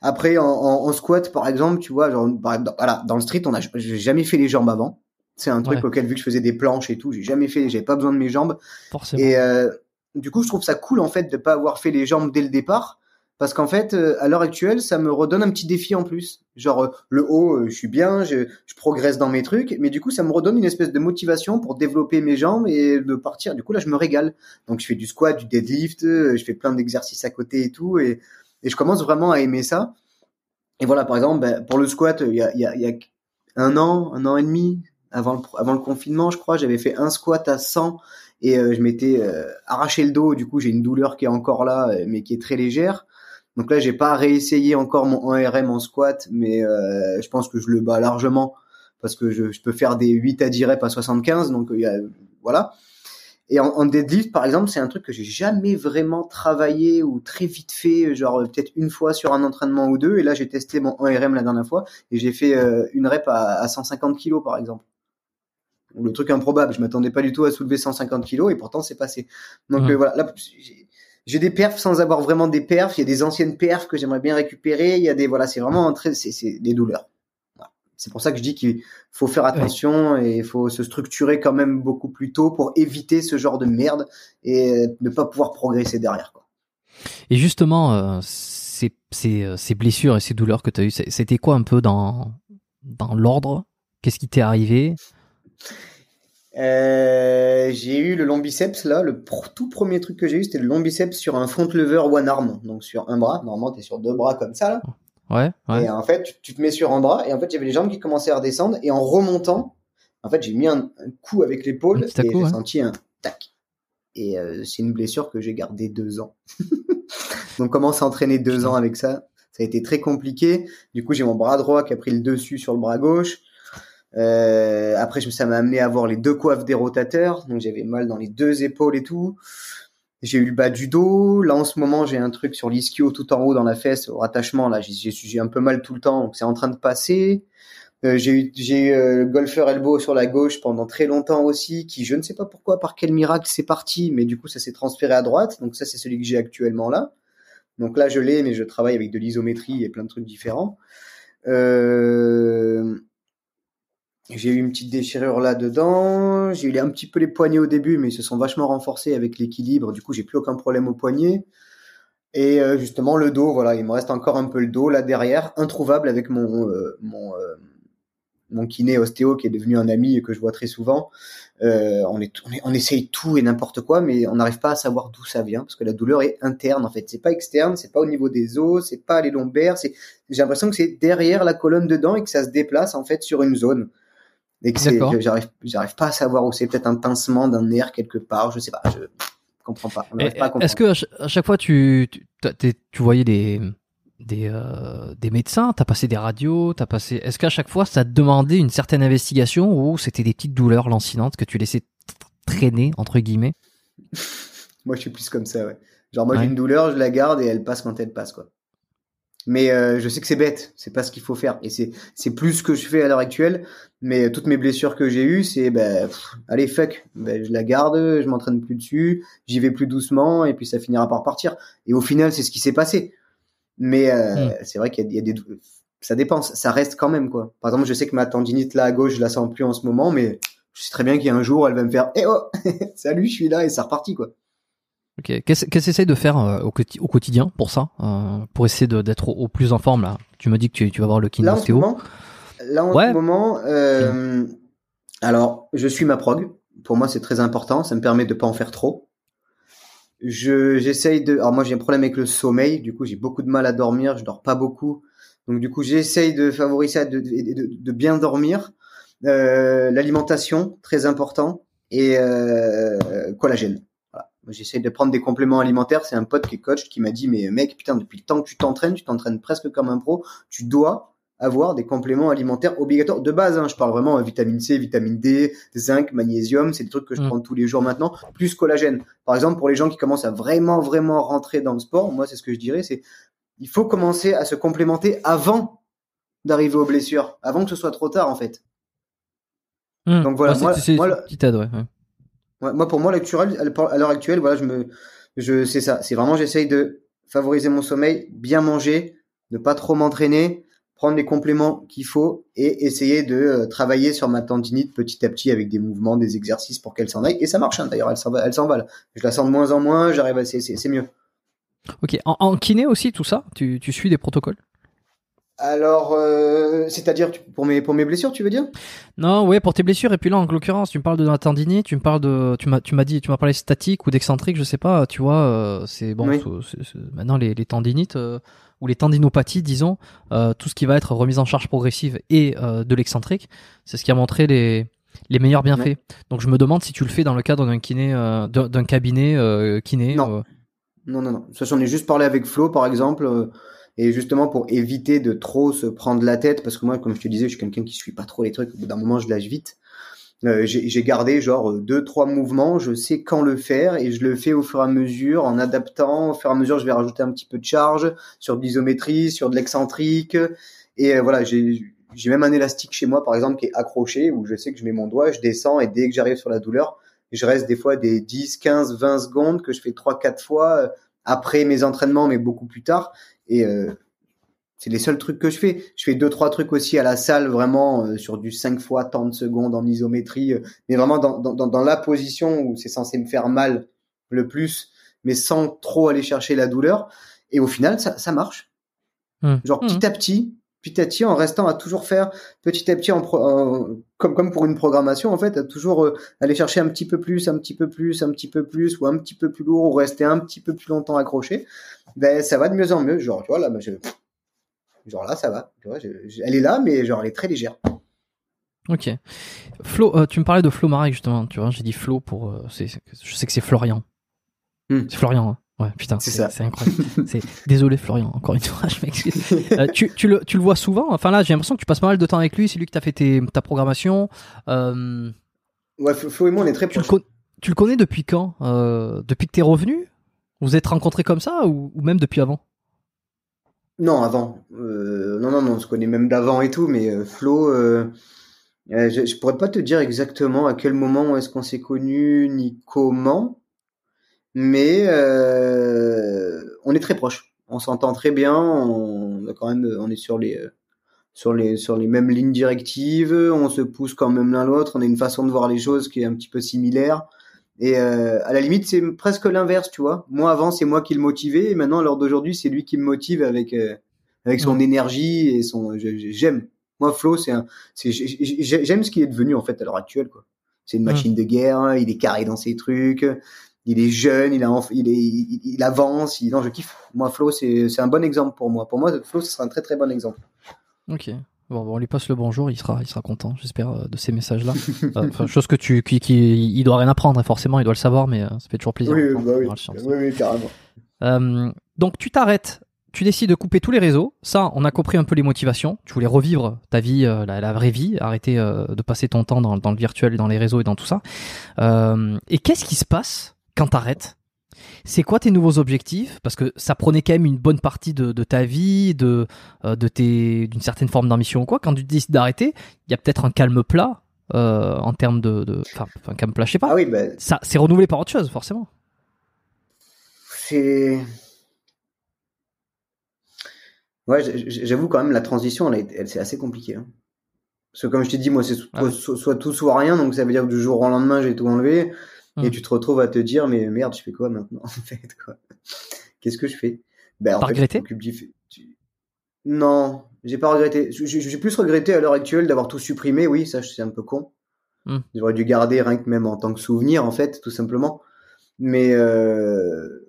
Après, en, en, en squat, par exemple, tu vois, genre, dans, voilà, dans le street, on a, j'ai jamais fait les jambes avant. C'est un truc Ouais. auquel, vu que je faisais des planches et tout, j'ai jamais fait, j'avais pas besoin de mes jambes. Forcément. Et euh, du coup, je trouve ça cool en fait de pas avoir fait les jambes dès le départ, parce qu'en fait, euh, à l'heure actuelle, ça me redonne un petit défi en plus. Genre euh, le haut, euh, je suis bien, je, je progresse dans mes trucs, mais du coup, ça me redonne une espèce de motivation pour développer mes jambes et de partir. Du coup, là, je me régale. Donc, je fais du squat, du deadlift, je fais plein d'exercices à côté et tout, et, et je commence vraiment à aimer ça. Et voilà, par exemple, ben, pour le squat, il y a, y, a, y a un an, un an et demi avant le, avant le confinement, je crois, j'avais fait un squat à 100 et je m'étais arraché le dos. Du coup, j'ai une douleur qui est encore là, mais qui est très légère. Donc là, j'ai pas réessayé encore mon 1RM en squat, mais euh, je pense que je le bats largement parce que je, je peux faire des 8 à 10 reps à 75. Donc il y a, voilà. Et en, en deadlift, par exemple, c'est un truc que j'ai jamais vraiment travaillé ou très vite fait, genre euh, peut-être une fois sur un entraînement ou deux. Et là, j'ai testé mon 1RM la dernière fois et j'ai fait euh, une rep à, à 150 kilos, par exemple. Le truc improbable, je m'attendais pas du tout à soulever 150 kilos et pourtant c'est passé. Donc euh, voilà, là, j'ai- des perfs sans avoir vraiment des perfs. Il y a des anciennes perfs que j'aimerais bien récupérer. Il y a des voilà, c'est vraiment un très, c'est des douleurs. Voilà. C'est pour ça que je dis qu'il faut faire attention et il faut se structurer quand même beaucoup plus tôt pour éviter ce genre de merde et euh, ne pas pouvoir progresser derrière. Quoi. Et justement, euh, ces, ces, euh, ces blessures et ces douleurs que tu as eues, c'était quoi un peu dans, dans l'ordre? Qu'est-ce qui t'est arrivé? Euh, j'ai eu le long biceps là, le pr- tout premier truc que j'ai eu c'était le long biceps sur un front lever one arm, donc sur un bras. Normalement t'es sur deux bras comme ça là. Ouais, ouais. Et en fait, tu, tu te mets sur un bras, et en fait, j'avais les jambes qui commençaient à redescendre, et en remontant, en fait, j'ai mis un, un coup avec l'épaule, et j'ai senti un tac. Et euh, c'est une blessure que j'ai gardée deux ans. (laughs) Donc, comment s'entraîner deux ans avec ça? Ça a été très compliqué. Du coup, j'ai mon bras droit qui a pris le dessus sur le bras gauche. Euh, après, ça m'a amené à avoir les deux coiffes des rotateurs, donc j'avais mal dans les deux épaules et tout. J'ai eu le bas du dos. Là, en ce moment, j'ai un truc sur l'ischio tout en haut dans la fesse, au rattachement. Là, j'ai un peu mal tout le temps, donc c'est en train de passer. Euh, j'ai eu, j'ai eu euh, le golfeur elbow sur la gauche pendant très longtemps aussi, qui je ne sais pas pourquoi, par quel miracle c'est parti, mais du coup ça s'est transféré à droite. Donc ça c'est celui que j'ai actuellement là. Donc là je l'ai, mais je travaille avec de l'isométrie et plein de trucs différents. Euh, j'ai eu une petite déchirure là dedans. J'ai eu un petit peu les poignets au début, mais ils se sont vachement renforcés avec l'équilibre. Du coup j'ai plus aucun problème au poignet. Et euh, justement le dos, voilà, il me reste encore un peu le dos là derrière, introuvable avec mon euh, euh, mon kiné ostéo qui est devenu un ami et que je vois très souvent. On, essaye tout et n'importe quoi, mais on n'arrive pas à savoir d'où ça vient parce que la douleur est interne en fait. C'est pas externe, c'est pas au niveau des os, c'est pas les lombaires. J'ai l'impression que c'est derrière la colonne dedans et que ça se déplace en fait sur une zone. Et que j'arrive, j'arrive pas à savoir où c'est. Peut-être un pincement d'un nerf quelque part, je sais pas. Je comprends pas. Est-ce que à ch- à chaque fois tu, voyais des, des, euh, des médecins, t'as passé des radios, t'as passé. Est-ce qu'à chaque fois ça te demandait une certaine investigation ou c'était des petites douleurs lancinantes que tu laissais traîner entre guillemets? (laughs) Moi, je suis plus comme ça, ouais. Genre, moi, Ouais. j'ai une douleur, je la garde et elle passe quand elle passe, quoi. Mais euh, je sais que c'est bête, c'est pas ce qu'il faut faire. Et c'est c'est plus ce que je fais à l'heure actuelle. Mais toutes mes blessures que j'ai eues, c'est ben allez fuck, ben, je la garde, je m'entraîne plus dessus, j'y vais plus doucement et puis ça finira par partir. Et au final, c'est ce qui s'est passé. Mais euh, Mm. c'est vrai qu'il y, y a des ça dépend, ça reste quand même quoi. Par exemple, je sais que ma tendinite là à gauche, je la sens plus en ce moment, mais je sais très bien qu'il y a un jour, elle va me faire "Eh oh, (laughs) salut, je suis là" et c'est reparti quoi. Ok. Qu'est-ce qu'est-ce que t'essayes de faire euh, au, quoti- au quotidien pour ça, euh, pour essayer d'être au, au plus en forme là? Tu me dis que tu, tu vas voir le kiné Là en ce moment, là en Ouais. ce moment, euh, alors je suis ma prog. Pour moi, c'est très important. Ça me permet de pas en faire trop. Je j'essaye de. Alors moi, j'ai un problème avec le sommeil. Du coup, j'ai beaucoup de mal à dormir. Je dors pas beaucoup. Donc du coup, j'essaye de favoriser ça, de, de, bien dormir. L'alimentation, très important, et collagène. J'essaye de prendre des compléments alimentaires. C'est un pote qui est coach qui m'a dit mais mec, putain, depuis le temps que tu t'entraînes, tu t'entraînes presque comme un pro. Tu dois avoir des compléments alimentaires obligatoires de base. Hein, je parle vraiment euh, vitamine C, vitamine D, zinc, magnésium. C'est des trucs que je Mm. prends tous les jours maintenant. Plus collagène. Par exemple, pour les gens qui commencent à vraiment vraiment rentrer dans le sport, moi c'est ce que je dirais, c'est il faut commencer à se complémenter avant d'arriver aux blessures, avant que ce soit trop tard en fait. Hmm. Donc voilà, moi- c'est moi, le- petite aide, ouais. ouais. Moi, pour moi, à l'heure actuelle, voilà, je me, je, c'est ça. C'est vraiment, j'essaye de favoriser mon sommeil, bien manger, ne pas trop m'entraîner, prendre les compléments qu'il faut et essayer de euh, travailler sur ma tendinite petit à petit avec des mouvements, des exercices pour qu'elle s'en aille. Et ça marche, hein, d'ailleurs, elle s'en va, elle s'emballe. Je la sens de moins en moins, j'arrive à, c'est, c'est, c'est mieux. Ok. En, en kiné aussi, tout ça tu, tu suis des protocoles? Alors, euh, c'est-à-dire, pour mes, pour mes blessures, tu veux dire? Non, ouais, pour tes blessures. Et puis là, en l'occurrence, tu me parles de la tendinite, tu me parles de, tu m'as, tu m'as dit, tu m'as parlé statique ou d'excentrique, je sais pas. Tu vois, euh, c'est bon. Oui. c'est- c'est- c'est- maintenant, les, les tendinites euh, ou les tendinopathies, disons, euh, tout ce qui va être remise en charge progressive et euh, de l'excentrique, c'est ce qui a montré les les meilleurs bienfaits. Donc, je me demande si tu le fais dans le cadre d'un kiné, euh, d'un, d'un cabinet euh, kiné. Non. Non, non, non. Ça, j'en ai juste parlé avec Flo, par exemple, euh, et justement pour éviter de trop se prendre la tête, parce que moi, comme je te disais, je suis quelqu'un qui suit pas trop les trucs. Au bout d'un moment, je lâche vite. Euh, j'ai gardé genre euh, deux, trois mouvements. Je sais quand le faire et je le fais au fur et à mesure, en adaptant. Au fur et à mesure, je vais rajouter un petit peu de charge sur de l'isométrie, sur de l'excentrique. Et euh, voilà, j'ai j'ai même un élastique chez moi, par exemple, qui est accroché, où je sais que je mets mon doigt, je descends, et dès que j'arrive sur la douleur, je reste des fois des 10, 15, 20 secondes que je fais trois, quatre fois euh, après mes entraînements, mais beaucoup plus tard. Et euh, c'est les seuls trucs que je fais. Je fais deux, trois trucs aussi à la salle, vraiment euh, sur du 5 fois tant de secondes en isométrie, euh, mais vraiment dans, dans, dans- la position où c'est censé me faire mal le plus, mais sans trop aller chercher la douleur. Et au final, ça, ça marche. hmm. Genre petit à petit, petit à petit, en restant à toujours faire petit à petit, en comme comme pour une programmation en fait, à toujours euh, aller chercher un petit peu plus, un petit peu plus, un petit peu plus, ou un petit peu plus lourd, ou rester un petit peu plus longtemps accroché. Ben ça va de mieux en mieux. Genre tu vois là, ben, je- genre là ça va. Tu vois, je- je- elle est là, mais genre elle est très légère. Ok. Flo, euh, tu me parlais de Flo Marek justement. Tu vois, j'ai dit Flo pour. euh, je sais que c'est Florian. Hmm. C'est Florian. hein. Ouais, putain. C'est C'est, ça. c'est incroyable. (laughs) désolé Florian. Encore une fois, (laughs) je m'excuse. Euh, tu, tu le, tu le vois souvent. Enfin là, j'ai l'impression que tu passes pas mal de temps avec lui. C'est lui qui t'a fait tes, ta programmation. Euh, Ouais, Flo et moi on est très tu, le proches. con- tu le connais depuis quand Euh, Depuis que t'es revenu? Vous vous êtes rencontrés comme ça ou, ou même depuis avant? Non, avant. Non, non, non, on se connaît même d'avant et tout, mais Flo, je, je pourrais pas te dire exactement à quel moment est-ce qu'on s'est connus ni comment, mais euh, on est très proches. On s'entend très bien. On, a quand même, on est sur les euh, sur les sur les mêmes lignes directives. On se pousse quand même l'un l'autre. On a une façon de voir les choses qui est un petit peu similaire. Et euh, à la limite, c'est presque l'inverse, tu vois. Moi, avant, c'est moi qui le motivais, et maintenant, à l'heure d'aujourd'hui, c'est lui qui me motive avec euh, avec son énergie et son. J'aime. Moi, Flo, c'est un. J'aime ce qu'il est devenu en fait à l'heure actuelle, quoi. C'est une machine de guerre. hein, Il est carré dans ses trucs. Il est jeune. Il a, il est, il, il avance. Il, non, je kiffe. Moi, Flo, c'est un bon exemple pour moi. Pour moi, Flo, ce sera un très très bon exemple. Ok. Bon, on lui passe le bonjour, il sera, il sera content, j'espère, euh, de ces messages-là. Euh, Enfin, chose que tu, qui, qui, il doit rien apprendre, hein, forcément, il doit le savoir, mais euh, ça fait toujours plaisir. Oui, bah oui. oui, oui, carrément. Euh, donc, tu t'arrêtes, tu décides de couper tous les réseaux. Ça, on a compris un peu les motivations. Tu voulais revivre ta vie, euh, la, la vraie vie, arrêter euh, de passer ton temps dans, dans le virtuel, dans les réseaux et dans tout ça. Et qu'est-ce qui se passe quand t'arrêtes C'est quoi tes nouveaux objectifs? Parce que ça prenait quand même une bonne partie de, de ta vie, de, euh, de tes, d'une certaine forme d'ambition ou quoi. Quand tu décides d'arrêter, il y a peut-être un calme plat euh, en termes de, de, enfin, un calme plat, je sais pas. Ah oui, ben, Ça, c'est renouvelé par autre chose, forcément. c'est. Ouais, j'avoue quand même la transition, elle, elle, c'est assez compliqué. Hein. Parce que comme je t'ai dit, moi c'est soit, Ah ouais. soit- soit tout soit rien, donc ça veut dire que du jour au lendemain j'ai tout enlevé, et tu te retrouves à te dire mais merde, je fais quoi maintenant (laughs) en fait quoi? Qu'est-ce que je fais? Ben en T'as fait, regretté? tu- Non, j'ai pas regretté. J'ai plus regretté à l'heure actuelle d'avoir tout supprimé. Oui, ça c'est un peu con. Hmm. J'aurais dû garder rien que même en tant que souvenir en fait, tout simplement. Mais euh...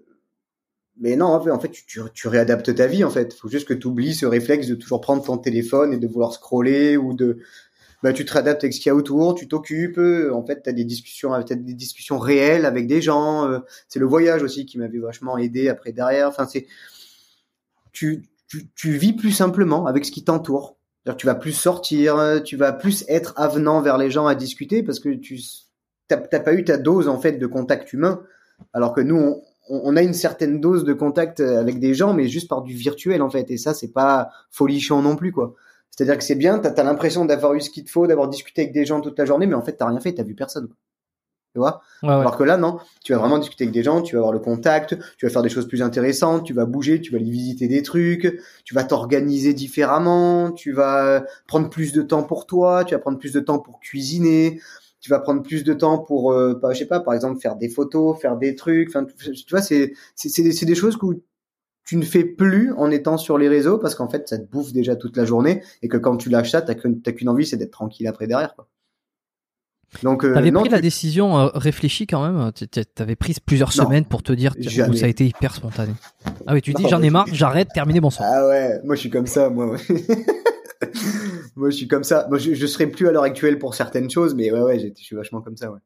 Mais non, en fait, en fait tu, tu, tu réadaptes ta vie, en fait. Faut juste que tu oublies ce réflexe de toujours prendre ton téléphone et de vouloir scroller ou de... Bah, tu te réadaptes avec ce qu'il y a autour, tu t'occupes. euh, En fait, tu as des discussions, t'as des discussions réelles avec des gens. euh, C'est le voyage aussi qui m'avait vachement aidé après derrière. Enfin, c'est... Tu, tu, vis plus simplement avec ce qui t'entoure. Tu vas plus sortir, euh, tu vas plus être avenant vers les gens à discuter parce que tu t'as pas eu ta dose en fait de contact humain, alors que nous on on a une certaine dose de contact avec des gens, mais juste par du virtuel en fait. Et ça c'est pas folichon non plus quoi. C'est-à-dire que c'est bien, t'as as, l'impression d'avoir eu ce qu'il te faut, d'avoir discuté avec des gens toute la journée, mais en fait t'as rien fait, t'as vu personne. Quoi. Tu vois? Ouais, ouais. alors que là, non, tu vas vraiment discuter avec des gens, tu vas avoir le contact, tu vas faire des choses plus intéressantes, tu vas bouger, tu vas aller visiter des trucs, tu vas t'organiser différemment, tu vas prendre plus de temps pour toi, tu vas prendre plus de temps pour cuisiner, tu vas prendre plus de temps pour, euh, pas, je sais pas, par exemple, faire des photos, faire des trucs. Enfin, tu vois, c'est c'est c'est des, c'est des choses que tu ne fais plus en étant sur les réseaux parce qu'en fait, ça te bouffe déjà toute la journée et que quand tu lâches ça, t'as qu'une envie, c'est d'être tranquille après derrière. Quoi. Donc, euh, T'avais pris la décision euh, réfléchie quand même. T'avais pris plusieurs Non. semaines pour te dire ou ça a été hyper spontané. Ah oui, tu dis j'en ai marre, j'arrête, terminé, bonsoir. Ah ouais, moi je suis comme ça, moi. (laughs) moi je suis comme ça. Moi je, je serais plus à l'heure actuelle pour certaines choses, mais ouais ouais, je suis vachement comme ça, ouais.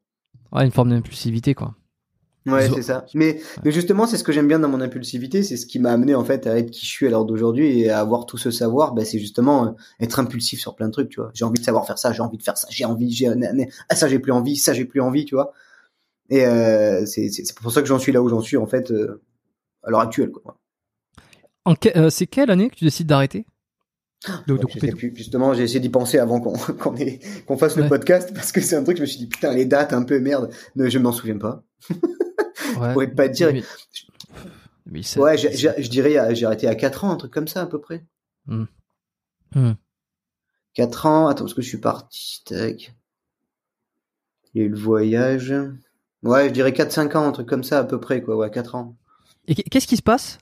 Ouais, une forme d'impulsivité quoi. Ouais, c'est ça. Mais, mais justement, c'est ce que j'aime bien dans mon impulsivité, c'est ce qui m'a amené en fait à être qui je suis à l'heure d'aujourd'hui et à avoir tout ce savoir. Bah, c'est justement euh, être impulsif sur plein de trucs, tu vois. J'ai envie de savoir faire ça, j'ai envie de faire ça, j'ai envie, j'ai ah ça j'ai plus envie, ça j'ai plus envie, tu vois. Et euh, c'est pour ça que j'en suis là où j'en suis en fait euh, à l'heure actuelle, quoi. En que- euh, c'est quelle année que tu décides d'arrêter? De, de Je sais plus. Justement, j'ai essayé d'y penser avant qu'on (laughs) qu'on ait- qu'on fasse le Ouais. podcast parce que c'est un truc je me suis dit putain les dates un peu merde, je m'en souviens pas. (laughs) Ouais. pourrais pas te dire. 2000. 2007, Ouais, je dirais euh, j'ai arrêté à 4 ans, un truc comme ça à peu près. Hmm. Hmm. 4 ans, attends parce que je suis parti tac. Il y a eu le voyage. Ouais, je dirais 4 5 ans, un truc comme ça à peu près quoi, ouais, 4 ans. Et qu- qu'est-ce qui se passe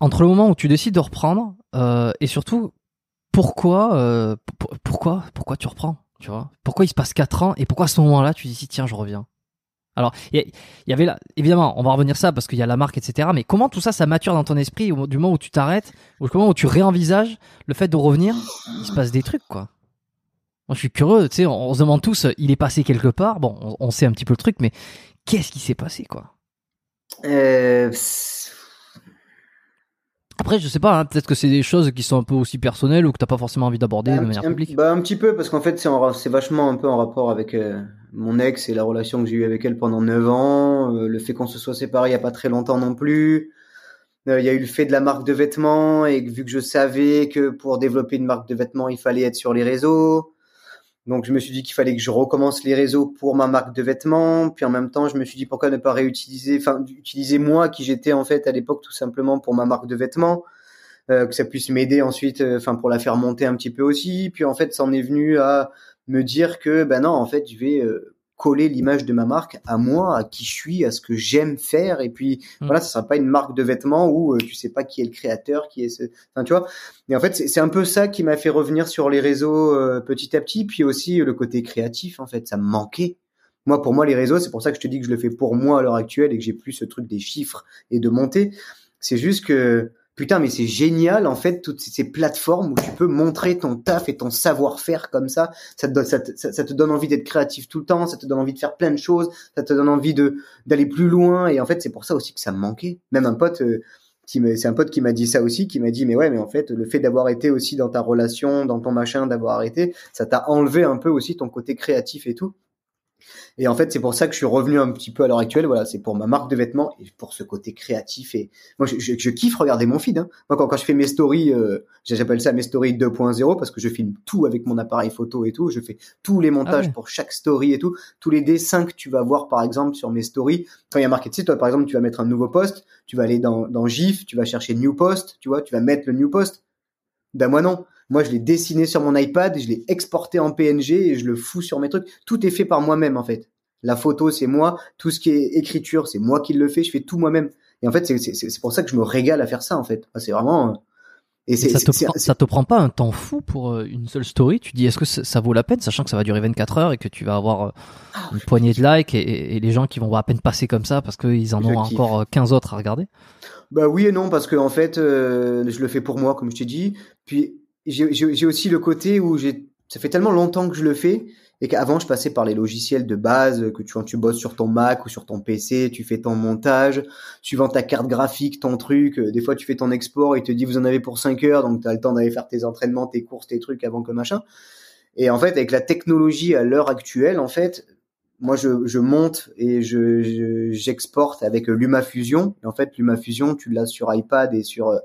entre le moment où tu décides de reprendre euh, et surtout pourquoi euh, p- pourquoi pourquoi tu reprends tu vois? Pourquoi il se passe 4 ans et pourquoi à ce moment-là tu dis tiens je reviens? Alors il y, avait là évidemment on va revenir ça parce qu'il y a la marque etc mais comment tout ça ça mature dans ton esprit au, du moment où tu t'arrêtes au moment où tu réenvisages le fait de revenir? Il se passe des trucs quoi. Moi je suis curieux tu sais on, on se demande tous il est passé quelque part. Bon on, on sait un petit peu le truc mais qu'est-ce qui s'est passé quoi? Euh, Après, je sais pas, hein, peut-être que c'est des choses qui sont un peu aussi personnelles ou que t'as pas forcément envie d'aborder de un, manière un- publique. bah, un petit peu parce qu'en fait c'est vachement un peu en rapport avec euh, mon ex et la relation que j'ai eue avec elle pendant 9 ans, euh, le fait qu'on se soit séparés il y a pas très longtemps non plus. Euh, Il y a eu le fait de la marque de vêtements et vu que je savais que pour développer une marque de vêtements, il fallait être sur les réseaux. Donc je me suis dit qu'il fallait que je recommence les réseaux pour ma marque de vêtements. Puis en même temps, je me suis dit pourquoi ne pas réutiliser, enfin utiliser moi qui j'étais en fait à l'époque tout simplement pour ma marque de vêtements, euh, que ça puisse m'aider ensuite, euh, enfin pour la faire monter un petit peu aussi. Puis en fait, ça en est venu à me dire que ben non, en fait, je vais euh, coller l'image de ma marque à moi, à qui je suis, à ce que j'aime faire. Et puis Mm. voilà, ça sera pas une marque de vêtements où euh, tu sais pas qui est le créateur, qui est ce, enfin tu vois. Et en fait, c'est c'est un peu ça qui m'a fait revenir sur les réseaux euh, petit à petit, puis aussi euh, le côté créatif. En fait, ça me manquait. Moi, pour moi, les réseaux, c'est pour ça que je te dis que je le fais pour moi à l'heure actuelle et que j'ai plus ce truc des chiffres et de monter. C'est juste que putain, mais c'est génial en fait toutes ces- plateformes où tu peux montrer ton taf et ton savoir-faire comme ça. Ça te donne, envie d'être créatif tout le temps, ça te donne envie de faire plein de choses, ça te donne envie d'aller plus loin. Et en fait, c'est pour ça aussi que ça me manquait. Même un pote. euh, c'est un pote qui m'a dit ça aussi, qui m'a dit mais ouais mais en fait le fait d'avoir été aussi dans ta relation, dans ton machin, d'avoir arrêté, ça t'a enlevé un peu aussi ton côté créatif et tout. Et en fait, c'est pour ça que je suis revenu un petit peu à l'heure actuelle. Voilà, c'est pour ma marque de vêtements et pour ce côté créatif. Et moi, je, je, je kiffe regarder mon feed. Hein. Moi, quand, quand, je fais mes stories, euh, j'appelle ça mes stories 2.0 parce que je filme tout avec mon appareil photo et tout. Je fais tous les montages ah pour chaque story et tout. Tous les dessins que tu vas voir, par exemple, sur mes stories. Quand il y a marqué, sais, toi, par exemple, tu vas mettre un nouveau post, tu vas aller dans, dans GIF, tu vas chercher new post, tu vois, tu vas mettre le new post. Ben moi non. Moi, je l'ai dessiné sur mon iPad, je l'ai exporté en PNG et je le fous sur mes trucs. Tout est fait par moi-même, en fait. La photo, c'est moi. Tout ce qui est écriture, c'est moi qui le fais. Je fais tout moi-même. Et en fait, c'est pour ça que je me régale à faire ça, en fait. C'est vraiment. Euh, et, ça, te prend, ça te prend pas un temps fou pour euh, une seule story? Tu dis, est-ce que ça vaut la peine, sachant que ça va durer 24 heures et que tu vas avoir euh, ah, une poignée de likes et, les gens qui vont à peine passer comme ça parce qu'ils en ont encore 15 autres à regarder? Bah oui et non, parce que en fait, je le fais pour moi, comme je t'ai dit. Puis j'ai aussi le côté où j'ai, ça fait tellement longtemps que je le fais et qu'avant je passais par les logiciels de base que tu quand tu bosses sur ton Mac ou sur ton PC, tu fais ton montage, suivant ta carte graphique, ton truc, euh, des fois tu fais ton export, il te dit vous en avez pour 5 heures donc tu as le temps d'aller faire tes entraînements, tes courses, tes trucs avant que machin. Et en fait avec la technologie à l'heure actuelle en fait, moi je, je monte et je j'exporte avec LumaFusion. Et en fait LumaFusion tu l'as sur iPad et sur euh,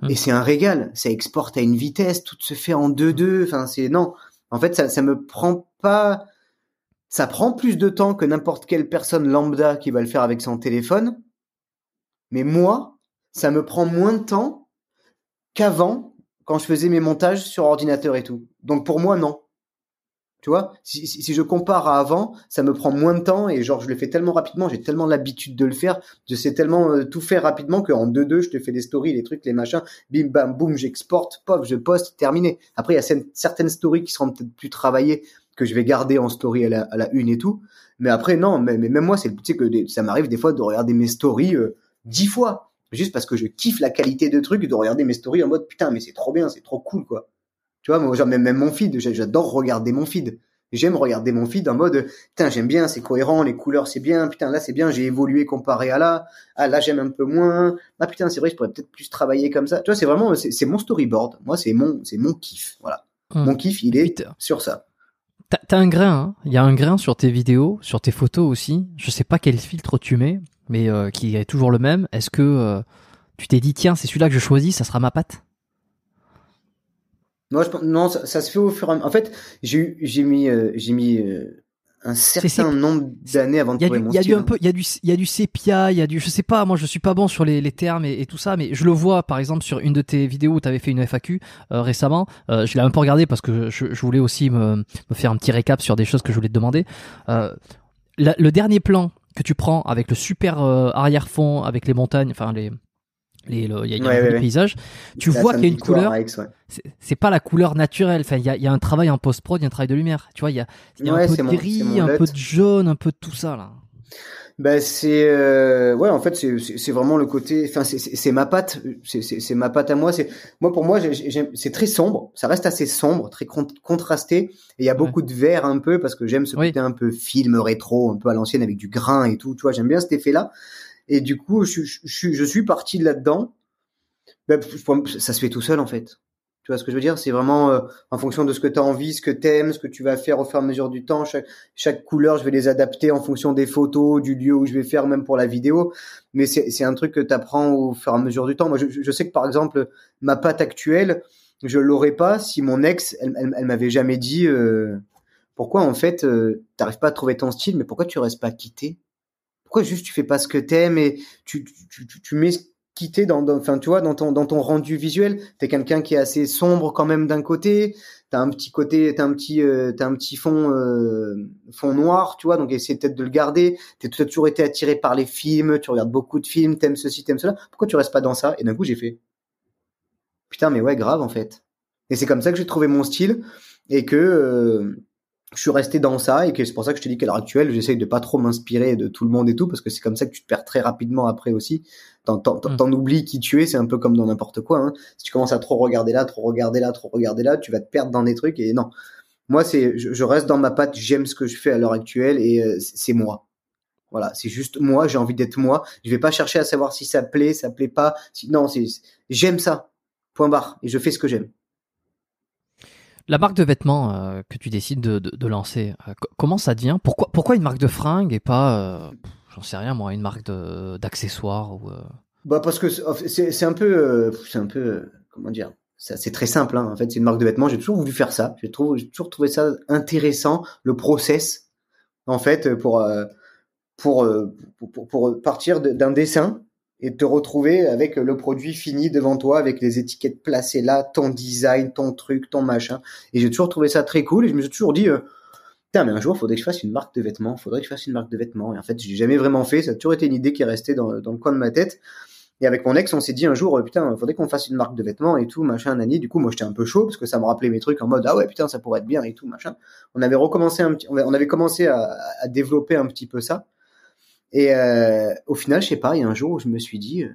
iPhone. Et c'est un régal, ça exporte à une vitesse, tout se fait en 2-2, enfin c'est non, en fait, ça, ça me prend pas. Ça prend plus de temps que n'importe quelle personne lambda qui va le faire avec son téléphone. Mais moi, ça me prend moins de temps qu'avant quand je faisais mes montages sur ordinateur et tout. Donc pour moi, non. Tu vois, si, je compare à avant, ça me prend moins de temps et genre je le fais tellement rapidement, j'ai tellement l'habitude de le faire, je sais tellement euh, tout faire rapidement qu'en 2-2, je te fais des stories, les trucs, les machins, bim bam boum, j'exporte, pop, je poste, terminé. Après, il y a certaines stories qui seront peut-être plus travaillées que je vais garder en story à la, une et tout. Mais après, non, mais, mais même moi, c'est tu sais que ça m'arrive des fois de regarder mes stories euh, dix fois, juste parce que je kiffe la qualité de trucs, de regarder mes stories en mode putain, mais c'est trop bien, c'est trop cool quoi. Tu vois, moi, genre, même, même mon feed, j'adore regarder mon feed. J'aime regarder mon feed en mode, putain, j'aime bien, c'est cohérent, les couleurs, c'est bien, putain, là, c'est bien, j'ai évolué comparé à là, ah, là, j'aime un peu moins, ah, putain, c'est vrai, je pourrais peut-être plus travailler comme ça. Tu vois, c'est vraiment, c'est mon storyboard. Moi, c'est mon, c'est mon kiff. Voilà. Hum. Mon kiff, il est sur ça. T'as un grain, hein il y a un grain sur tes vidéos, sur tes photos aussi. Je sais pas quel filtre tu mets, mais euh, qui est toujours le même. Est-ce que euh, tu t'es dit, tiens, c'est celui-là que je choisis, ça sera ma patte? Non, je, non ça, ça, se fait au fur et à mesure. En fait, j'ai j'ai mis euh, j'ai mis euh, un certain nombre d'années avant de trouver mon Il y a du un peu, il y a du il y a du sépia, il y a du je sais pas, moi je suis pas bon sur les, les termes et, et, tout ça, mais je le vois par exemple sur une de tes vidéos où tu avais fait une FAQ euh, récemment. Euh, je l'ai un peu regardé parce que je, je voulais aussi me, me, faire un petit récap sur des choses que je voulais te demander. Euh, le dernier plan que tu prends avec le super arrière-fond, avec les montagnes, enfin les il y a, y a un paysage. Tu vois qu'il y a une couleur. C'est pas la couleur naturelle. Enfin, il y a, y a, un travail en post-prod, il y a un travail de lumière. Tu vois, il y a, un peu de gris, un peu de jaune, un peu de tout ça là. Ben c'est euh, ouais en fait c'est vraiment le côté enfin c'est ma patte. C'est ma patte à moi. C'est moi pour moi c'est très sombre. Ça reste assez sombre très contrasté. Et il y a beaucoup de vert un peu parce que j'aime ce côté un peu film rétro un peu à l'ancienne avec du grain et tout. Tu vois j'aime bien cet effet là et du coup, je, suis parti là-dedans. Ben, ça se fait tout seul en fait. Tu vois ce que je veux dire? C'est vraiment euh, en fonction de ce que tu as envie, ce que tu aimes, ce que tu vas faire au fur et à mesure du temps. Chaque, couleur, je vais les adapter en fonction des photos, du lieu où je vais faire, même pour la vidéo. Mais c'est un truc que tu apprends au fur et à mesure du temps. Moi, je, je sais que par exemple, ma pâte actuelle, je l'aurais pas si mon ex, elle, elle, m'avait jamais dit euh, pourquoi en fait, euh, t'arrives pas à trouver ton style, mais pourquoi tu restes pas quitté pourquoi juste tu fais pas ce que t'aimes et tu, tu, tu, tu mets dans, enfin tu vois dans ton dans ton rendu visuel? T'es quelqu'un qui est assez sombre quand même d'un côté t'as un petit côté t'as un petit euh, t'as un petit fond euh, fond noir tu vois donc essaie peut-être de le garder. T'es toujours été attiré par les films tu regardes beaucoup de films t'aimes ceci t'aimes cela. Pourquoi tu restes pas dans ça? Et d'un coup j'ai fait. Putain mais ouais grave en fait. Et c'est comme ça que j'ai trouvé mon style et que euh, je suis resté dans ça et que c'est pour ça que je te dis qu'à l'heure actuelle, j'essaye de pas trop m'inspirer de tout le monde et tout parce que c'est comme ça que tu te perds très rapidement après aussi. T'en, mm. t'en, oublies qui tu es, c'est un peu comme dans n'importe quoi. Hein. Si tu commences à trop regarder là, trop regarder là, trop regarder là, tu vas te perdre dans des trucs et non. Moi, c'est, je, reste dans ma patte, j'aime ce que je fais à l'heure actuelle et euh, c'est moi. Voilà, c'est juste moi, j'ai envie d'être moi. Je vais pas chercher à savoir si ça plaît, ça plaît pas. Si, non, c'est, j'aime ça. Point barre. Et je fais ce que j'aime. La marque de vêtements euh, que tu décides de, de, lancer, euh, co- comment ça devient? Pourquoi, pourquoi une marque de fringues et pas, euh, j'en sais rien moi, une marque d'accessoires Bah parce que c'est- un peu, c'est un peu, comment dire, c'est très simple. Hein. En fait, c'est une marque de vêtements. J'ai toujours voulu faire ça. J'ai toujours trouvé ça intéressant, le process, en fait, pour pour pour, partir d'un dessin et te retrouver avec le produit fini devant toi, avec les étiquettes placées là, ton design, ton truc, ton machin. Et j'ai toujours trouvé ça très cool. Et je me suis toujours dit. euh, Putain, mais un jour, faudrait que je fasse une marque de vêtements. Faudrait que je fasse une marque de vêtements. Et en fait, j'ai jamais vraiment fait. Ça a toujours été une idée qui est restée dans, le coin de ma tête. Et avec mon ex, on s'est dit un jour, euh, putain, faudrait qu'on fasse une marque de vêtements et tout, machin, nani. Du coup, moi, j'étais un peu chaud parce que ça me rappelait mes trucs en mode, ah ouais, putain, ça pourrait être bien et tout, machin. On avait recommencé un petit, on avait- commencé à développer un petit peu ça. Et euh, au final, je sais pas, il y a un jour où je me suis dit, euh,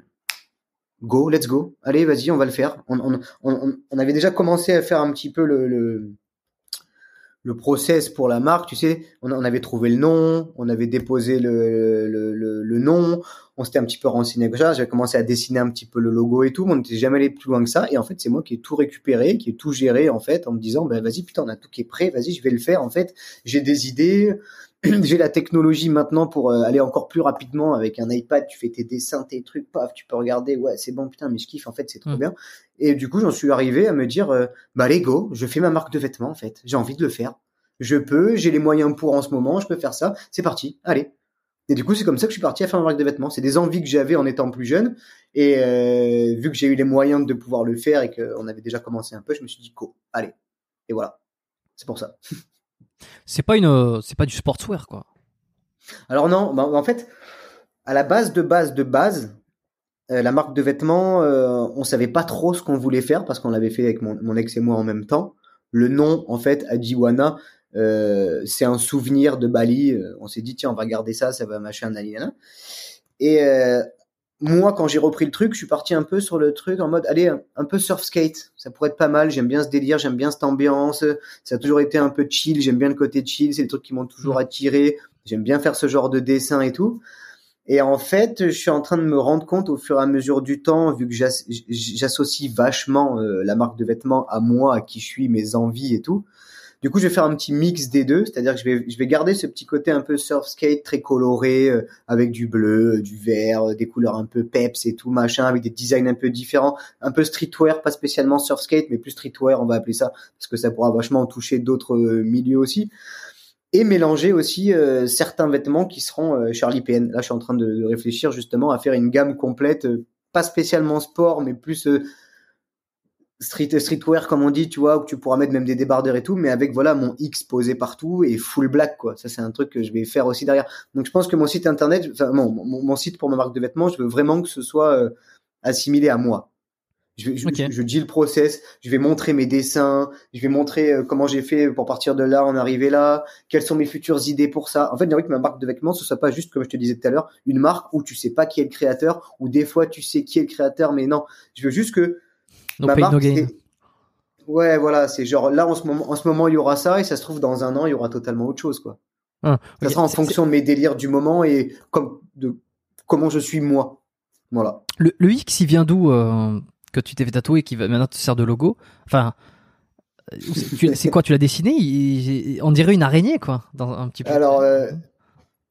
go, let's go. Allez, vas-y, on va le faire. On, avait déjà commencé à faire un petit peu le, le, process pour la marque, tu sais, on, avait trouvé le nom, on avait déposé le, le, le, le nom, on s'était un petit peu renseigné avec ça, j'avais commencé à dessiner un petit peu le logo et tout, mais on n'était jamais allé plus loin que ça, et en fait c'est moi qui ai tout récupéré, qui ai tout géré en fait, en me disant, ben vas-y putain, on a tout qui est prêt, vas-y je vais le faire en fait, j'ai des idées, (clears throat) j'ai la technologie maintenant pour euh, aller encore plus rapidement avec un iPad, tu fais tes dessins, tes trucs, paf, tu peux regarder, ouais c'est bon putain, mais je kiffe en fait, c'est trop Mm. bien, et du coup j'en suis arrivé à me dire, euh, bah allez go, je fais ma marque de vêtements en fait, j'ai envie de le faire je peux, j'ai les moyens pour en ce moment, je peux faire ça, c'est parti, allez. Et du coup, c'est comme ça que je suis parti à faire ma marque de vêtements. C'est des envies que j'avais en étant plus jeune, et euh, vu que j'ai eu les moyens de pouvoir le faire et qu'on avait déjà commencé un peu, je me suis dit, go, allez. Et voilà, c'est pour ça. (laughs) c'est pas une, euh, c'est pas du sportswear quoi. Alors non, bah, en fait, à la base de base de base, euh, la marque de vêtements, euh, on savait pas trop ce qu'on voulait faire parce qu'on l'avait fait avec mon, mon ex et moi en même temps. Le nom, en fait, Ajiwana, euh, c'est un souvenir de Bali. Euh, On s'est dit tiens, on va garder ça, ça va machin, nanana. Et moi, quand j'ai repris le truc, je suis parti un peu sur le truc en mode allez, un, un peu surf skate, ça pourrait être pas mal. J'aime bien ce délire, j'aime bien cette ambiance. Ça a toujours été un peu chill. J'aime bien le côté chill. C'est des trucs qui m'ont toujours attiré. J'aime bien faire ce genre de dessin et tout. Et en fait, je suis en train de me rendre compte au fur et à mesure du temps, vu que j'as- j'associe vachement euh, la marque de vêtements à moi, à qui je suis, mes envies et tout. Du coup, je vais faire un petit mix des deux, c'est-à-dire que je vais, je vais garder ce petit côté un peu surf skate très coloré, euh, avec du bleu, du vert, des couleurs un peu peps et tout machin, avec des designs un peu différents, un peu streetwear, pas spécialement surf skate, mais plus streetwear, on va appeler ça, parce que ça pourra vachement toucher d'autres euh, milieux aussi. Et mélanger aussi euh, certains vêtements qui seront euh, Charlie PN. Là, je suis en train de, de réfléchir justement à faire une gamme complète, pas spécialement sport, mais plus street streetwear comme on dit, tu vois, où tu pourras mettre même des débardeurs et tout, mais avec voilà mon X posé partout et full black quoi. Ça c'est un truc que je vais faire aussi derrière. Donc je pense que mon site internet, enfin mon, mon, mon site pour ma marque de vêtements, je veux vraiment que ce soit euh, assimilé à moi. Je, je, je, je dis le process, je vais montrer mes dessins, je vais montrer euh, comment j'ai fait pour partir de là, en arriver là, quelles sont mes futures idées pour ça. En fait, j'ai envie que ma marque de vêtements, ce soit pas juste, comme je te disais tout à l'heure, une marque où tu sais pas qui est le créateur, ou des fois tu sais qui est le créateur, mais non. Je veux juste que No ma pain, no gain. Ouais, voilà, c'est genre là en ce moment, en ce moment il y aura ça et ça se trouve dans un an il y aura totalement autre chose quoi. Ah, Ça sera en fonction de mes délires du moment et comme de comment je suis moi. Voilà. Le, le X, il vient d'où euh, que tu t'es fait tatouer et qui va maintenant te sert de logo? Enfin, euh, c'est quoi Tu l'as dessiné? Il- On dirait une araignée, quoi, dans un petit peu. Alors, euh,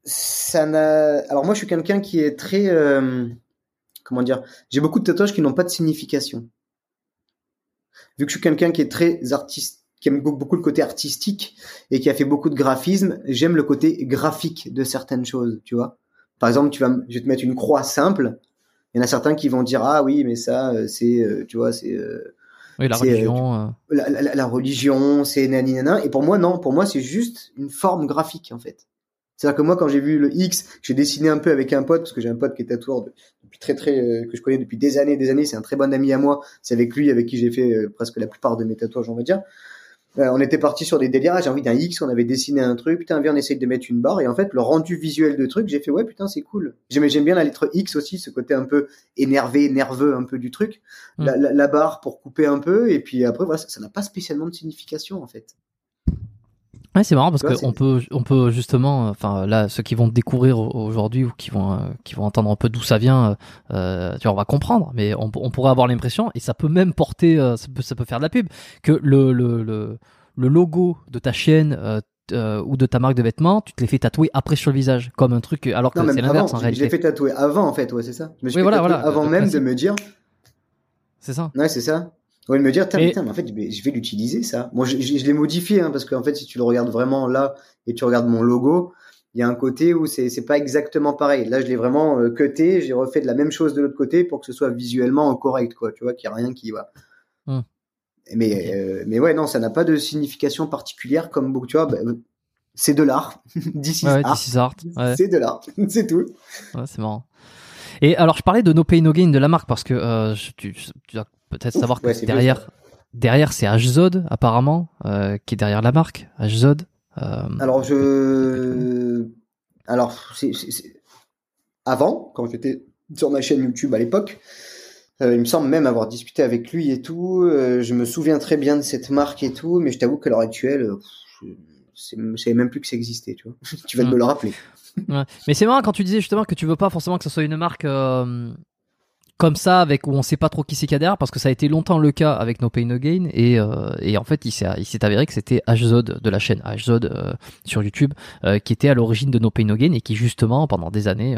ça n'a. Alors moi, je suis quelqu'un qui est très. euh, Comment dire J'ai beaucoup de tatouages qui n'ont pas de signification. Vu que je suis quelqu'un qui est très artiste, qui aime beaucoup le côté artistique et qui a fait beaucoup de graphisme, j'aime le côté graphique de certaines choses. Tu vois Par exemple, tu vas, je vais te mettre une croix simple. Il y en a certains qui vont dire ah oui mais ça euh, c'est euh, tu vois c'est euh, oui, la religion. la, la, la religion, c'est nani nana. Et pour moi, non. Pour moi, c'est juste une forme graphique, en fait. C'est-à-dire que moi, quand j'ai vu le X, j'ai dessiné un peu avec un pote, parce que j'ai un pote qui est tatoueur de- depuis très très, euh, que je connais depuis des années, des années. C'est un très bon ami à moi. C'est avec lui avec qui j'ai fait euh, presque la plupart de mes tatouages, on va dire. Euh, on était parti sur des délires. J'ai envie d'un X. On avait dessiné un truc. Putain, viens, on essaye de mettre une barre. Et en fait, le rendu visuel de truc, j'ai fait ouais, putain, c'est cool. J'aime j'aime bien la lettre X aussi, ce côté un peu énervé, nerveux, un peu du truc. Mm. La, la, la barre pour couper un peu. Et puis après, voilà, ça n'a pas spécialement de signification en fait. Ouais, c'est marrant parce qu'on peut, on peut justement, euh, enfin là, ceux qui vont découvrir au- aujourd'hui ou qui vont, euh, qui vont entendre un peu d'où ça vient, euh, euh, tu vois, on va comprendre. Mais on, on pourrait avoir l'impression, et ça peut même porter, euh, ça, peut, ça peut faire de la pub, que le, le, le, le logo de ta chaîne euh, euh, ou de ta marque de vêtements, tu te les fais tatouer après sur le visage, comme un truc, alors que c'est l'inverse en Je je l'ai réalité. fait tatouer avant, en fait, ouais, c'est ça. Je me suis Oui, fait voilà, voilà, avant même de me dire, C'est ça. ouais, c'est ça. De me dire, Mais- putain, mais en fait, je vais l'utiliser, ça. Moi, je, je, je l'ai modifié, hein, parce qu'en fait, si tu le regardes vraiment là et tu regardes mon logo, il y a un côté où c'est c'est pas exactement pareil. Là, je l'ai vraiment euh, cuté, j'ai refait de la même chose de l'autre côté pour que ce soit visuellement correct, quoi. Tu vois, qu'il y a rien qui va. Hmm. Mais, euh, mais ouais, non, ça n'a pas de signification particulière comme tu vois, bah, c'est de l'art. (laughs) D'ici Ouais, art. Ouais. C'est de l'art. (laughs) c'est tout. Ouais, c'est marrant. Et alors, je parlais de No Pay No Gain de la marque parce que euh, je- tu, peut-être savoir que ouais, c'est derrière, derrière c'est HZod apparemment euh, qui est derrière la marque. HZod. Euh, Alors je, alors avant quand j'étais sur ma chaîne YouTube à l'époque, euh, il me semble même avoir discuté avec lui et tout. je me souviens très bien de cette marque et tout, mais je t'avoue qu'à l'heure actuelle, je je savais même plus que ça existait. Tu vois, (laughs) tu vas Mm. me le rappeler. ouais. Mais c'est marrant quand tu disais justement que tu veux pas forcément que ce soit une marque euh, comme ça avec où on sait pas trop qui c'est qu'il derrière parce que ça a été longtemps le cas avec No Pay No Gain et, euh, et en fait il s'est avéré que c'était HZod de la chaîne HZod euh, sur YouTube euh, qui était à l'origine de No Pay No Gain et qui justement pendant des années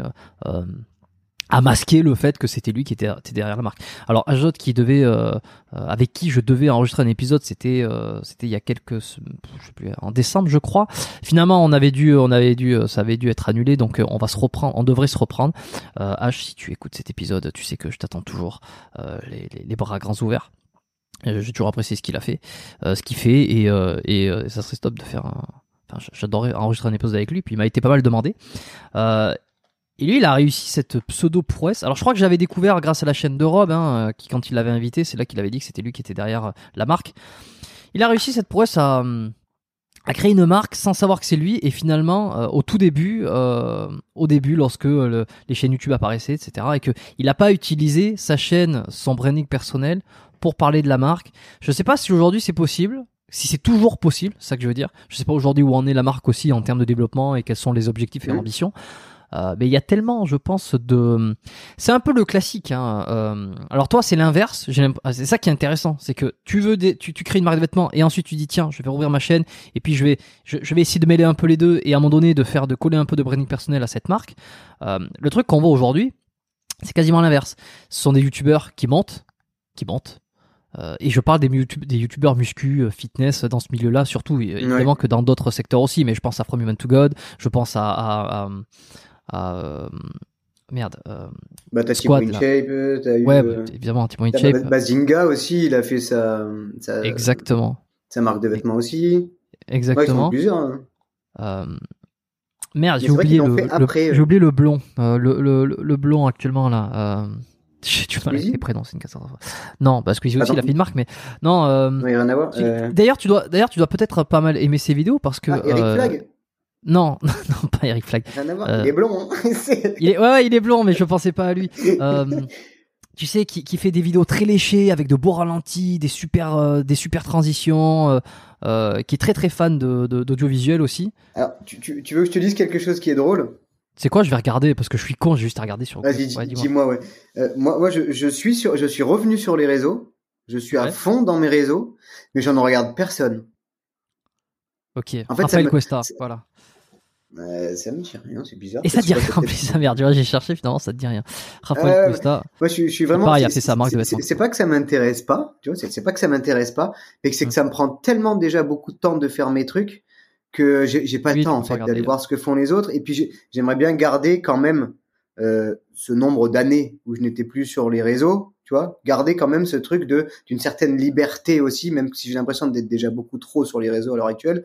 euh, euh, a masqué le fait que c'était lui qui était, derrière la marque. Alors Ajot qui devait euh, euh, avec qui je devais enregistrer un épisode, c'était euh, c'était il y a quelques je sais plus en décembre je crois. Finalement, on avait dû on avait dû ça avait dû être annulé donc euh, on va se reprendre, on devrait se reprendre. Euh, H si tu écoutes cet épisode, tu sais que je t'attends toujours euh, les, les, bras grands ouverts. Euh, J'ai toujours apprécié ce qu'il a fait, euh, ce qu'il fait et euh, et euh, ça serait stop de faire un Enfin, j'adorais enregistrer un épisode avec lui, puis il m'a été pas mal demandé. Euh, et lui, il a réussi cette pseudo prouesse. Alors, je crois que j'avais découvert grâce à la chaîne de Rob, hein, euh, qui quand il l'avait invité, c'est là qu'il avait dit que c'était lui qui était derrière euh, la marque. Il a réussi cette prouesse à, hum, à créer une marque sans savoir que c'est lui. Et finalement, euh, au tout début, euh, au début, lorsque euh, le- les chaînes YouTube apparaissaient, etc., et que il n'a pas utilisé sa chaîne, son branding personnel pour parler de la marque. Je sais pas si aujourd'hui c'est possible. Si c'est toujours possible, c'est ça que je veux dire. Je sais pas aujourd'hui où en est la marque aussi en termes de développement et quels sont les objectifs et ambitions. Euh, mais il y a tellement, je pense, de. C'est un peu le classique. Hein. Euh, alors toi, c'est l'inverse. Ah, C'est ça qui est intéressant, c'est que tu veux, des... tu, tu crées une marque de vêtements et ensuite tu dis tiens, je vais rouvrir ma chaîne et puis je vais, je, je vais essayer de mêler un peu les deux et à un moment donné de faire, de coller un peu de branding personnel à cette marque. Euh, le truc qu'on voit aujourd'hui, c'est quasiment l'inverse. Ce sont des youtubeurs qui montent, qui montent. Euh, et je parle des, YouTube, des youtubeurs muscu, fitness dans ce milieu-là, surtout évidemment que dans d'autres secteurs aussi. Mais je pense à From Human to God, je pense à, à, à, à, euh, merde. euh, Bah t'as Squad, Timo là. InShape, t'as eu ouais, bah, évidemment, Timon t'as Shape. Bazinga aussi, il a fait sa sa, Exactement, sa marque de vêtements aussi. Ouais, exactement. plusieurs. hein. Euh, merde, j'ai oublié le, le- j'ai euh. oublié le blond, euh, le, le, le, blond actuellement là. (laughs) J'ai du mal avec les prénoms, c'est une catastrophe. Non, parce que aussi Attends. il a fait une marque, mais non. Euh, Ouais, rien à voir. D'ailleurs, tu dois, d'ailleurs, tu dois peut-être pas mal aimer ses vidéos parce que. ah, Eric Flag, (laughs) Non, non, pas Eric Flag. euh, Il est blond. Hein. (laughs) Il est, ouais, ouais, il est blond, mais je pensais pas à lui. Euh, tu sais, qui, qui fait des vidéos très léchées avec de beaux ralentis, des super, euh, des super transitions, qui est très très fan de, de- d'audiovisuel aussi. Alors, tu, tu, tu veux que je te dise quelque chose qui est drôle? C'est quoi? Je vais regarder parce que je suis con, j'ai juste à regarder sur. Vas-y, Ouais, dis-moi. ouais. Moi, moi je, je suis sur, je suis revenu sur les réseaux. Je suis à fond dans mes réseaux, mais j'en regarde personne. Ok. En fait, Raphaël me- Cuesta, voilà. Euh, ça me dit rien, c'est bizarre. Et ça te dit rien en plus, sa merde. J'ai cherché finalement, ça te dit rien. Raphaël Euh, Cuesta. Moi, je, suis- je suis vraiment. pareil, il a c'est- fait sa marque de c'est- c'est- vêtements. C'est pas que ça m'intéresse pas, tu vois. C'est pas que ça m'intéresse pas, mais que c'est que Mm. ça me prend tellement déjà beaucoup de temps de faire mes trucs que j'ai pas Oui, le temps en fait d'aller voir ce que font les autres. Et puis j'ai- j'aimerais bien garder quand même euh, ce nombre d'années où je n'étais plus sur les réseaux, tu vois. Garder quand même ce truc de d'une certaine liberté aussi, même si j'ai l'impression d'être déjà beaucoup trop sur les réseaux à l'heure actuelle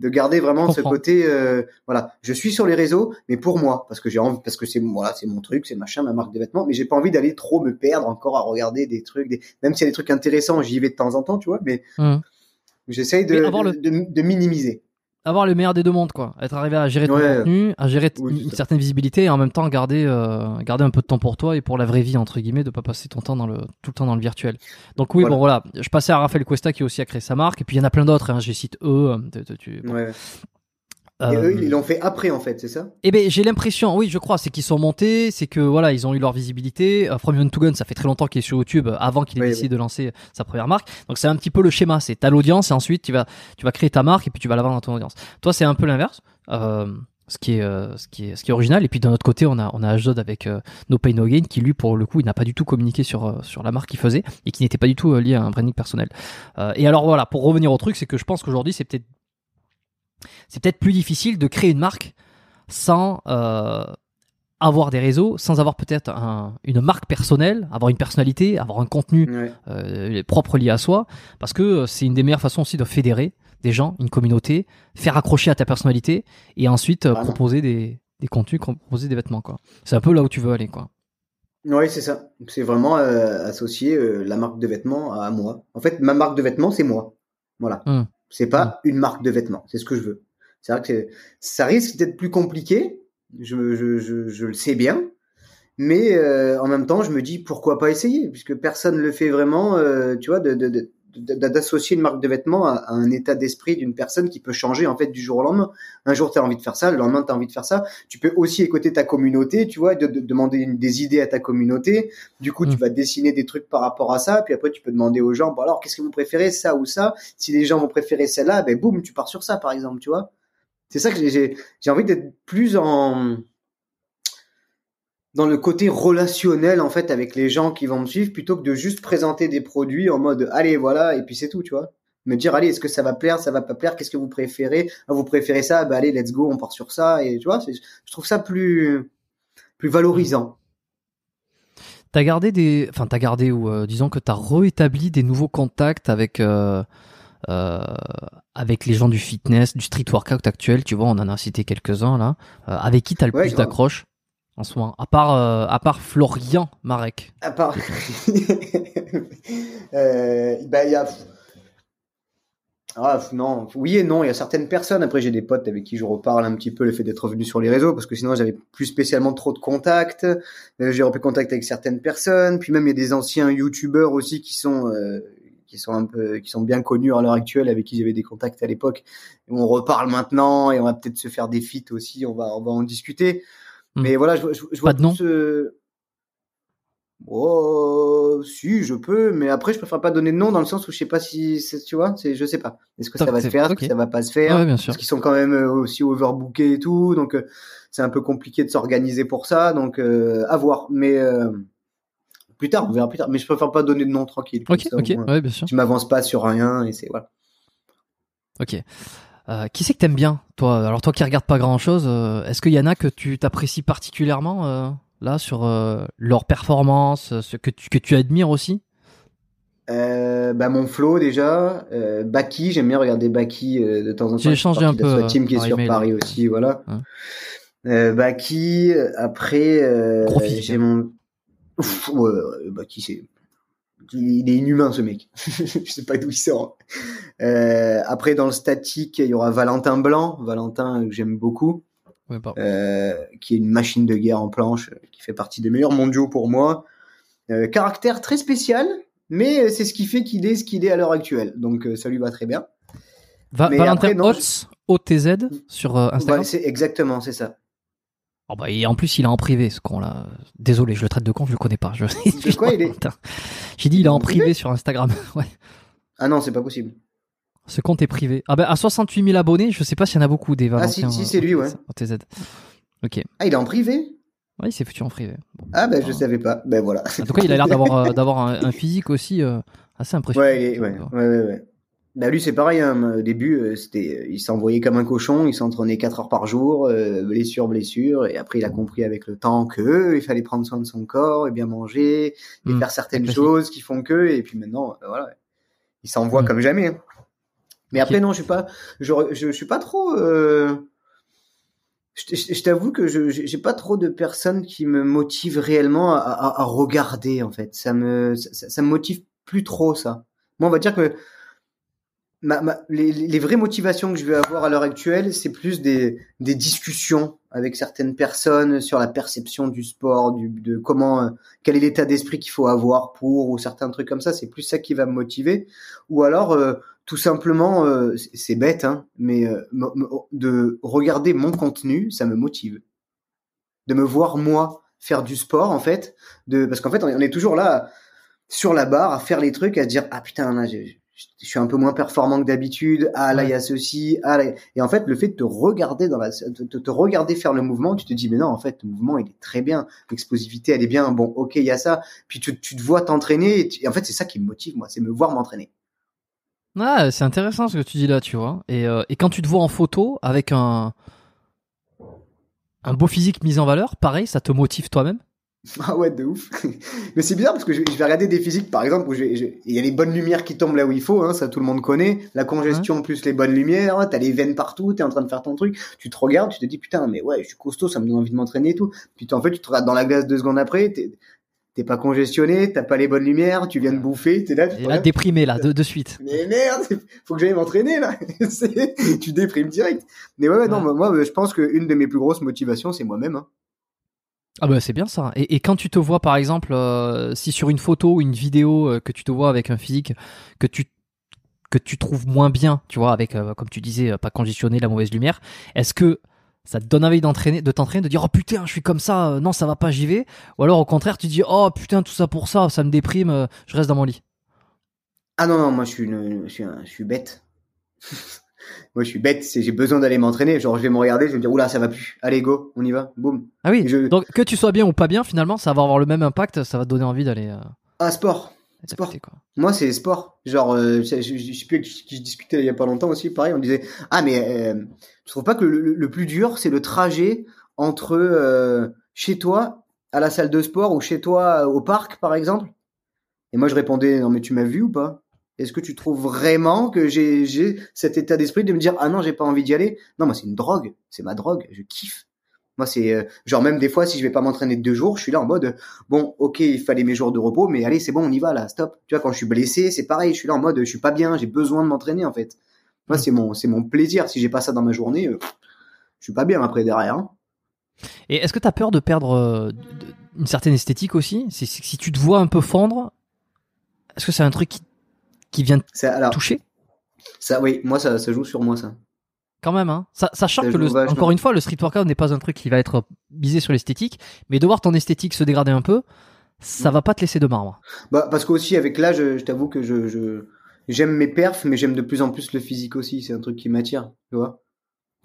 de garder vraiment ce côté euh, voilà. Je suis sur les réseaux mais pour moi parce que j'ai envie parce que c'est voilà c'est mon truc c'est machin ma marque de vêtements mais j'ai pas envie d'aller trop me perdre encore à regarder des trucs des... même s'il y a des trucs intéressants j'y vais de temps en temps tu vois mais Hum. j'essaye de, de, de minimiser avoir le meilleur des deux mondes, quoi. Être arrivé à gérer ton Ouais. contenu, à gérer Oui, une ça. certaine visibilité et en même temps garder, euh, garder un peu de temps pour toi et pour la vraie vie, entre guillemets, de pas passer ton temps dans le, tout le temps dans le virtuel. Donc oui, Voilà. bon voilà. Je passais à Raphaël Cuesta qui aussi a créé sa marque et puis il y en a plein d'autres, hein. J'ai cite eux. euh, tu- bon. Ouais. Et Euh, eux, ils l'ont fait après, en fait, c'est ça? Eh ben, j'ai l'impression, oui, je crois, c'est qu'ils sont montés, c'est que voilà, ils ont eu leur visibilité. Euh, From Gun to Gun, ça fait très longtemps qu'il est sur YouTube, euh, avant qu'il ait Oui, décidé de lancer sa première marque. Donc c'est un petit peu le schéma, c'est t'as l'audience et ensuite tu vas, tu vas créer ta marque et puis tu vas la vendre dans ton audience. Toi, c'est un peu l'inverse. Euh, ce qui est euh, ce qui est ce qui est original et puis d'un autre côté on a on a Ashdod avec euh, No Pain No Gain qui lui pour le coup il n'a pas du tout communiqué sur euh, sur la marque qu'il faisait et qui n'était pas du tout euh, lié à un branding personnel Euh, et alors voilà pour revenir au truc c'est que je pense qu'aujourd'hui c'est peut-être c'est peut-être plus difficile de créer une marque sans euh, avoir des réseaux, sans avoir peut-être un- une marque personnelle, avoir une personnalité, avoir un contenu Ouais. euh, propre lié à soi, parce que euh, c'est une des meilleures façons aussi de fédérer des gens, une communauté, faire accrocher à ta personnalité et ensuite euh, proposer des, des contenus, proposer des vêtements quoi. C'est un peu là où tu veux aller quoi. Oui, c'est ça. C'est vraiment associer la marque de vêtements à moi. En fait, ma marque de vêtements, c'est moi. Voilà. Hmm. C'est pas une marque de vêtements. C'est ce que je veux. C'est vrai que ça risque d'être plus compliqué. Je, je, je, je le sais bien. Mais euh, en même temps, je me dis pourquoi pas essayer, puisque personne le fait vraiment. euh, tu vois, de, de, de- de- d'associer une marque de vêtements à, un état d'esprit d'une personne qui peut changer en fait du jour au lendemain. Un jour, tu as envie de faire ça, le lendemain, tu as envie de faire ça. Tu peux aussi écouter ta communauté, tu vois, de, de- demander une- des idées à ta communauté. Du coup, tu Mm. vas dessiner des trucs par rapport à ça. Puis après, tu peux demander aux gens, bon alors, qu'est-ce que vous préférez, ça ou ça? Si les gens vont préférer celle-là, ben boum, tu pars sur ça, par exemple, tu vois. C'est ça que j'ai- j'ai j'ai envie d'être plus en dans le côté relationnel en fait avec les gens qui vont me suivre plutôt que de juste présenter des produits en mode allez voilà et puis c'est tout tu vois. Me dire allez est-ce que ça va plaire ça va pas plaire qu'est-ce que vous préférez? Ah, vous préférez ça? Bah allez let's go on part sur ça et tu vois je trouve ça plus plus valorisant. T'as gardé des, enfin t'as gardé ou euh, disons que t'as réétabli des nouveaux contacts avec euh, euh, avec les gens du fitness, du street workout actuel. Tu vois, on en a cité quelques uns là. Euh, avec qui t'as le Ouais, plus d'accroche en À part euh, à part Florian Marek. à part (laughs) euh, bah y a ah non. Oui et non il y a certaines personnes. Après j'ai des potes avec qui je reparle un petit peu le fait d'être revenu sur les réseaux parce que sinon j'avais plus spécialement trop de contacts. Euh, j'ai repris contact avec certaines personnes. Puis même il y a des anciens youtubeurs aussi qui sont euh, qui sont un peu qui sont bien connus à l'heure actuelle avec qui j'avais des contacts à l'époque. On reparle maintenant et on va peut-être se faire des feats aussi. On va on va en discuter Hmm. mais voilà je, je, je vois Pas de nom euh, Oh, si, je peux, mais après, je préfère pas donner de nom dans le sens où je sais pas si, tu vois, c'est, je sais pas. Est-ce que ça va se faire, est-ce ok. que ça va pas se faire? Ouais, bien sûr. Parce qu'ils sont quand même euh, aussi overbookés et tout, donc euh, c'est un peu compliqué de s'organiser pour ça, donc euh, à voir. Mais euh, plus tard, on verra plus tard. Mais je préfère pas donner de nom tranquille. Ok, ça, ok, moins. ouais, bien sûr. Tu m'avances pas sur rien et c'est voilà. Ok. Euh, qui c'est que t'aimes bien, toi? Alors toi qui regardes pas grand chose, est-ce qu'il y en a que tu t'apprécies particulièrement euh, là sur euh, leur performance, euh, ce que tu que tu admires aussi? Euh, bah mon flow déjà, euh, Baki, j'aime bien regarder Baki euh, de temps en temps. J'ai partie un peu, team qui euh, est sur email. Paris aussi, voilà. Ouais. Euh, Baki, après euh, j'ai hein. mon Ouf, Baki c'est il est inhumain ce mec. (laughs) je sais pas d'où il sort. Euh, après dans le statique, il y aura Valentin Blanc, Valentin que j'aime beaucoup, Ouais, pardon. euh, qui est une machine de guerre en planche, euh, qui fait partie des meilleurs mondiaux pour moi. Euh, caractère très spécial, mais c'est ce qui fait qu'il est ce qu'il est à l'heure actuelle. Donc euh, ça lui va très bien. Va- mais Valentin Hotz, OTZ sur euh, Instagram. Ouais, c'est exactement, c'est ça. Oh bah, et en plus, il est en privé, ce con-là. Désolé, je le traite de con, je le connais pas. Je... De quoi (laughs) il est. J'ai dit, il est en privé sur Instagram. (laughs) ouais. Ah non, c'est pas possible. Ce compte est privé. Ah bah, à 68 000 abonnés, je sais pas s'il y en a beaucoup des Ah, si, si, euh, c'est lui, ouais. OTZ. Ok. Ah, il est en privé? Ouais, il s'est foutu en privé. Bon. Ah ben je Ah. savais pas. Ben voilà. En tout cas, il a l'air d'avoir euh, (laughs) un, un physique aussi euh, assez impressionnant. Ouais, ouais, ouais, ouais, ouais. Bah lui c'est pareil. Hein, au début, euh, c'était, euh, il s'envoyait comme un cochon. Il s'entraînait 4 heures par jour, euh, blessure, blessure. Et après, il a compris avec le temps que euh, il fallait prendre soin de son corps et bien manger et Hmm, faire certaines choses qui font que. Et puis maintenant, voilà, il s'envoie Hmm. comme jamais. hein. Mais après non, je suis pas, je, je, je suis pas trop. euh, Je, t'avoue que je j'ai pas trop de personnes qui me motivent réellement à, à, à regarder en fait. Ça me ça, ça me motive plus trop ça. Moi on va dire que ma, ma- les, les vraies motivations que je vais avoir à l'heure actuelle, c'est plus des, des discussions avec certaines personnes sur la perception du sport, du, de comment, euh, quel est l'état d'esprit qu'il faut avoir pour ou certains trucs comme ça. C'est plus ça qui va me motiver. Ou alors, euh, tout simplement, euh, c'est- bête, hein, mais euh, de regarder mon contenu, ça me motive. De me voir moi faire du sport, en fait, de parce qu'en fait, on est- toujours là sur la barre à faire les trucs, à se dire ah putain là, je, je suis un peu moins performant que d'habitude. Ah là, il y a ceci. Ah là. Et en fait, le fait de te regarder dans la, de te, regarder faire le mouvement, tu te dis mais non, en fait, le mouvement il est très bien, l'explosivité elle est bien. Bon, ok, il y a ça. Puis tu, tu te vois t'entraîner. Et, tu- et en fait, c'est ça qui me motive moi, c'est me voir m'entraîner. Ouais, c'est intéressant ce que tu dis là, tu vois. Et, euh, et quand tu te vois en photo avec un un beau physique mis en valeur, pareil, ça te motive toi-même? (laughs) Ah ouais, de ouf. (laughs) Mais c'est bizarre parce que je, je vais regarder des physiques, par exemple, où je- je- il y a les bonnes lumières qui tombent là où il faut, hein, ça tout le monde connaît. La congestion plus les bonnes lumières, t'as les veines partout, t'es en train de faire ton truc. Tu te regardes, tu te dis putain, mais ouais, je suis costaud, ça me donne envie de m'entraîner et tout. Puis en fait, tu te regardes dans la glace deux secondes après, t'es t'es pas congestionné, t'as pas les bonnes lumières, tu viens de bouffer, t'es là, tu là, déprimé là, de, de suite. mais merde, (laughs) faut que j'aille m'entraîner là. Tu déprimes direct. Mais ouais, ouais, non, Ouais. moi, moi, je pense qu'une de mes plus grosses motivations, c'est moi-même. Hein. Ah bah c'est bien ça. Et, quand tu te vois par exemple, euh, si sur une photo ou une vidéo euh, que tu te vois avec un physique que tu trouves moins bien, tu vois, avec euh, comme tu disais, pas congestionné, la mauvaise lumière, est-ce que ça te donne envie d'entraîner, de t'entraîner, de dire oh putain je suis comme ça, non ça va pas, j'y vais, ou alors au contraire tu dis oh putain tout ça pour ça, ça me déprime, je reste dans mon lit? Ah non, non, moi je suis bête. (laughs) moi je suis bête, j'ai besoin d'aller m'entraîner. Genre je vais me regarder, je vais me dire oula ça va plus, allez go, on y va, boum. Ah oui. Je- Donc que tu sois bien ou pas bien, finalement ça va avoir le même impact, ça va te donner envie d'aller. Euh, Ah sport, Sport. quoi. moi c'est sport. Genre euh, je, je, je sais plus avec qui qui je discutais il y a pas longtemps aussi, pareil, on disait ah mais euh, tu trouves pas que le plus dur c'est le trajet entre euh, chez toi à la salle de sport ou chez toi au parc par exemple? Et moi je répondais non mais tu m'as vu ou pas? Est-ce que tu trouves vraiment que j'ai cet état d'esprit de me dire ah non j'ai pas envie d'y aller? Non moi c'est une drogue, c'est ma drogue, je kiffe. Moi c'est euh, genre même des fois si je vais pas m'entraîner deux jours, je suis là en mode bon ok il fallait mes jours de repos mais allez c'est bon on y va là stop. Tu vois quand je suis blessé c'est pareil, je suis là en mode je suis pas bien, j'ai besoin de m'entraîner en fait. Moi Mm. c'est mon c'est mon plaisir. Si j'ai pas ça dans ma journée, euh, je suis pas bien après derrière. hein. Et est-ce que tu as peur de perdre euh, une certaine esthétique aussi? Si, si si tu te vois un peu fondre, est-ce que c'est un truc qui, qui vient alors toucher? ça oui moi ça ça joue sur moi ça. quand même hein Sa- Sachant Ça que, le, encore une fois, le street workout n'est pas un truc qui va être misé sur l'esthétique, mais de voir ton esthétique se dégrader un peu, ça Mm. va pas te laisser de marbre. Bah parce qu'aussi avec l'âge, je, je t'avoue que je je j'aime mes perfs, mais j'aime de plus en plus le physique aussi. C'est un truc qui m'attire, tu vois.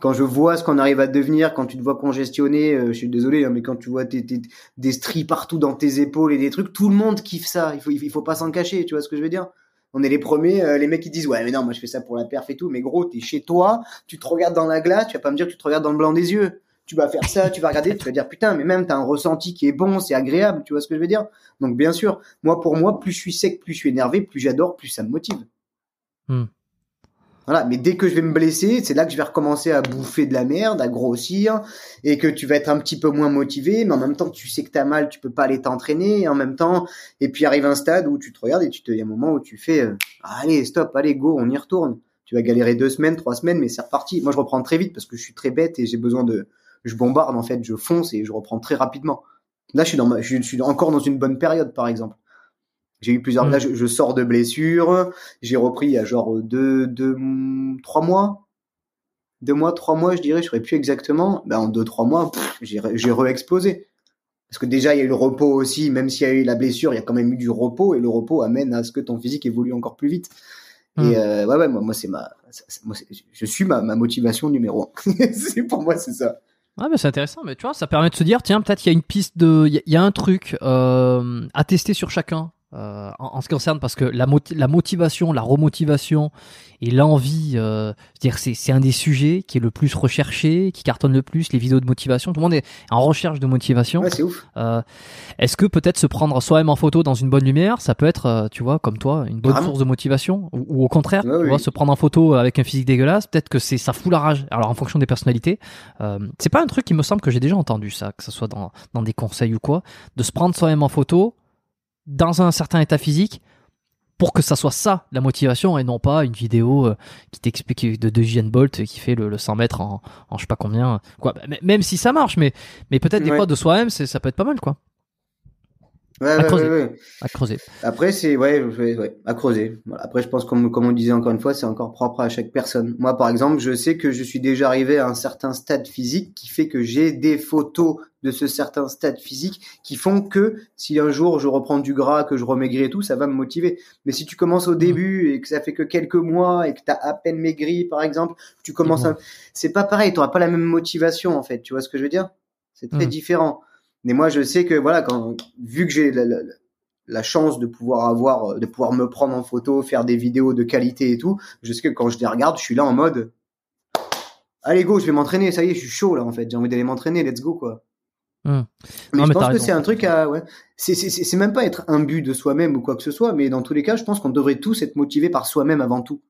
Quand je vois ce qu'on arrive à devenir, quand tu te vois congestionné, euh, je suis désolé, hein, mais quand tu vois tes, tes- des stries partout dans tes épaules et des trucs, tout le monde kiffe ça. Il faut il faut pas s'en cacher, tu vois ce que je veux dire? On est les premiers, euh, les mecs qui disent ouais mais non moi je fais ça pour la perf et tout, mais gros t'es chez toi, tu te regardes dans la glace, tu vas pas me dire tu te regardes dans le blanc des yeux. Tu vas faire ça, tu vas regarder, tu vas dire putain mais même t'as un ressenti qui est bon, c'est agréable, tu vois ce que je veux dire? Donc bien sûr, moi pour moi, plus je suis sec, plus je suis énervé, plus j'adore, plus ça me motive. Hmm. Voilà, mais dès que je vais me blesser, c'est là que je vais recommencer à bouffer de la merde, à grossir, et que tu vas être un petit peu moins motivé, mais en même temps tu sais que t'as mal, tu peux pas aller t'entraîner, et en même temps, et puis arrive un stade où tu te regardes et tu te, a un moment où tu fais, euh, allez stop, allez go, on y retourne. Tu vas galérer deux semaines, trois semaines, mais c'est reparti. Moi je reprends très vite parce que je suis très bête et j'ai besoin de, je bombarde en fait, je fonce et je reprends très rapidement. Là je suis dans ma, je suis encore dans une bonne période par exemple. J'ai eu plusieurs. Mm. Là, je, je sors de blessure. J'ai repris il y a genre deux, deux, mm, trois mois. Deux mois, trois mois, je dirais. Je saurais plus exactement. Ben, en deux, trois mois, j'ai, re- j'ai re-explosé. Parce que déjà, il y a eu le repos aussi. Même s'il y a eu la blessure, il y a quand même eu du repos. Et le repos amène à ce que ton physique évolue encore plus vite. Mm. Et euh, ouais, ouais, moi, moi c'est ma, moi, je suis ma, ma motivation numéro un. (laughs) pour moi, c'est ça. Ah mais c'est intéressant, mais tu vois, ça permet de se dire, tiens, peut-être il y a une piste de, il y a- il y, a un truc euh, à tester sur chacun en, en ce qui concerne, parce que la, moti- la motivation, la remotivation et l'envie, euh, dire c'est c'est un des sujets qui est le plus recherché, qui cartonne le plus, les vidéos de motivation, tout le monde est en recherche de motivation. Ouais, c'est ouf. Euh, Est-ce que peut-être se prendre soi-même en photo dans une bonne lumière, ça peut être, euh, tu vois, comme toi, une bonne Vraiment. source de motivation, ou, ou au contraire, Ouais, tu oui. vois, se prendre en photo avec un physique dégueulasse, peut-être que c'est ça fout la rage. Alors en fonction des personnalités, euh, c'est pas un truc qui me semble que j'ai déjà entendu ça, que ce soit dans, dans des conseils ou quoi, de se prendre soi-même en photo dans un certain état physique pour que ça soit ça la motivation et non pas une vidéo euh, qui t'explique de, de Usain Bolt qui fait le, le 100 mètres en, en je sais pas combien quoi M- même si ça marche mais mais peut-être des Ouais. fois de soi-même ça peut être pas mal quoi Ouais, À ouais, creuser. ouais, ouais. à creuser Après, c'est ouais, à creuser. Voilà. Après, je pense comme comme on disait encore une fois, c'est encore propre à chaque personne. Moi, par exemple, je sais que je suis déjà arrivé à un certain stade physique qui fait que j'ai des photos de ce certain stade physique qui font que si un jour je reprends du gras, que je remaigris et tout, ça va me motiver. Mais si tu commences au début et que ça fait que quelques mois et que t'as à peine maigri, par exemple, tu commences bon. à, c'est pas pareil. T'auras pas la même motivation en fait. Tu vois ce que je veux dire? C'est très Mhm. différent. Mais moi, je sais que voilà, quand vu que j'ai la, la- la chance de pouvoir avoir, euh, de pouvoir me prendre en photo, faire des vidéos de qualité et tout, je sais que quand je les regarde, je suis là en mode, allez go, je vais m'entraîner, ça y est, je suis chaud là en fait, j'ai envie d'aller m'entraîner, let's go quoi. Hmm. Mais je mais pense que c'est un truc à, ouais, c'est c'est c'est c'est même pas être un but de soi-même ou quoi que ce soit, mais dans tous les cas, je pense qu'on devrait tous être motivés par soi-même avant tout.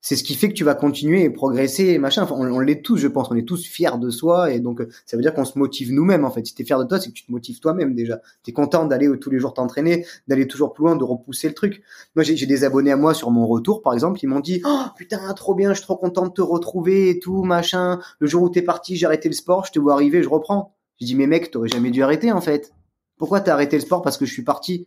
C'est ce qui fait que tu vas continuer et progresser et machin. Enfin, on, l'est tous, je pense. On est tous fiers de soi et donc euh, ça veut dire qu'on se motive nous-mêmes en fait. Si t'es fier de toi, c'est que tu te motives toi-même déjà. T'es content d'aller tous les jours t'entraîner, d'aller toujours plus loin, de repousser le truc. Moi, j'ai j'ai des abonnés à moi sur mon retour, par exemple, ils m'ont dit "Oh putain, trop bien, je suis trop content de te retrouver et tout, machin. Le jour où t'es parti, j'ai arrêté le sport, je te vois arriver, je reprends." Je dis "Mais mec, t'aurais jamais dû arrêter en fait. Pourquoi t'as arrêté le sport parce que je suis parti?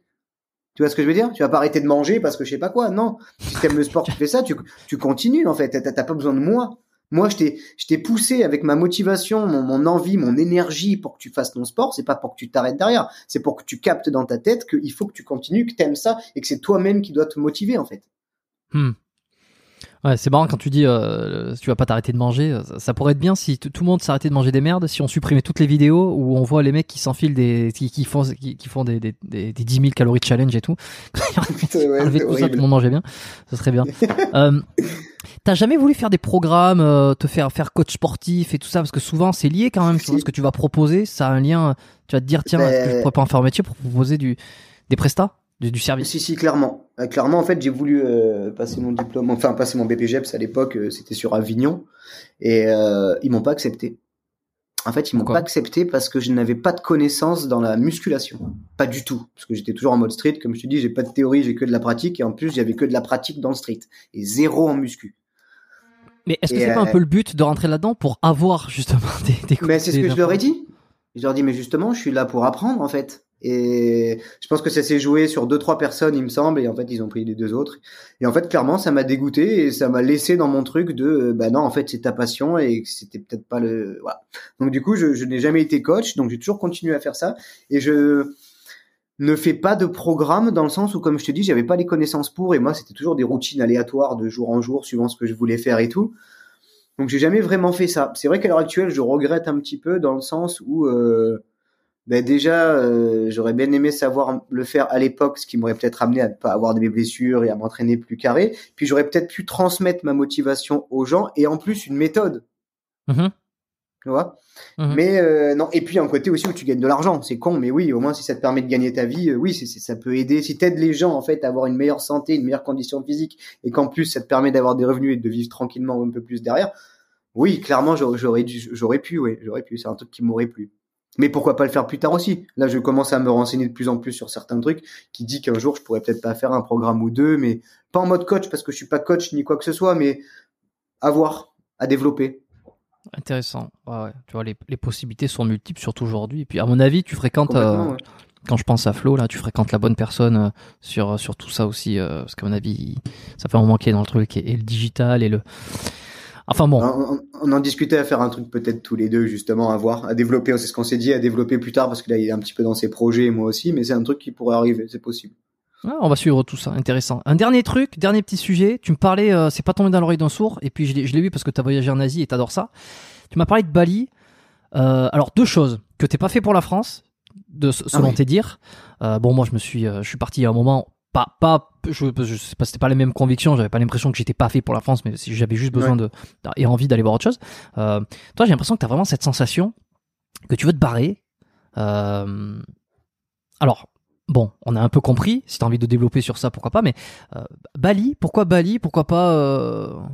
Tu vois ce que je veux dire? Tu vas pas arrêter de manger parce que je sais pas quoi. Non. Si t'aimes le sport, tu fais ça, tu, tu continues en fait. T'as pas besoin de moi. Moi, je t'ai, je t'ai poussé avec ma motivation, mon, mon envie, mon énergie pour que tu fasses ton sport. C'est pas pour que tu t'arrêtes derrière. C'est pour que tu captes dans ta tête qu'il faut que tu continues, que t'aimes ça et que c'est toi-même qui dois te motiver en fait. Hmm. Ouais, c'est marrant quand tu dis euh, tu vas pas t'arrêter de manger. Ça, ça pourrait être bien si tout le monde s'arrêtait de manger des merdes, si on supprimait toutes les vidéos où on voit les mecs qui s'enfilent des, qui, qui font, qui, qui font des, des, des, des 10 000 calories challenge et tout. (laughs) Enlever tout ça, tout le monde mangeait bien. Ça serait bien. (laughs) euh, T'as jamais voulu faire des programmes, euh, te faire faire coach sportif et tout ça? Parce que souvent c'est lié quand même. Si. ce que tu vas proposer, ça a un lien. Tu vas te dire tiens, est-ce que je Ben- pourrais pas en faire un métier pour proposer du des prestats, du, du service. Si, si, clairement. Euh, clairement, en fait, j'ai voulu euh, passer mon diplôme, enfin, passer mon BPGEPS à l'époque, euh, c'était sur Avignon, et euh, ils m'ont pas accepté. En fait, ils m'ont pas accepté parce que je n'avais pas de connaissances dans la musculation. Pas du tout. Parce que j'étais toujours en mode street. Comme je te dis, j'ai pas de théorie, j'ai que de la pratique. Et en plus, j'avais que de la pratique dans le street. Et zéro en muscu. Mais est-ce que c'est pas un peu le but de rentrer là-dedans pour avoir justement (laughs) des, des Mais c'est ce que je leur ai dit. Je leur ai dit, mais justement, je suis là pour apprendre, en fait. Et je pense que ça s'est joué sur deux, trois personnes, il me semble, et en fait, ils ont pris les deux autres. Et en fait, clairement, ça m'a dégoûté et ça m'a laissé dans mon truc de, euh, bah non, en fait, c'est ta passion et c'était peut-être pas le, voilà. Donc, du coup, je, je n'ai jamais été coach, donc j'ai toujours continué à faire ça. Et je ne fais pas de programme dans le sens où, comme je te dis, j'avais pas les connaissances pour, et moi, c'était toujours des routines aléatoires de jour en jour, suivant ce que je voulais faire et tout. Donc j'ai jamais vraiment fait ça. C'est vrai qu'à l'heure actuelle, je regrette un petit peu dans le sens où euh, ben déjà euh, j'aurais bien aimé savoir le faire à l'époque, ce qui m'aurait peut-être amené à ne pas avoir de mes blessures et à m'entraîner plus carré. Puis j'aurais peut-être pu transmettre ma motivation aux gens et en plus une méthode, Mhm. tu vois? Mhm. Mais euh, non. Et puis un côté aussi où tu gagnes de l'argent. C'est con, mais oui, au moins si ça te permet de gagner ta vie, euh, oui, c'est, ça peut aider. Si t'aides les gens en fait à avoir une meilleure santé, une meilleure condition physique, et qu'en plus ça te permet d'avoir des revenus et de vivre tranquillement un peu plus derrière, oui, clairement j'aurais, j'aurais pu, oui, j'aurais pu. C'est un truc qui m'aurait plu. Mais pourquoi pas le faire plus tard aussi? Là, je commence à me renseigner de plus en plus sur certains trucs qui dit qu'un jour je pourrais peut-être pas faire un programme ou deux, mais pas en mode coach parce que je suis pas coach ni quoi que ce soit, mais à voir, à développer. Intéressant. Ouais, ouais. Tu vois, les, les possibilités sont multiples, surtout aujourd'hui. Et puis, à mon avis, tu fréquentes, euh, ouais. quand je pense à Flo, là, tu fréquentes la bonne personne euh, sur, sur tout ça aussi. euh, parce qu'à mon avis, ça fait un moment qu'il est dans le truc. Et, et le digital et le. Enfin bon. On, en discutait à faire un truc peut-être tous les deux justement à voir, à développer. C'est ce qu'on s'est dit à développer plus tard parce que là il est un petit peu dans ses projets moi aussi, mais c'est un truc qui pourrait arriver, c'est possible. On va suivre tout ça, intéressant. Un dernier truc, dernier petit sujet. Tu me parlais, euh, c'est pas tombé dans l'oreille d'un sourd, et puis je l'ai vu parce que t'as voyagé en Asie et t'adores ça. Tu m'as parlé de Bali. Euh, alors deux choses que t'es pas fait pour la France, de selon Ah oui. tes dires. Euh, bon, moi je me suis, je suis parti à un moment, pas, pas, je, je sais pas, c'était pas les mêmes convictions. J'avais pas l'impression que j'étais pas fait pour la France, mais si j'avais juste besoin de et envie d'aller voir autre chose. Euh, toi, j'ai l'impression que t'as vraiment cette sensation que tu veux te barrer. Euh, alors, bon, on a un peu compris. Si t'as envie de développer sur ça, pourquoi pas. Mais euh, Bali, pourquoi Bali Pourquoi pas,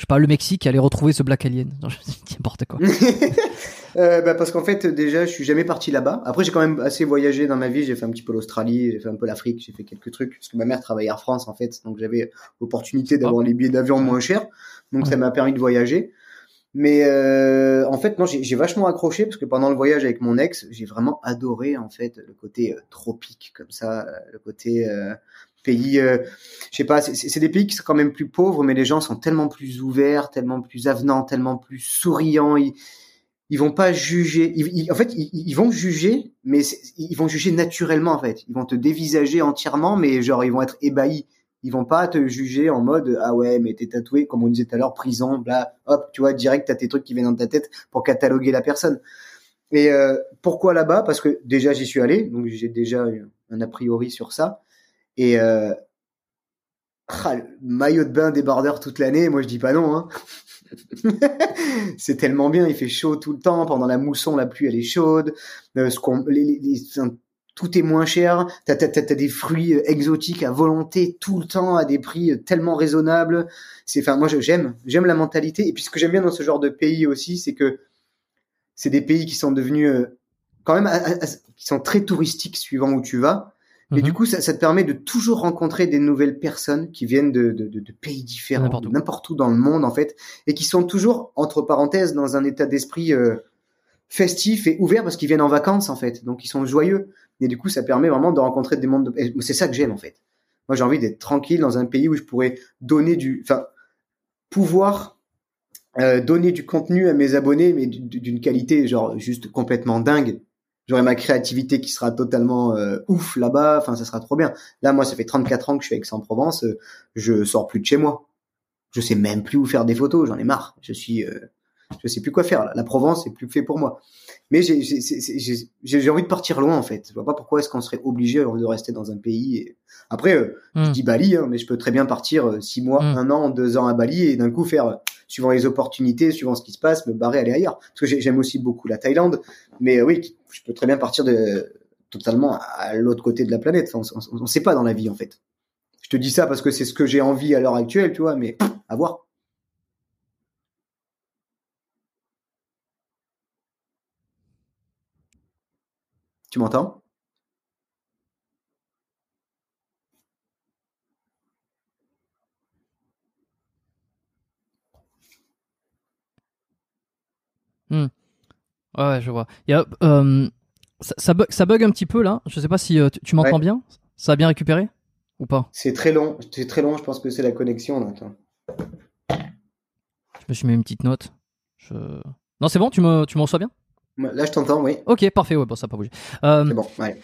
je sais pas, le Mexique, aller retrouver ce Black Alien Non, je dis n'importe quoi. (laughs) euh, bah parce qu'en fait déjà je suis jamais parti là-bas. Après j'ai quand même assez voyagé dans ma vie. J'ai fait un petit peu l'Australie, j'ai fait un peu l'Afrique, j'ai fait quelques trucs parce que ma mère travaillait Air France en fait, donc j'avais l'opportunité d'avoir les billets d'avion moins chers. Donc ça m'a permis de voyager. Mais euh, en fait non j'ai vachement accroché parce que pendant le voyage avec mon ex j'ai vraiment adoré en fait le côté euh, tropique comme ça, le côté euh, pays, euh, je sais pas, c'est des pays qui sont quand même plus pauvres, mais les gens sont tellement plus ouverts, tellement plus avenants, tellement plus souriants. Ils, ils vont pas juger. En fait, ils, ils, vont juger, mais ils vont juger naturellement en fait. Ils vont te dévisager entièrement, mais genre ils vont être ébahis. Ils vont pas te juger en mode ah ouais mais t'es tatoué comme on disait tout à l'heure prison bla hop tu vois direct t'as tes trucs qui viennent dans ta tête pour cataloguer la personne. Et euh, pourquoi là-bas? Parce que déjà j'y suis allé donc j'ai déjà un a priori sur ça. Et euh, ah, maillot de bain débardeur toute l'année, moi je dis pas non. Hein. (laughs) c'est tellement bien, il fait chaud tout le temps. Pendant la mousson, la pluie elle est chaude. Euh, tout est moins cher. T'as, t'as, t'as, des fruits euh, exotiques à volonté tout le temps à des prix euh, tellement raisonnables. C'est, enfin, moi j'aime, j'aime la mentalité. Et puis ce que j'aime bien dans ce genre de pays aussi, c'est que c'est des pays qui sont devenus quand même, qui sont très touristiques suivant où tu vas. Du mhm. coup, ça, ça, te permet de toujours rencontrer des nouvelles personnes qui viennent de, de, de, de pays différents, n'importe où. dans le monde en fait, et qui sont toujours entre parenthèses dans un état d'esprit euh, festif et ouvert parce qu'ils viennent en vacances en fait, donc ils sont joyeux. Et du coup, ça permet vraiment de rencontrer des mondes. De... C'est ça que j'aime en fait. Moi, j'ai envie d'être tranquille dans un pays où je pourrais donner du, enfin, pouvoir euh, donner du contenu à mes abonnés, mais d'une qualité genre juste complètement dingue j'aurai ma créativité qui sera totalement euh, ouf là-bas. Enfin, ça sera trop bien. Là, moi, ça fait 34 ans que je suis avec Aix-en-Provence. Euh, je sors plus de chez moi. Je sais même plus où faire des photos. J'en ai marre. Je suis, euh, je sais plus quoi faire. La Provence c'est plus fait pour moi. Mais j'ai envie de partir loin en fait. Je vois pas pourquoi est-ce qu'on serait obligé de rester dans un pays. Et... Après, je hmm. dis Bali, hein, mais je peux très bien partir six mois, hmm. un an, deux ans à Bali et d'un coup faire suivant les opportunités, suivant ce qui se passe, me barrer aller ailleurs. Parce que j'aime aussi beaucoup la Thaïlande, mais oui, je peux très bien partir de totalement à l'autre côté de la planète. on ne sait pas dans la vie en fait. Je te dis ça parce que c'est ce que j'ai envie à l'heure actuelle, tu vois, mais à voir. Tu m'entends? Hmm. Ouais, je vois. Il y a, euh, ça, ça, bug, ça, bug, un petit peu là. Je sais pas si euh, tu, m'entends bien. Ça a bien récupéré ou pas? C'est très long. C'est très long. Je pense que c'est la connexion. Là. Je me suis mis une petite note. Je... Non, c'est bon. Tu me, tu m'en reçois bien? Là, je t'entends. Oui. Ok, parfait. Ouais, bon, ça n'a pas bougé. Euh, c'est bon. Ouais.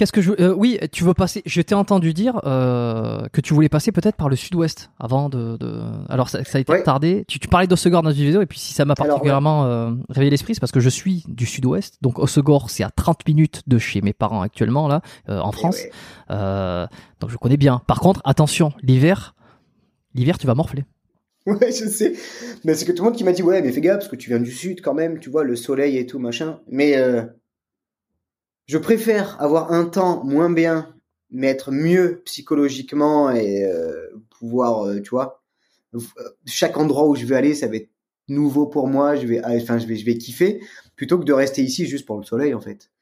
Qu'est-ce que je euh, oui, tu veux passer Je t'ai entendu dire euh, que tu voulais passer peut-être par le sud-ouest avant de, de... alors ça, ça, a été retardé. Tu, tu parlais d'Ossegor dans une vidéo et puis si ça m'a particulièrement euh, réveillé l'esprit, c'est parce que je suis du sud-ouest. Donc Ossegor, c'est à 30 minutes de chez mes parents actuellement là en eh France. Donc je connais bien. Par contre, attention, l'hiver, l'hiver tu vas morfler. Ouais, je sais. Mais c'est que tout le monde qui m'a dit ouais, mais fais gaffe parce que tu viens du sud quand même, tu vois le soleil et tout machin. Mais je préfère avoir un temps moins bien, mais être mieux psychologiquement et euh, pouvoir, euh, tu vois, chaque endroit où je vais aller, ça va être nouveau pour moi. Je vais, enfin, je vais, je vais kiffer plutôt que de rester ici juste pour le soleil, en fait.